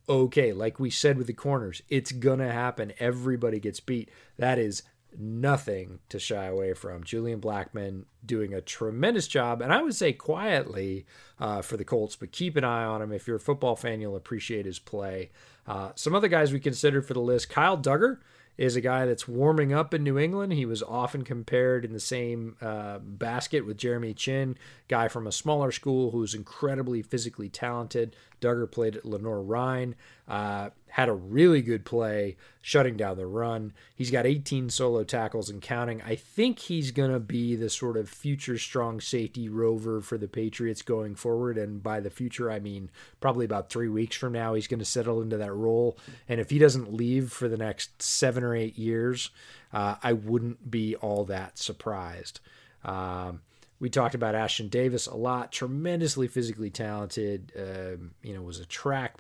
S2: Okay, like we said with the corners, it's gonna happen. Everybody gets beat. That is nothing to shy away from. Julian Blackmon doing a tremendous job, and I would say quietly uh, for the Colts, but keep an eye on him. If you're a football fan, you'll appreciate his play. Uh, some other guys we considered for the list Kyle Dugger is a guy that's warming up in New England. He was often compared in the same uh, basket with Jeremy Chinn, guy from a smaller school who's incredibly physically talented. Dugger played at Lenoir-Rhyne, uh, had a really good play shutting down the run. He's got 18 solo tackles and counting. I think he's going to be the sort of future strong safety rover for the Patriots going forward. And by the future, I mean probably about three weeks from now, he's going to settle into that role. And if he doesn't leave for the next seven or eight years, uh, I wouldn't be all that surprised. Um, we talked about Ashtyn Davis a lot. Tremendously physically talented. Um, you know, was a track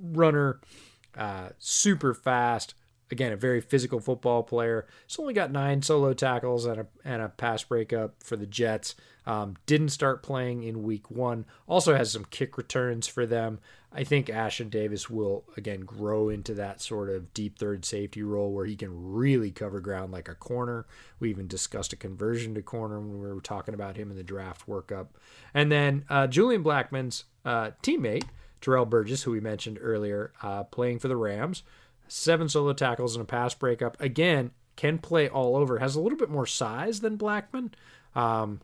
S2: runner, uh, super fast. Again, a very physical football player. He's only got nine solo tackles and a and a pass breakup for the Jets. Um, didn't start playing in week one. Also has some kick returns for them. I think Ashtyn Davis will again grow into that sort of deep third safety role where he can really cover ground like a corner. We even discussed a conversion to corner when we were talking about him in the draft workup. And then uh, Julian Blackmon's uh, teammate Terrell Burgess, who we mentioned earlier, uh, playing for the Rams, seven solo tackles and a pass breakup. Again, can play all over. Has a little bit more size than Blackmon. Um,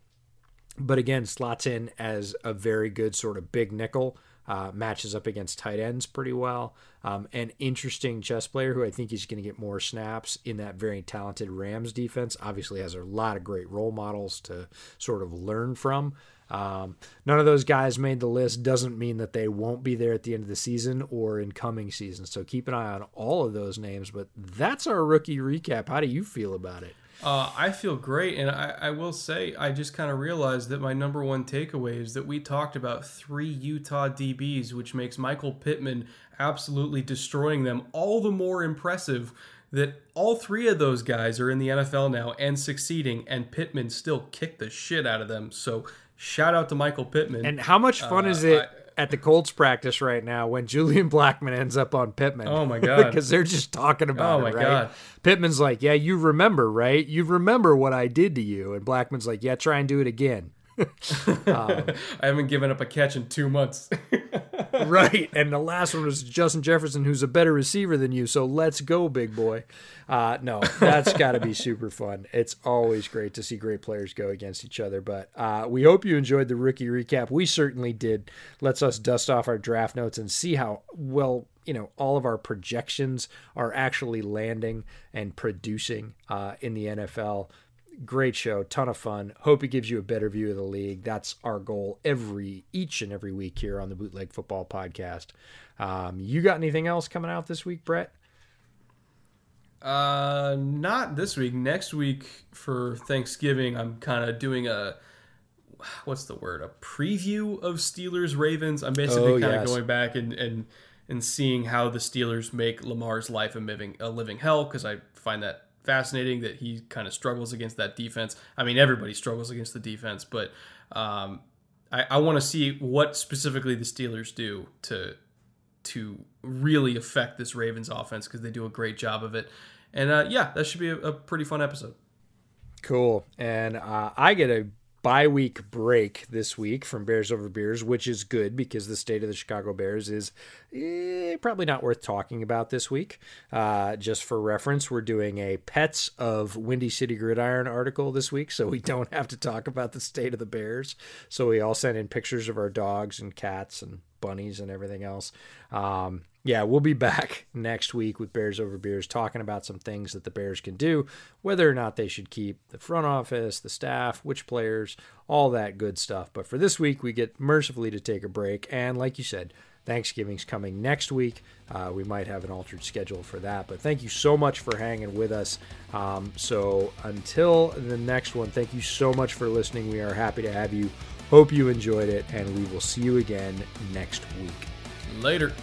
S2: but again, slots in as a very good sort of big nickel. Uh, matches up against tight ends pretty well. Um, an interesting chess player who I think is going to get more snaps in that very talented Rams defense. Obviously, has a lot of great role models to sort of learn from. Um, none of those guys made the list. Doesn't mean that they won't be there at the end of the season or in coming seasons. So keep an eye on all of those names. But that's our rookie recap. How do you feel about it?
S1: Uh, I feel great, and I, I will say I just kind of realized that my number one takeaway is that we talked about three Utah DBs, which makes Michael Pittman absolutely destroying them all the more impressive that all three of those guys are in the NFL now and succeeding, and Pittman still kicked the shit out of them. So shout out to Michael Pittman.
S2: And how much fun
S1: Uh,
S2: is it
S1: I-
S2: at the Colts practice right now when Julian Blackmon ends up on Pittman?
S1: Oh, my <laughs> God.
S2: because they're just talking about
S1: Oh,
S2: it,
S1: my
S2: right?
S1: God.
S2: Pittman's like, "Yeah, you remember, right? You remember what I did to you." And Blackmon's like, "Yeah, try and do it again." <laughs>
S1: I haven't given up a catch in two months. <laughs>
S2: right. And the last one was Justin Jefferson, who's a better receiver than you. So let's go, big boy. Uh, no, that's <laughs> got to be super fun. It's always great to see great players go against each other. But uh, we hope you enjoyed the rookie recap. We certainly did. Let's us dust off our draft notes and see how well you know all of our projections are actually landing and producing uh, in the NFL great show, ton of fun. Hope it gives you a better view of the league. That's our goal every each and every week here on the Bootleg Football Podcast. Um, you got anything else coming out this week, Brett?
S1: Uh, not this week. Next week for Thanksgiving, I'm kind of doing a what's the word? A preview of Steelers Ravens. I'm basically
S2: Oh,
S1: kind of
S2: yes.
S1: going back and and and seeing how the Steelers make Lamar's life a living a living hell because I find that fascinating that he kind of struggles against that defense. I mean, everybody struggles against the defense, but um, I, I want to see what specifically the Steelers do to to really affect this Ravens offense because they do a great job of it. And uh, yeah, that should be a, a pretty fun episode.
S2: Cool. And uh, I get a bye week break this week from Bears Over Beers, which is good because the state of the Chicago Bears is eh, probably not worth talking about this week. Uh, just for reference, we're doing a Pets of Windy City Gridiron article this week, so we don't have to talk about the state of the Bears. So we all send in pictures of our dogs and cats and bunnies and everything else. Um, yeah, we'll be <laughs> back next week with Bears Over Beers talking about some things that the Bears can do, whether or not they should keep the front office, the staff, which players, all that good stuff. But for this week, we get mercifully to take a break. And like you said, Thanksgiving's coming next week. Uh, we might have an altered schedule for that. But thank you so much for hanging with us. Um, so until the next one, thank you so much for listening. We are happy to have you. Hope you enjoyed it, and we will see you again next week.
S1: Later.